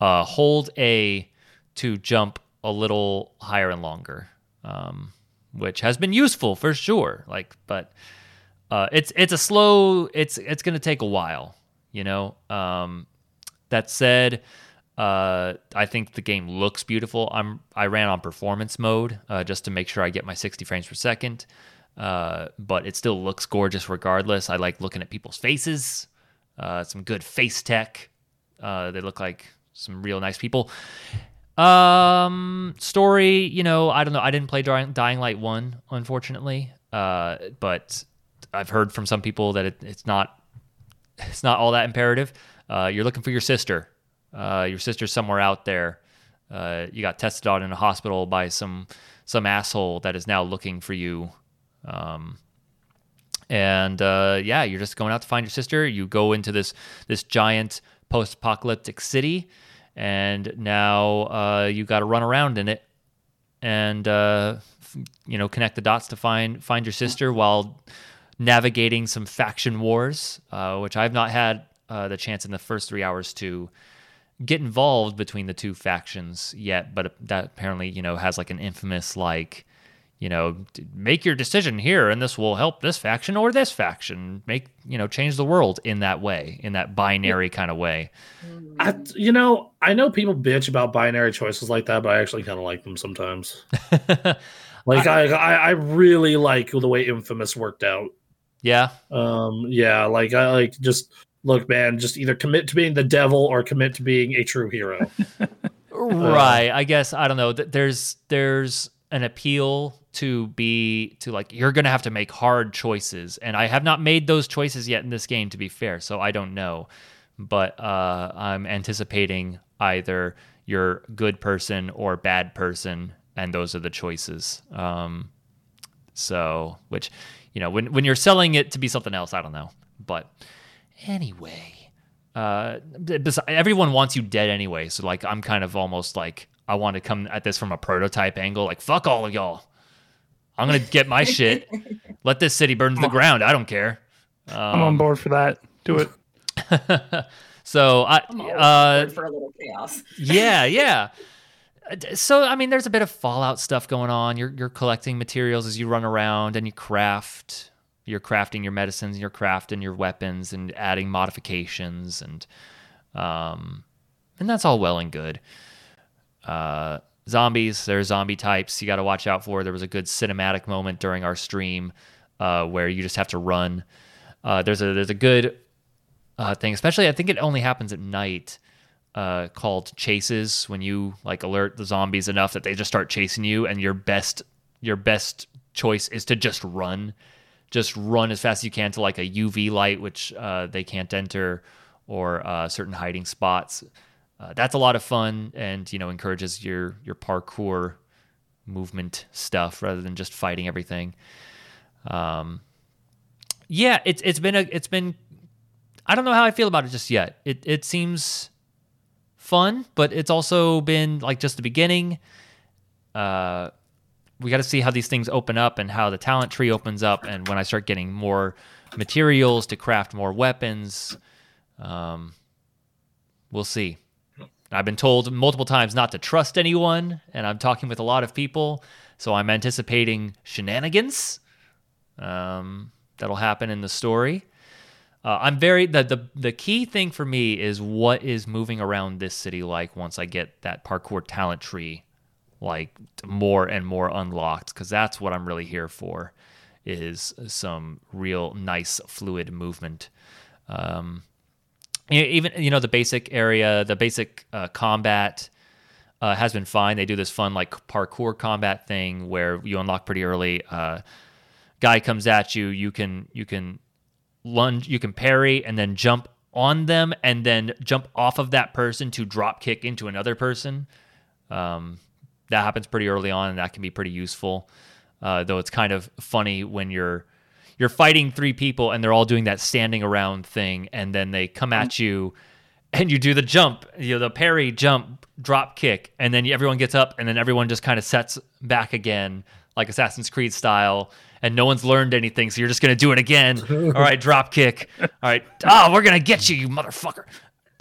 uh, hold A to jump a little higher and longer um, which has been useful for sure. Like, but uh, it's it's a slow. It's it's going to take a while. You know. Um, that said, uh, I think the game looks beautiful. I'm I ran on performance mode uh, just to make sure I get my 60 frames per second. Uh, but it still looks gorgeous regardless. I like looking at people's faces. Uh, some good face tech. Uh, they look like some real nice people. Um, story, you know, I don't know. I didn't play Dying Light 1, unfortunately. Uh, but I've heard from some people that it, it's not it's not all that imperative. Uh, you're looking for your sister. Uh, your sister's somewhere out there. Uh, you got tested on in a hospital by some some asshole that is now looking for you. Um, and uh, yeah, you're just going out to find your sister. You go into this this giant post-apocalyptic city and now uh, you got to run around in it and uh, you know connect the dots to find find your sister while navigating some faction wars, uh, which I've not had uh, the chance in the first three hours to get involved between the two factions yet. But that apparently you know has like an infamous like you know, make your decision here and this will help this faction or this faction. Make, you know, change the world in that way, in that binary kind of way. I, you know, I know people bitch about binary choices like that, but I actually kind of like them sometimes. *laughs* like I, I, I really like the way Infamous worked out. Yeah. Um. Yeah. Like I like just look, man. Just either commit to being the devil or commit to being a true hero. *laughs* right. Uh, I guess I don't know. That there's there's an appeal to be to like you're gonna have to make hard choices and i have not made those choices yet in this game to be fair so i don't know but uh, i'm anticipating either you're good person or bad person and those are the choices um, so which you know when, when you're selling it to be something else i don't know but anyway uh, everyone wants you dead anyway so like i'm kind of almost like I want to come at this from a prototype angle. Like, fuck all of y'all. I'm gonna get my shit. *laughs* Let this city burn to the ground. I don't care. Um, I'm on board for that. Do it. *laughs* so I uh, for a little chaos. yeah, *laughs* yeah. So I mean, there's a bit of Fallout stuff going on. You're you're collecting materials as you run around and you craft. You're crafting your medicines, and you're crafting your weapons, and adding modifications, and um, and that's all well and good. Uh, zombies. There's zombie types you got to watch out for. There was a good cinematic moment during our stream uh, where you just have to run. Uh, there's a there's a good uh, thing, especially I think it only happens at night. Uh, called chases when you like alert the zombies enough that they just start chasing you, and your best your best choice is to just run, just run as fast as you can to like a UV light, which uh, they can't enter, or uh, certain hiding spots. Uh, that's a lot of fun, and you know encourages your your parkour movement stuff rather than just fighting everything. Um, yeah, it's it's been a it's been I don't know how I feel about it just yet. It it seems fun, but it's also been like just the beginning. Uh, we got to see how these things open up and how the talent tree opens up, and when I start getting more materials to craft more weapons, um, we'll see. I've been told multiple times not to trust anyone, and I'm talking with a lot of people, so I'm anticipating shenanigans um, that'll happen in the story. Uh, I'm very the, the the key thing for me is what is moving around this city like once I get that parkour talent tree like more and more unlocked because that's what I'm really here for is some real nice fluid movement. Um, even you know the basic area, the basic uh, combat uh, has been fine. They do this fun like parkour combat thing where you unlock pretty early. Uh, guy comes at you, you can you can lunge, you can parry and then jump on them and then jump off of that person to drop kick into another person. Um, that happens pretty early on, and that can be pretty useful. Uh, though it's kind of funny when you're you're fighting three people and they're all doing that standing around thing, and then they come at you, and you do the jump, you know, the parry, jump, drop kick, and then everyone gets up, and then everyone just kind of sets back again, like Assassin's Creed style, and no one's learned anything, so you're just gonna do it again. *laughs* All right, drop kick. All right, ah, oh, we're gonna get you, you motherfucker.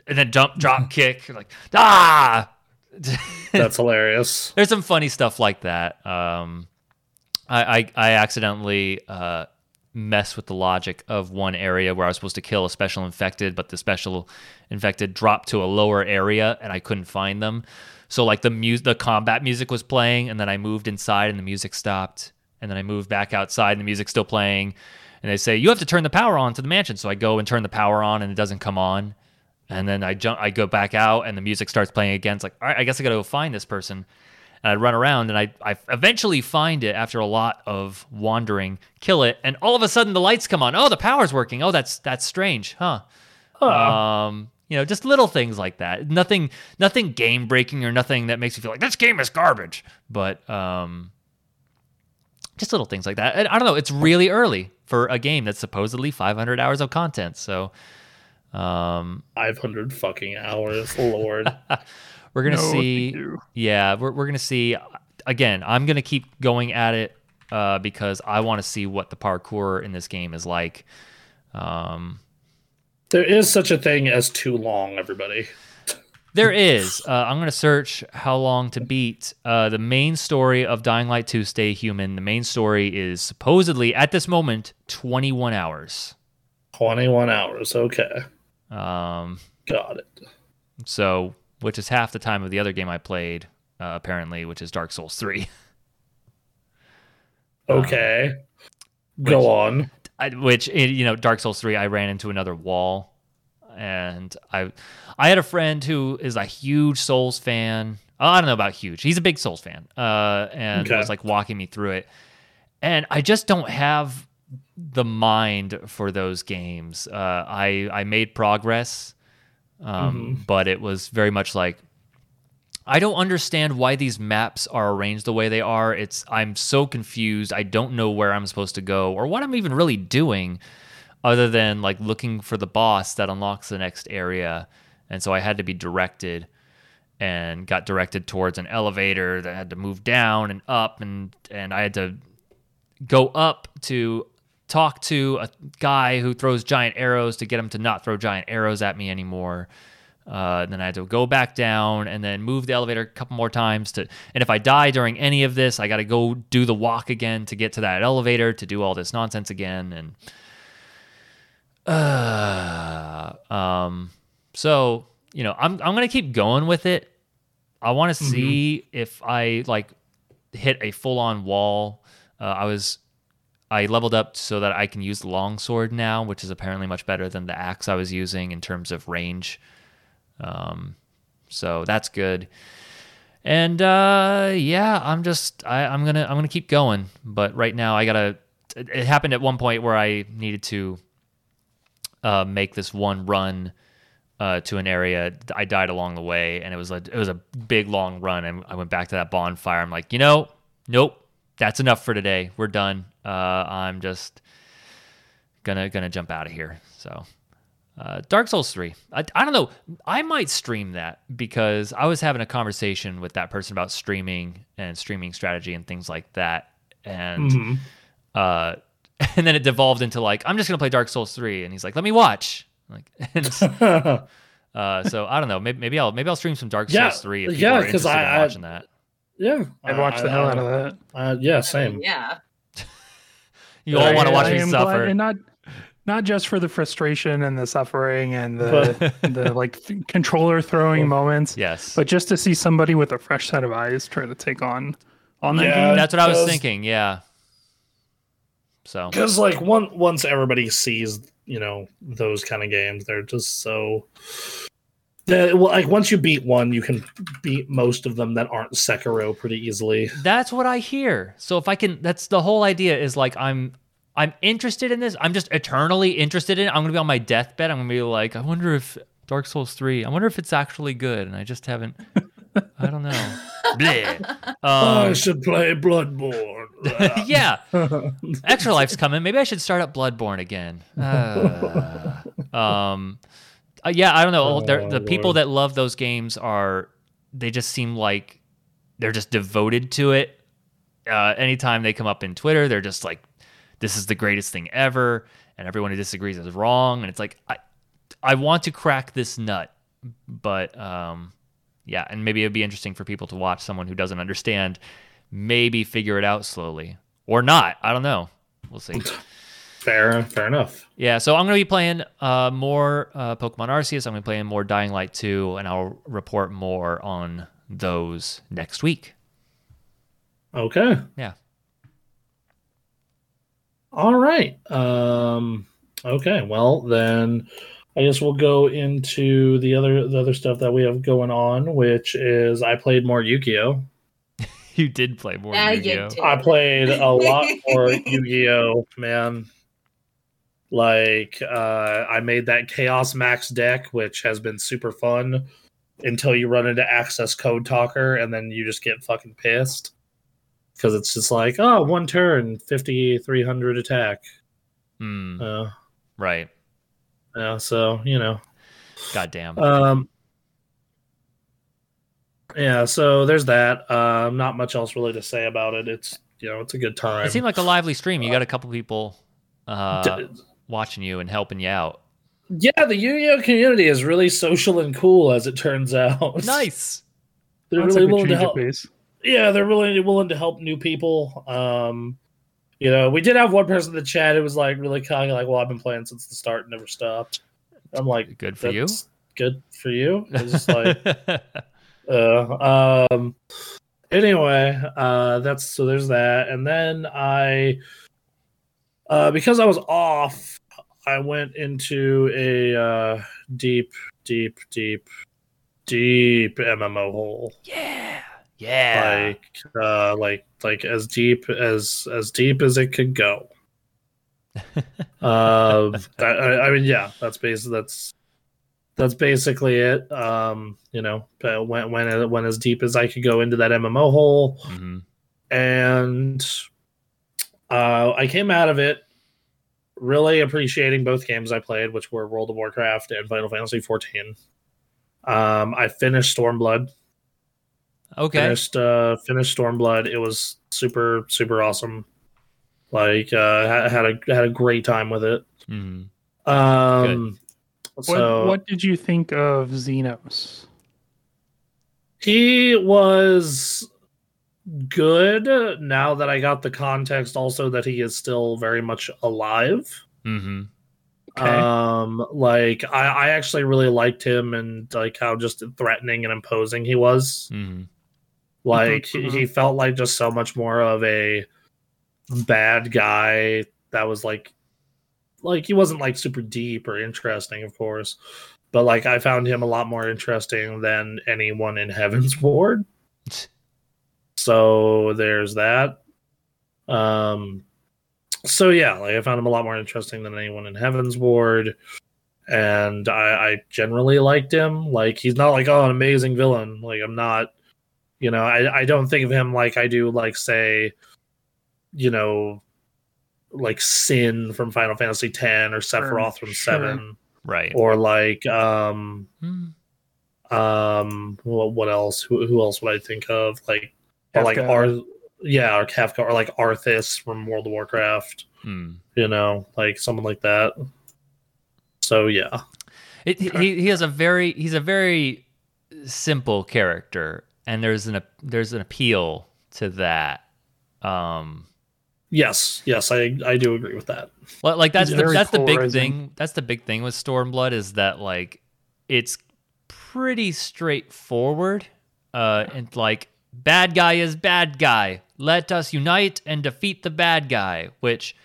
And then jump, drop *laughs* kick. You're like, ah. *laughs* That's hilarious. There's some funny stuff like that. Um, I, I, I accidentally uh, mess with the logic of one area where I was supposed to kill a special infected, but the special infected dropped to a lower area and I couldn't find them. So like the music, the combat music was playing, and then I moved inside and the music stopped and then I moved back outside and the music's still playing. And they say, You have to turn the power on to the mansion. So I go and turn the power on and it doesn't come on. And then I jump I go back out and the music starts playing again. It's like, all right, I guess I gotta go find this person. And I'd run around and I I eventually find it after a lot of wandering, kill it, and all of a sudden the lights come on. Oh, the power's working. Oh, that's that's strange, huh? huh. Um, you know, just little things like that. Nothing nothing game breaking or nothing that makes you feel like this game is garbage. But um just little things like that. And I don't know. It's really early for a game that's supposedly 500 hours of content. So, um, 500 fucking hours, Lord. *laughs* we're gonna no, see. Yeah, we're we're gonna see. Again, I'm gonna keep going at it uh, because I want to see what the parkour in this game is like. Um, there is such a thing as too long, everybody. There is. Uh, I'm going to search how long to beat. Uh, the main story of Dying Light 2 Stay Human, the main story is supposedly, at this moment, 21 hours. 21 hours. Okay. Um, Got it. So, which is half the time of the other game I played, uh, apparently, which is Dark Souls 3. *laughs* okay. Um, Go which, on. I, which, you know, Dark Souls 3, I ran into another wall and I I had a friend who is a huge Souls fan. I don't know about huge. He's a big Souls fan, uh, and okay. was like walking me through it. And I just don't have the mind for those games. Uh, I I made progress, um, mm-hmm. but it was very much like I don't understand why these maps are arranged the way they are. It's I'm so confused. I don't know where I'm supposed to go or what I'm even really doing other than like looking for the boss that unlocks the next area. And so I had to be directed and got directed towards an elevator that had to move down and up and and I had to go up to talk to a guy who throws giant arrows to get him to not throw giant arrows at me anymore. Uh, then I had to go back down and then move the elevator a couple more times to. And if I die during any of this, I got to go do the walk again to get to that elevator to do all this nonsense again. And uh, um, so you know, I'm I'm gonna keep going with it. I want to see if I like hit a full on wall. Uh, I was I leveled up so that I can use the longsword now, which is apparently much better than the axe I was using in terms of range. Um, so that's good. And uh, yeah, I'm just I, I'm gonna I'm gonna keep going. But right now I gotta. It, it happened at one point where I needed to uh, make this one run uh, to an area. I died along the way, and it was a it was a big long run. And I went back to that bonfire. I'm like, you know, nope, that's enough for today. We're done. Uh, I'm just gonna gonna jump out of here. So. Uh, Dark Souls 3. I, I don't know. I might stream that because I was having a conversation with that person about streaming and streaming strategy and things like that. And Mhm. uh, *laughs* and then it devolved into like, I'm just gonna play Dark Souls 3. And he's like, let me watch. Like, *laughs* and, *laughs* uh, so I don't know. Maybe, maybe I'll maybe I'll stream some Dark Yeah, Souls 3 if yeah, because interested I- in I- watching that. yeah, I'd watch the hell out of that. Uh, yeah, I mean, same. yeah. You all want to watch I me suffer. and not not just for the frustration and the suffering and the *laughs* the like th- controller throwing moments, yes. but just to see somebody with a fresh set of eyes try to take on on that Yeah. game. That's what I was thinking. Yeah. So Because like one once everybody sees you know those kind of games, they're just so. The, well, like once you beat one, you can beat most of them that aren't Sekiro pretty easily. That's what I hear. So if I can, that's the whole idea. Is like I'm, I'm interested in this. I'm just eternally interested in it. I'm gonna be on my deathbed. I'm gonna be like, I wonder if Dark Souls three. I wonder if it's actually good, and I just haven't. I don't know. *laughs* Bleh. *laughs* I Um, should play Bloodborne. *laughs* yeah, Extra Life's coming. Maybe I should start up Bloodborne again. Uh, um, uh, yeah, I don't know. Oh, the people that love those games are they just seem like they're just devoted to it. Uh, anytime they come up in Twitter, they're just like, "This is the greatest thing ever," and everyone who disagrees is wrong. And it's like, I, I want to crack this nut, but um, yeah, and maybe it'd be interesting for people to watch someone who doesn't understand, maybe figure it out slowly or not. I don't know. We'll see. *laughs* fair, fair enough. Yeah, so I'm going to be playing uh, more uh, Pokemon Arceus. I'm going to be playing more Dying Light 2, and I'll report more on those next week. Okay. Yeah. All right. Um okay, well then I guess we'll go into the other the other stuff that we have going on, which is I played more Yu-Gi-Oh. *laughs* You did play more Yeah, you Yu-Gi-Oh. I played a lot *laughs* more Yu-Gi-Oh, man. Like uh I made that Chaos Max deck, which has been super fun until you run into Access Code Talker and then you just get fucking pissed. Because it's just like, oh, one turn, 5300 attack. Hmm, Uh, right. yeah, so, you know. Goddamn. Um, yeah, so there's that. Um, not much else really to say about it. It's you know, it's a good time. it seemed like a lively stream. You got a couple people uh, D- watching you and helping you out. yeah, the Yu-Gi-Oh community is really social and cool, as it turns out. *laughs* Nice. They're That's really willing to help. Yeah, they're really willing to help new people. Um, you know, we did have one person in the chat who was like really kind of like, "Well, I've been playing since the start, and never stopped." I'm like, Good for you. Good for you. *laughs* It's just like, Uh, um. Anyway, uh, that's so there's that, and then I, uh, because I was off, I went into a uh, deep, deep, deep, deep MMO hole. yeah. Yeah. Like, uh, like, like as deep as as deep as it could go. *laughs* uh, I, I mean, yeah, that's basically that's that's basically it. Um, you know, but went went when as deep as I could go into that MMO hole, hmm and uh, I came out of it really appreciating both games I played, which were World of Warcraft and Final Fantasy XIV. Um, I finished Stormblood. Okay. Finished uh, finished Stormblood. It was super super awesome. Like uh, ha- had a had a great time with it. hmm Um, What so what did you think of Zenos? he was good. Now that I got the context, also that he is still very much alive. hmm Okay. Um, like I, I actually really liked him and like how just threatening and imposing he was. Mhm. Like Mhm, he, he felt like just so much more of a bad guy that was like like he wasn't like super deep or interesting, of course. But like I found him a lot more interesting than anyone in Heaven's *laughs* Ward. So there's that. Um so yeah, like I found him a lot more interesting than anyone in Heavensward. And I, I generally liked him. Like he's not like, oh, an amazing villain. Like I'm not you know, I, I don't think of him like I do like say, you know, like Sin from Final Fantasy X or Sephiroth from sure. Seven. Right. Or like um Mm. um what, what else who, who else would i think of like or like Kefka. Ar- yeah or kefka or like arthas from world of warcraft Mm. you know like someone like that so yeah It, he he has a very he's a very simple character, and there's an there's an appeal to that. Um, yes yes i i do agree with that Well, like that's the very that's the big thing. That's the big thing with Stormblood is that like it's pretty straightforward. Uh, and like bad guy is bad guy. Let us unite and defeat the bad guy, which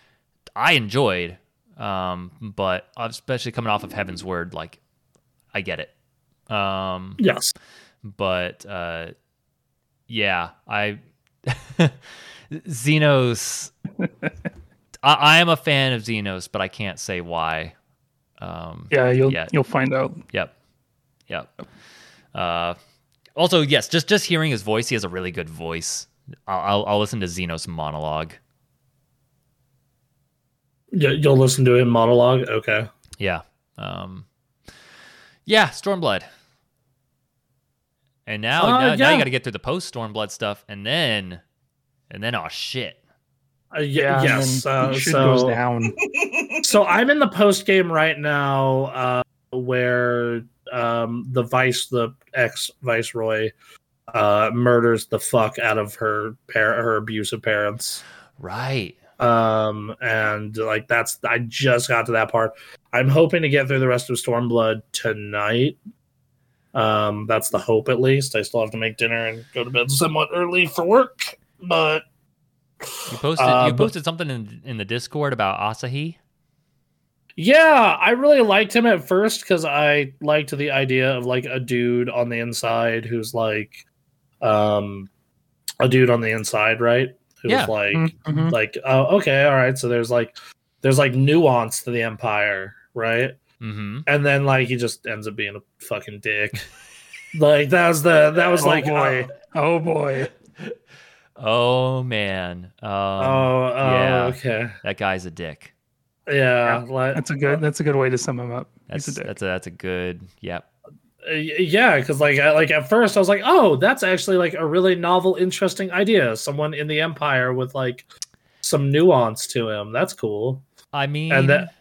I enjoyed. Um, but especially coming off of Heavensward, like I get it. Um, yes but uh, yeah, I *laughs* Zenos. I, I am a fan of Zenos, but I can't say why. Um, yeah, you'll yeah. you'll find out. Yep, yep. Uh, also, yes, just just hearing his voice, he has a really good voice. I'll I'll, I'll listen to Zenos monologue. You- you'll listen to him monologue okay Yeah. Um, yeah, Stormblood. And now, Uh, now, now you got to get through the post Stormblood stuff, and then, and then, oh shit. uh, Yeah, and yes uh, so goes down. *laughs* so i'm in the post game right now uh where um the vice the ex viceroy uh murders the fuck out of her par- her abusive parents Right. um and like that's i just got to that part i'm hoping to get through the rest of stormblood tonight um that's the hope at least i still have to make dinner and go to bed somewhat early for work but You posted Uh, you but- posted something in in the Discord about Asahi. Yeah i really liked him at first because i liked the idea of like a dude on the inside who's like um a dude on the inside right who's Yeah. like Mhm. like oh okay all right so there's like there's like nuance to the empire right Mm-hmm. and then like he just ends up being a fucking dick. *laughs* like that was the that was Oh, like boy. uh, Oh boy. Oh man. Um, oh, oh yeah. okay that guy's a dick. Yeah like That's a good that's a good way to sum him up. That's a that's a that's a good. Yep. uh, yeah because like I, like at first I was like oh that's actually like a really novel interesting idea someone in the empire with like some nuance to him that's cool I mean, and that-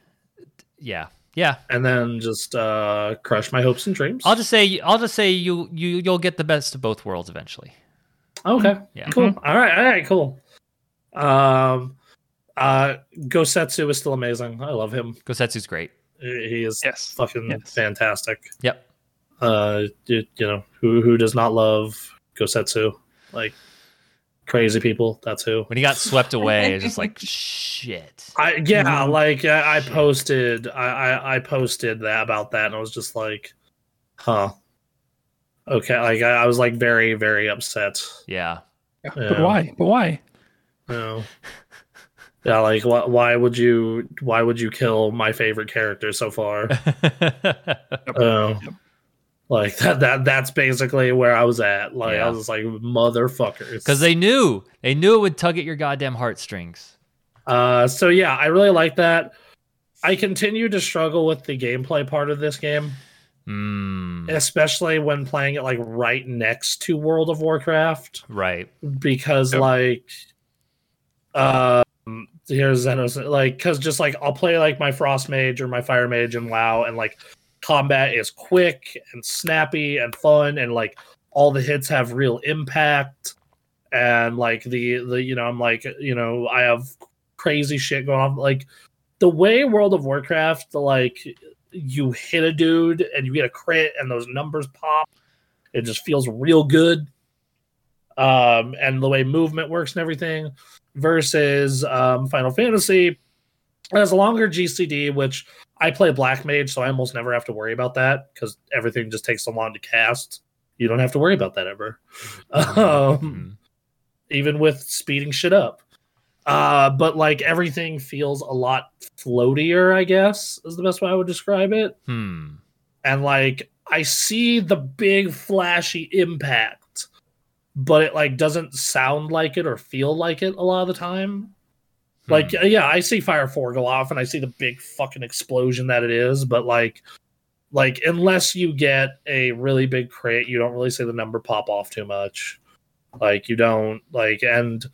yeah, yeah. and then just uh crush my hopes and dreams I'll just say, I'll just say, you you you'll get the best of both worlds eventually. okay Yeah. cool all right all right cool um uh gosetsu is still amazing i love him Gosetsu's great. he is Yes. fucking Yes. fantastic. Yep. Uh, you, you know who who does not love Gosetsu? Like crazy people. That's who. When he got swept away, it's just like *laughs* shit. I yeah, Mhm. like I, I posted I, I I posted that about that, and I was just like, huh. Okay, like I, I was like very very upset. Yeah. Yeah, Yeah. But why? But why? You know? Yeah, like why, why would you why would you kill my favorite character so far? *laughs* Oh, like that that that's basically where I was at. Like Yeah. I was just like motherfuckers. Because they knew they knew it would tug at your goddamn heartstrings. uh so yeah, I really like that. I continue to struggle with the gameplay part of this game, Mm, especially when playing it like right next to World of Warcraft. right. Because Yep. like um here's Xenos like because just like I'll play like my Frost Mage or my Fire Mage and WoW and like combat is quick and snappy and fun and like all the hits have real impact and like the the you know I'm like you know I have crazy shit going on like the way World of Warcraft, like you hit a dude and you get a crit and those numbers pop, it just feels real good. Um, and the way movement works and everything versus um, Final Fantasy it has a longer GCD, which I play Black Mage, so I almost never have to worry about that because everything just takes so long to cast. You don't have to worry about that ever. *laughs* Um, even with speeding shit up. Uh, but like everything feels a lot floatier, I guess, is the best way I would describe it. Hmm. And like I see the big flashy impact, but it like doesn't sound like it or feel like it a lot of the time. Like Hmm. yeah, I see Fire 4 go off and I see the big fucking explosion that it is, but like like unless you get a really big crit, you don't really see the number pop off too much. Like you don't like and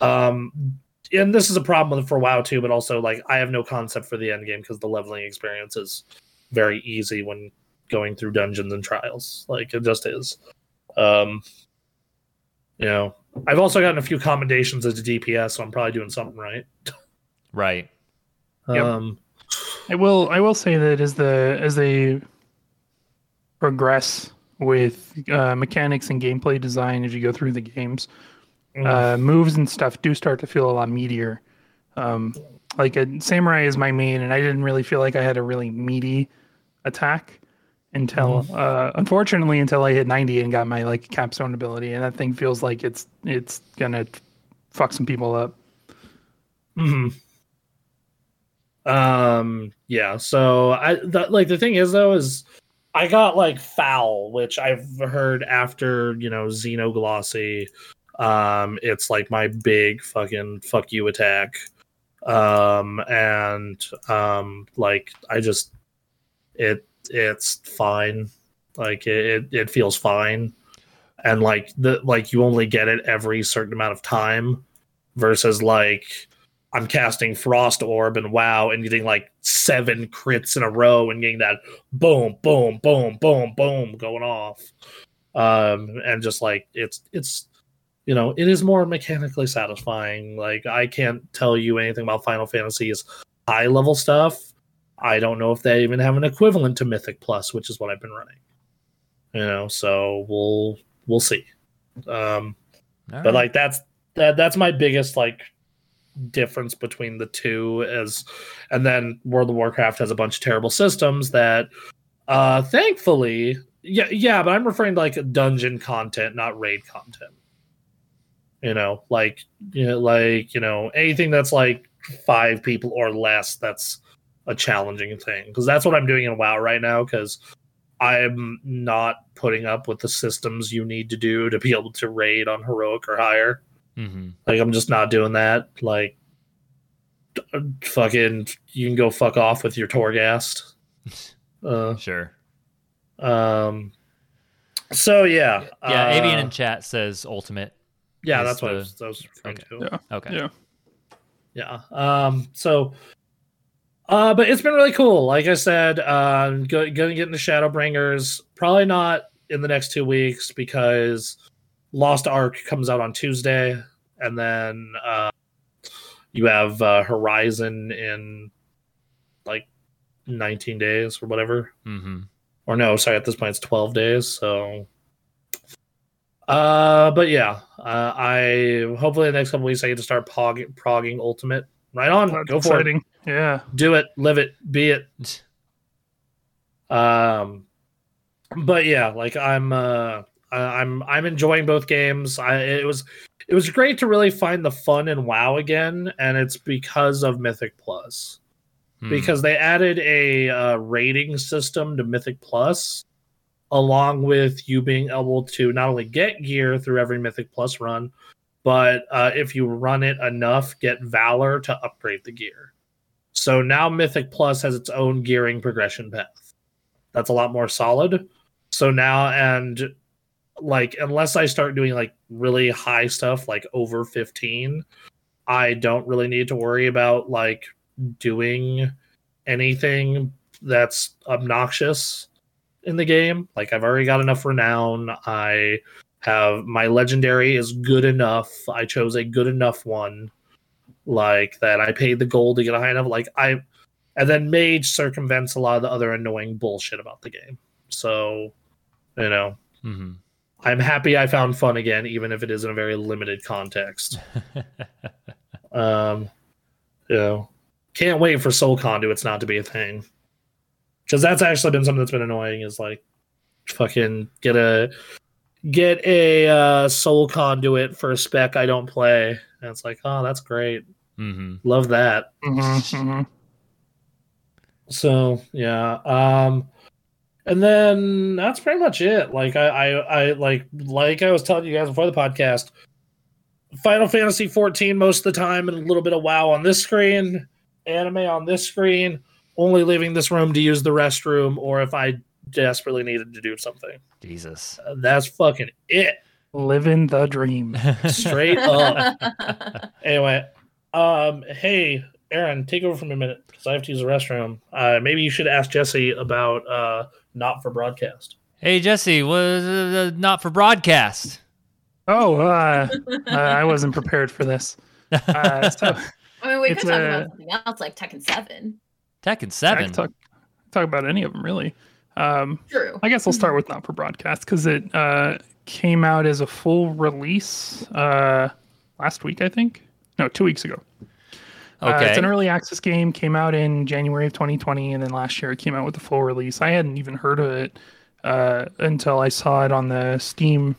um and this is a problem with for WoW too, but also like I have no concept for the end game because the leveling experience is very easy when going through dungeons and trials. Like it just is. Um you know, I've also gotten a few commendations as a DPS, so I'm probably doing something right. Right. Yep. Um I will I will say that as the as they progress with uh, mechanics and gameplay design as you go through the games, uh, moves and stuff do start to feel a lot meatier. Um, like a samurai is my main, and I didn't really feel like I had a really meaty attack until, uh, unfortunately, until I hit 90 and got my like capstone ability, and that thing feels like it's it's gonna fuck some people up. hmm Um. Yeah. So I the, like the thing is though is I got like foul, which I've heard after you know Xenoglossy. Um, it's like my big fucking fuck you attack. Um, and um, like I just it it's fine. Like it it feels fine, and like the like you only get it every certain amount of time, versus like I'm casting Frost Orb and WoW and getting like seven crits in a row and getting that boom, boom, boom, boom, boom going off. Um, and just like it's it's you know, it is more mechanically satisfying. Like I can't tell you anything about Final Fantasy's high level stuff. I don't know if they even have an equivalent to Mythic Plus, which is what I've been running. You know, so we'll we'll see. Um All but like that's that that's my biggest like difference between the two as and then world of warcraft has a bunch of terrible systems that uh thankfully yeah yeah but i'm referring to like dungeon content not raid content you know like you know like you know anything that's like five people or less that's a challenging thing because that's what i'm doing in wow right now because i'm not putting up with the systems you need to do to be able to raid on heroic or higher hmm like I'm just not doing that. Like d- fucking you can go fuck off with your Torghast. *laughs* Uh Sure. um so yeah. Yeah. uh, Avian in chat says ultimate. Yeah, is that's what I was, I was referring okay. to. Yeah. Okay. Yeah. Yeah. Um so uh but it's been really cool. Like I said, uh go, gonna get into Shadowbringers. Probably not in the next two weeks because Lost Ark comes out on Tuesday, and then uh you have uh Horizon in like 19 days or whatever. hmm Or no, sorry, at this point it's 12 days, so uh but yeah, uh, I hopefully the next couple weeks I get to start pog- progging Ultimate. Right on, That's go for it exciting. Yeah. do it, live it, be it. Um, but yeah, like I'm, uh, I- I'm, I'm enjoying both games. I it was, it was great to really find the fun in WoW again, and it's because of Mythic Plus Hmm. because they added a uh, rating system to Mythic Plus, along with you being able to not only get gear through every Mythic Plus run, but uh, if you run it enough, get Valor to upgrade the gear. So now Mythic Plus has its own gearing progression path. That's a lot more solid. So now, and like, unless I start doing like really high stuff, like over 15, I don't really need to worry about like doing anything that's obnoxious in the game. Like I've already got enough renown. I have my legendary is good enough. I chose a good enough one. Like that I paid the gold to get a high enough. Like I, and then Mage circumvents a lot of the other annoying bullshit about the game. So, you know, hmm I'm happy I found fun again, even if it is in a very limited context. *laughs* um, you know, can't wait for Soul Conduits not to be a thing, because that's actually been something that's been annoying. Is like, fucking get a get a uh, Soul Conduit for a spec I don't play, and it's like, oh, that's great, hmm love that. Mhm, So yeah, um, and then that's pretty much it. Like I, I, I like like I was telling you guys before the podcast, Final Fantasy 14 most of the time, and a little bit of WoW on this screen, anime on this screen. Only leaving this room to use the restroom, or if I desperately needed to do something. Jesus. Uh, That's fucking it. Living the dream. Straight up. *laughs* Anyway, um, hey, Aaron, take over for me a minute because I have to use the restroom. Uh, maybe you should ask Jesse about uh, not for broadcast. Hey Jesse, was uh, not for broadcast. Oh, uh, uh, I wasn't prepared for this. Uh, so *laughs* I mean, we It's could talk a- about something else like Tekken 7. Tekken I Seven. can talk talk about any of them really. Um, True. I guess I'll start with not for broadcast because it uh, came out as a full release uh, last week, I think. No, two weeks ago. Uh, Okay. it's an early access game. Came out in January of 2020, and then last year it came out with the full release. I hadn't even heard of it uh, until I saw it on the Steam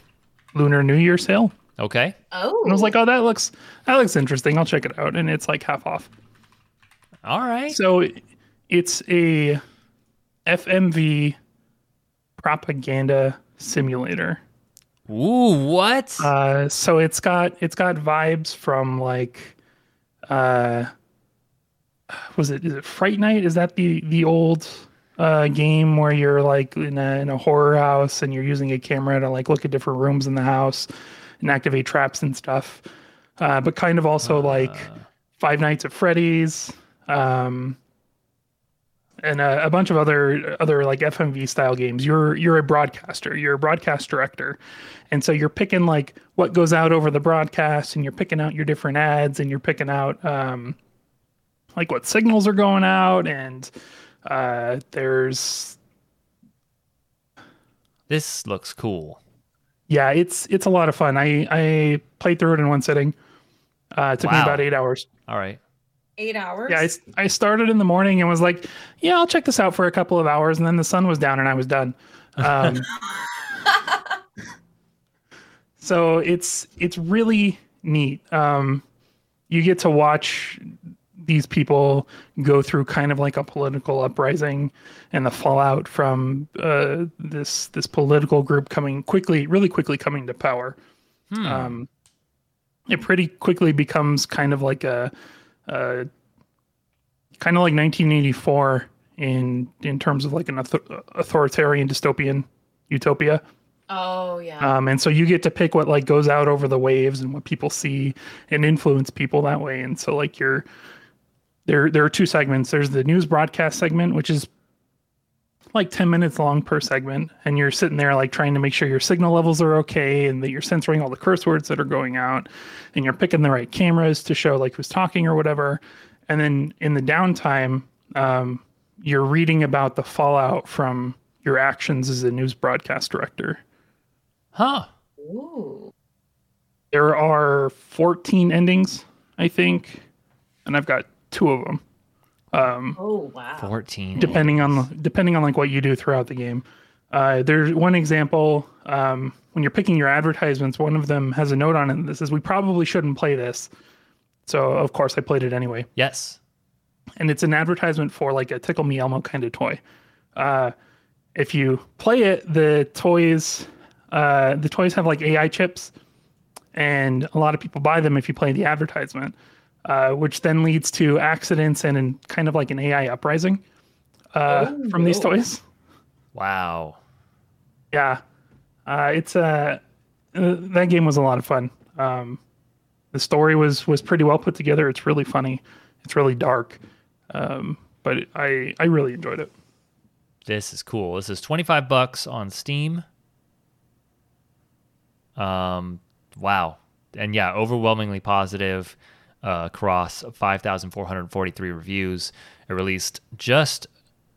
Lunar New Year sale, okay. Oh. and I was like, "Oh, that looks that looks interesting. I'll check it out." And it's like half off. All right. So it's a FMV propaganda simulator. Ooh, what? Uh, so it's got it's got vibes from like, uh, was it is it Fright Night? Is that the the old uh, game where you're like in a in a horror house and you're using a camera to like look at different rooms in the house and activate traps and stuff? Uh, but kind of also like Five Nights at Freddy's, um, and a, a bunch of other other like FMV style games. You're you're a broadcaster. You're a broadcast director, and so you're picking like what goes out over the broadcast, and you're picking out your different ads, and you're picking out um, like what signals are going out, and uh, there's this looks cool. yeah, it's it's a lot of fun. I I played through it in one sitting. Uh, it took me about eight hours. All right. Eight hours? Yeah, I, I started in the morning and was like, yeah, I'll check this out for a couple of hours. And then the sun was down and I was done. Um, *laughs* so it's it's really neat. Um, you get to watch these people go through kind of like a political uprising and the fallout from uh, this this political group coming quickly, really quickly coming to power. Hmm. Um, it pretty quickly becomes kind of like a, a kind of like 1984 in in terms of like an author- authoritarian dystopian utopia. Oh, yeah. Um, and so you get to pick what like goes out over the waves and what people see and influence people that way. And so like you're there there are two segments. There's the news broadcast segment, which is like 10 minutes long per segment and you're sitting there like trying to make sure your signal levels are okay and that you're censoring all the curse words that are going out and you're picking the right cameras to show like who's talking or whatever and then in the downtime um, you're reading about the fallout from your actions as a news broadcast director Huh. Ooh. there are 14 endings i think and i've got two of them um, Oh, wow. 14. depending on depending on like what you do throughout the game. Uh, there's one example um, when you're picking your advertisements. One of them has a note on it that says, "We probably shouldn't play this." So of course I played it anyway, Yes. and it's an advertisement for like a Tickle Me Elmo kind of toy. Uh, if you play it, the toys uh, the toys have like AI chips, and a lot of people buy them if you play the advertisement, uh, which then leads to accidents and in kind of like an AI uprising uh, Oh, from these toys. Wow. Yeah, uh, it's a uh, that game was a lot of fun. Um, the story was was pretty well put together. It's really funny. It's really dark, um, but I I really enjoyed it. This is cool. This is 25 bucks on Steam. Um wow. And yeah, overwhelmingly positive. Uh, across 5,443 reviews. It released just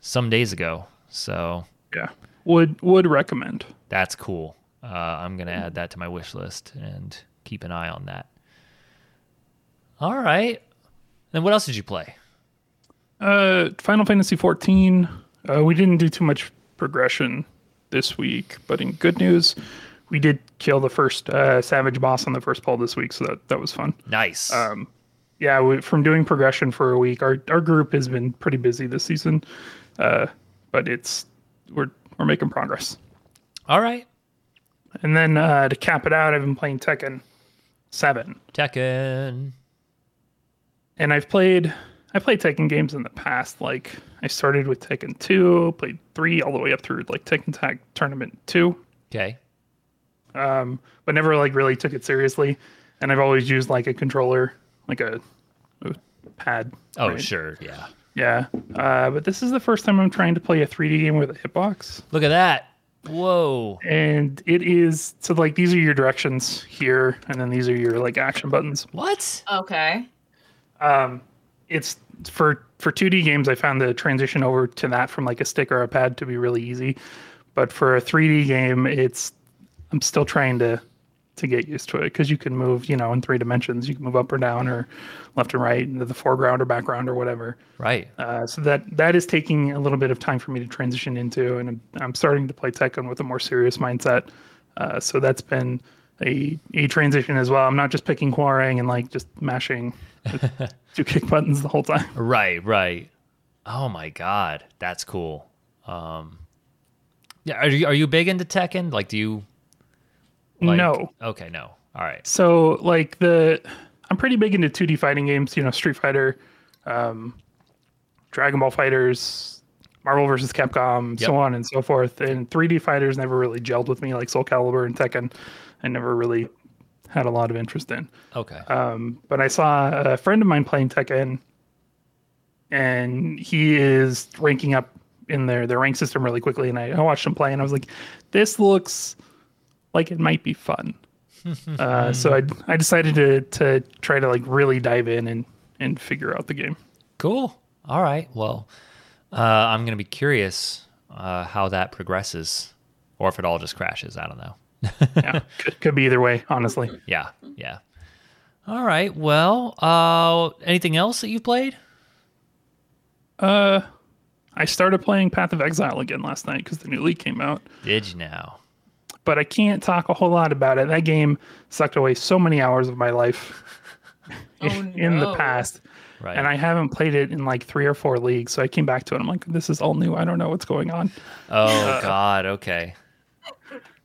some days ago, so Yeah. Would would recommend. that's cool. Uh, I'm gonna add that to my wish list and keep an eye on that. All right. Then what else did you play? Uh, Final Fantasy 14. Uh, we didn't do too much progression this week, but in good news, we did kill the first uh, Savage boss on the first pull this week, so that that was fun. Nice. Um, yeah, we, from doing progression for a week, our our group has been pretty busy this season, uh, but it's we're we're making progress. All right. And then uh, to cap it out, I've been playing Tekken Seven, Tekken. and I've played I played Tekken games in the past. Like I started with Tekken Two, played three all the way up through like Tekken Tag Tournament Two, Okay. um, but never like really took it seriously. And I've always used like a controller, like a, a pad. Oh, right? sure. Yeah. Yeah, uh, but this is the first time I'm trying to play a 3D game with a hitbox, Look at that. Whoa. and it is so like these are your directions here, and then these are your like action buttons. What? Okay. Um, it's for for 2D games. I found the transition over to that from like a stick or a pad to be really easy, but for a 3D game, it's I'm still trying to to get used to it because you can move, you know, in three dimensions. You can move up or down or left and right into the foreground or background or whatever. Right. Uh, so that that is taking a little bit of time for me to transition into, and I'm, I'm starting to play Tekken with a more serious mindset. Uh, so that's been a a transition as well. I'm not just picking Hwoarang and like just mashing *laughs* two kick buttons the whole time. Right, right. Oh my god, that's cool. Um, yeah, are you are you big into Tekken? Like, do you? Like, no, Okay, no. All right. so like the I'm pretty big into 2D fighting games. You know, Street Fighter, um, Dragon Ball FighterZ, Marvel vs. Capcom, Yep. so on and so forth. And 3D fighters never really gelled with me, like Soul Calibur and Tekken. I never really had a lot of interest in. Okay. Um, but I saw a friend of mine playing Tekken, and he is ranking up in their their rank system really quickly. And I, I watched him play, and I was like, "This looks like it might be fun." *laughs* uh, so I I decided to to try to like really dive in and and figure out the game. Cool. All right. Well, uh, I'm gonna be curious uh, how that progresses, or if it all just crashes. I don't know. *laughs* Yeah, could, could be either way, honestly. Yeah. Yeah. All right. Well, uh, anything else that you've played? Uh, I started playing Path of Exile again last night because the new league came out. Did you now? But I can't talk a whole lot about it. That game sucked away so many hours of my life *laughs* Oh, *laughs* in the past. Right. And I haven't played it in like three or four leagues. So I came back to it. I'm like, this is all new. I don't know what's going on. oh *laughs* God. Okay.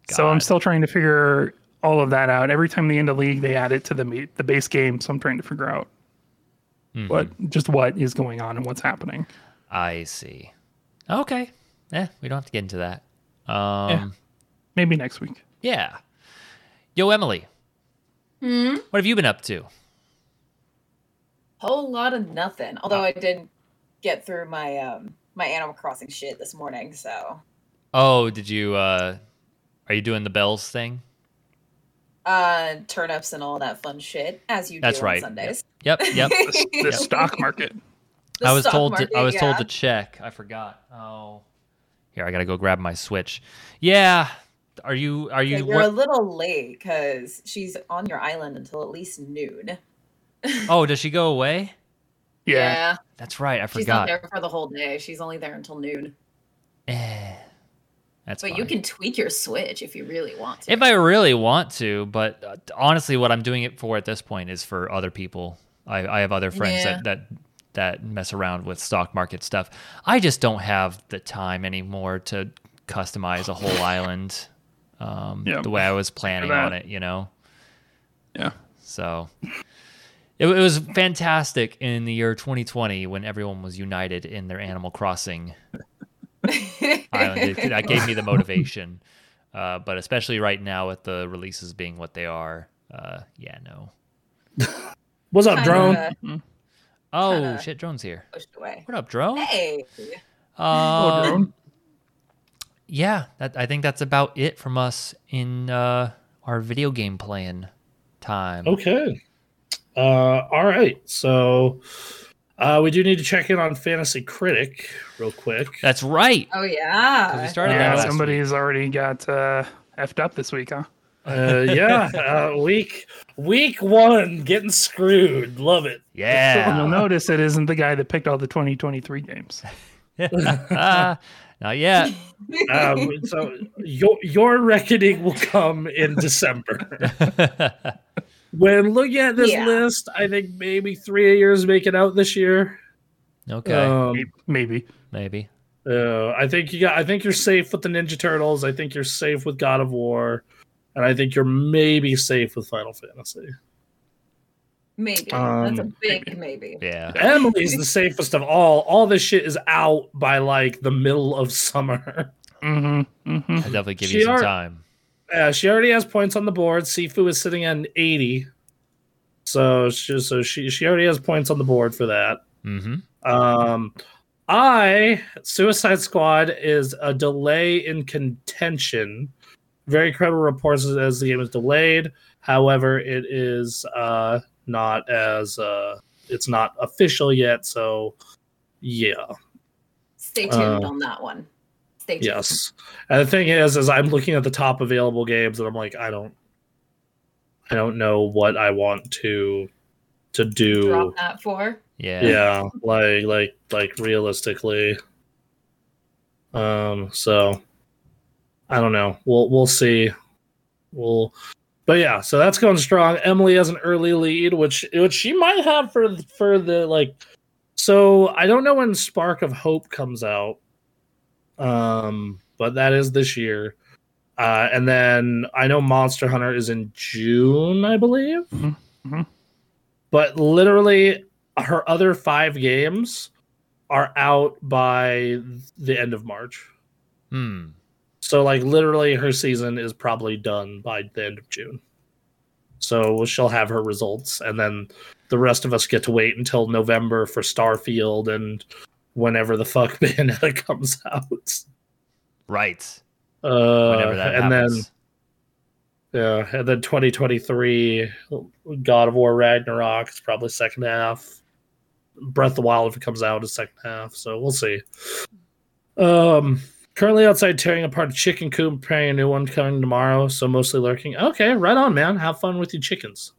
So I'm still trying to figure all of that out. Every time they end a league, they add it to the the base game. So I'm trying to figure out Mm-hmm. what just what is going on and what's happening. I see. Okay. Yeah, we don't have to get into that. Um, Maybe next week. yeah. Yo, Emily. Hmm. What have you been up to? Whole lot of nothing. Although I did get through my um my Animal Crossing shit this morning, so Oh, did you? uh Are you doing the bells thing? uh turnips and all that fun shit as you That's do right. on Sundays. Yep. Yep. *laughs* The, the stock market. The I was told. market, to, I was told to check. I forgot. Oh, here I gotta go grab my Switch. Yeah. Are you? Are Yeah, you? you're a little late because she's on your island until at least noon. *laughs* oh, does she go away? Yeah. That's right. I forgot. she's not there for the whole day. She's only there until noon. Eh, that's. But you can tweak your Switch if you really want to. If I really want to, but uh, honestly, what I'm doing it for at this point is for other people. I, I have other friends Yeah. that, that that mess around with stock market stuff. I just don't have the time anymore to customize a whole island um, Yeah. the way I was planning on it. You know, Yeah. so it, it was fantastic in the year 2020 when everyone was united in their Animal Crossing *laughs* island. It- that gave me the motivation. Uh, but especially right now with the releases being what they are, uh, yeah, no. *laughs* What's up, drone? Kinda Oh Kinda- shit, drone's here. Pushed away. What up, drone? Hey. Um, drone. Yeah, that I think that's about it from us in uh, our video game playing time. Okay. Uh, all right. So uh, we do need to check in on Fantasy Critic real quick. That's right. Oh 'Cause we yeah. started that Yeah, last somebody's already got uh, effed up this week, huh? *laughs* Uh, yeah, uh, week week one getting screwed. Love it. Yeah, You'll Yeah. notice it isn't the guy that picked all the 2023 games. Ah, *laughs* Not yet. *laughs* Um, so your your reckoning will come in December. *laughs* when looking at this Yeah. list, I think maybe three years make it out this year. okay. Um, Maybe. Maybe. Uh, I think you got. I think you're safe with the Ninja Turtles. I think you're safe with God of War, and I think you're maybe safe with Final Fantasy. Maybe. That's a Um, big maybe. Yeah. Emily's the safest of all. All this shit is out by like the middle of summer. Mm-hmm. Mm-hmm. I definitely give She you some are- time. Yeah, she already has points on the board. Sifu is sitting at an 80, so she so she she already has points on the board for that. Mm-hmm. Um, I Suicide Squad is a delay in contention. Very credible reports as the game is delayed. However, it is uh, not as uh, it's not official yet. So, yeah, Stay tuned Uh, on that one. Stay tuned. yes. And the thing is, is I'm looking at the top available games, and I'm like, I don't, I don't know what I want to to do. Drop that for. Yeah. yeah like like like realistically um so i don't know we'll we'll see we'll but yeah so that's going strong emily has an early lead which which she might have for for the like so i don't know when spark of hope comes out um but that is this year uh and then i know monster hunter is in june i believe Mhm, mhm. but literally her other five games are out by the end of March. Hmm. So like literally her season is probably done by the end of June. So she'll have her results and then the rest of us get to wait until November for Starfield and whenever the fuck *laughs* Bayonetta comes out. Right. Uh Whenever that and happens. then yeah, and then 2023 God of War Ragnarok is probably second half. Breath of the Wild if it comes out is second half, so we'll see. Um currently outside tearing apart a chicken coop, preparing a new one coming tomorrow, so mostly lurking. Okay, right on, man. Have fun with your chickens.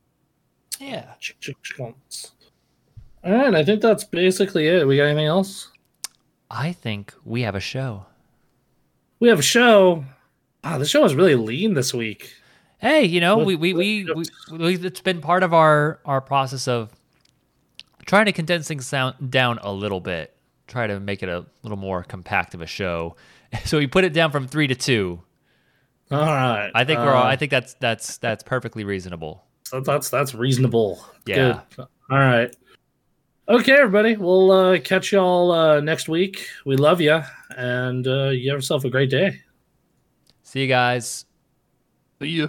yeah. Chick, chick, chickens. All right, I think that's basically it. We got anything else? I think we have a show. We have a show. Wow, the show is really lean this week. Hey, you know, we we, we, we, we it's been part of our our process of trying to condense things down down a little bit, try to make it a little more compact of a show. *laughs* So we put it down from three to two. All right. I think we're all, uh, I think that's that's that's perfectly reasonable. So that's that's reasonable. Yeah. Good. All right. Okay, everybody. We'll uh, catch y'all uh, next week. We love you, and uh, you have yourself a great day. See you guys. See ya.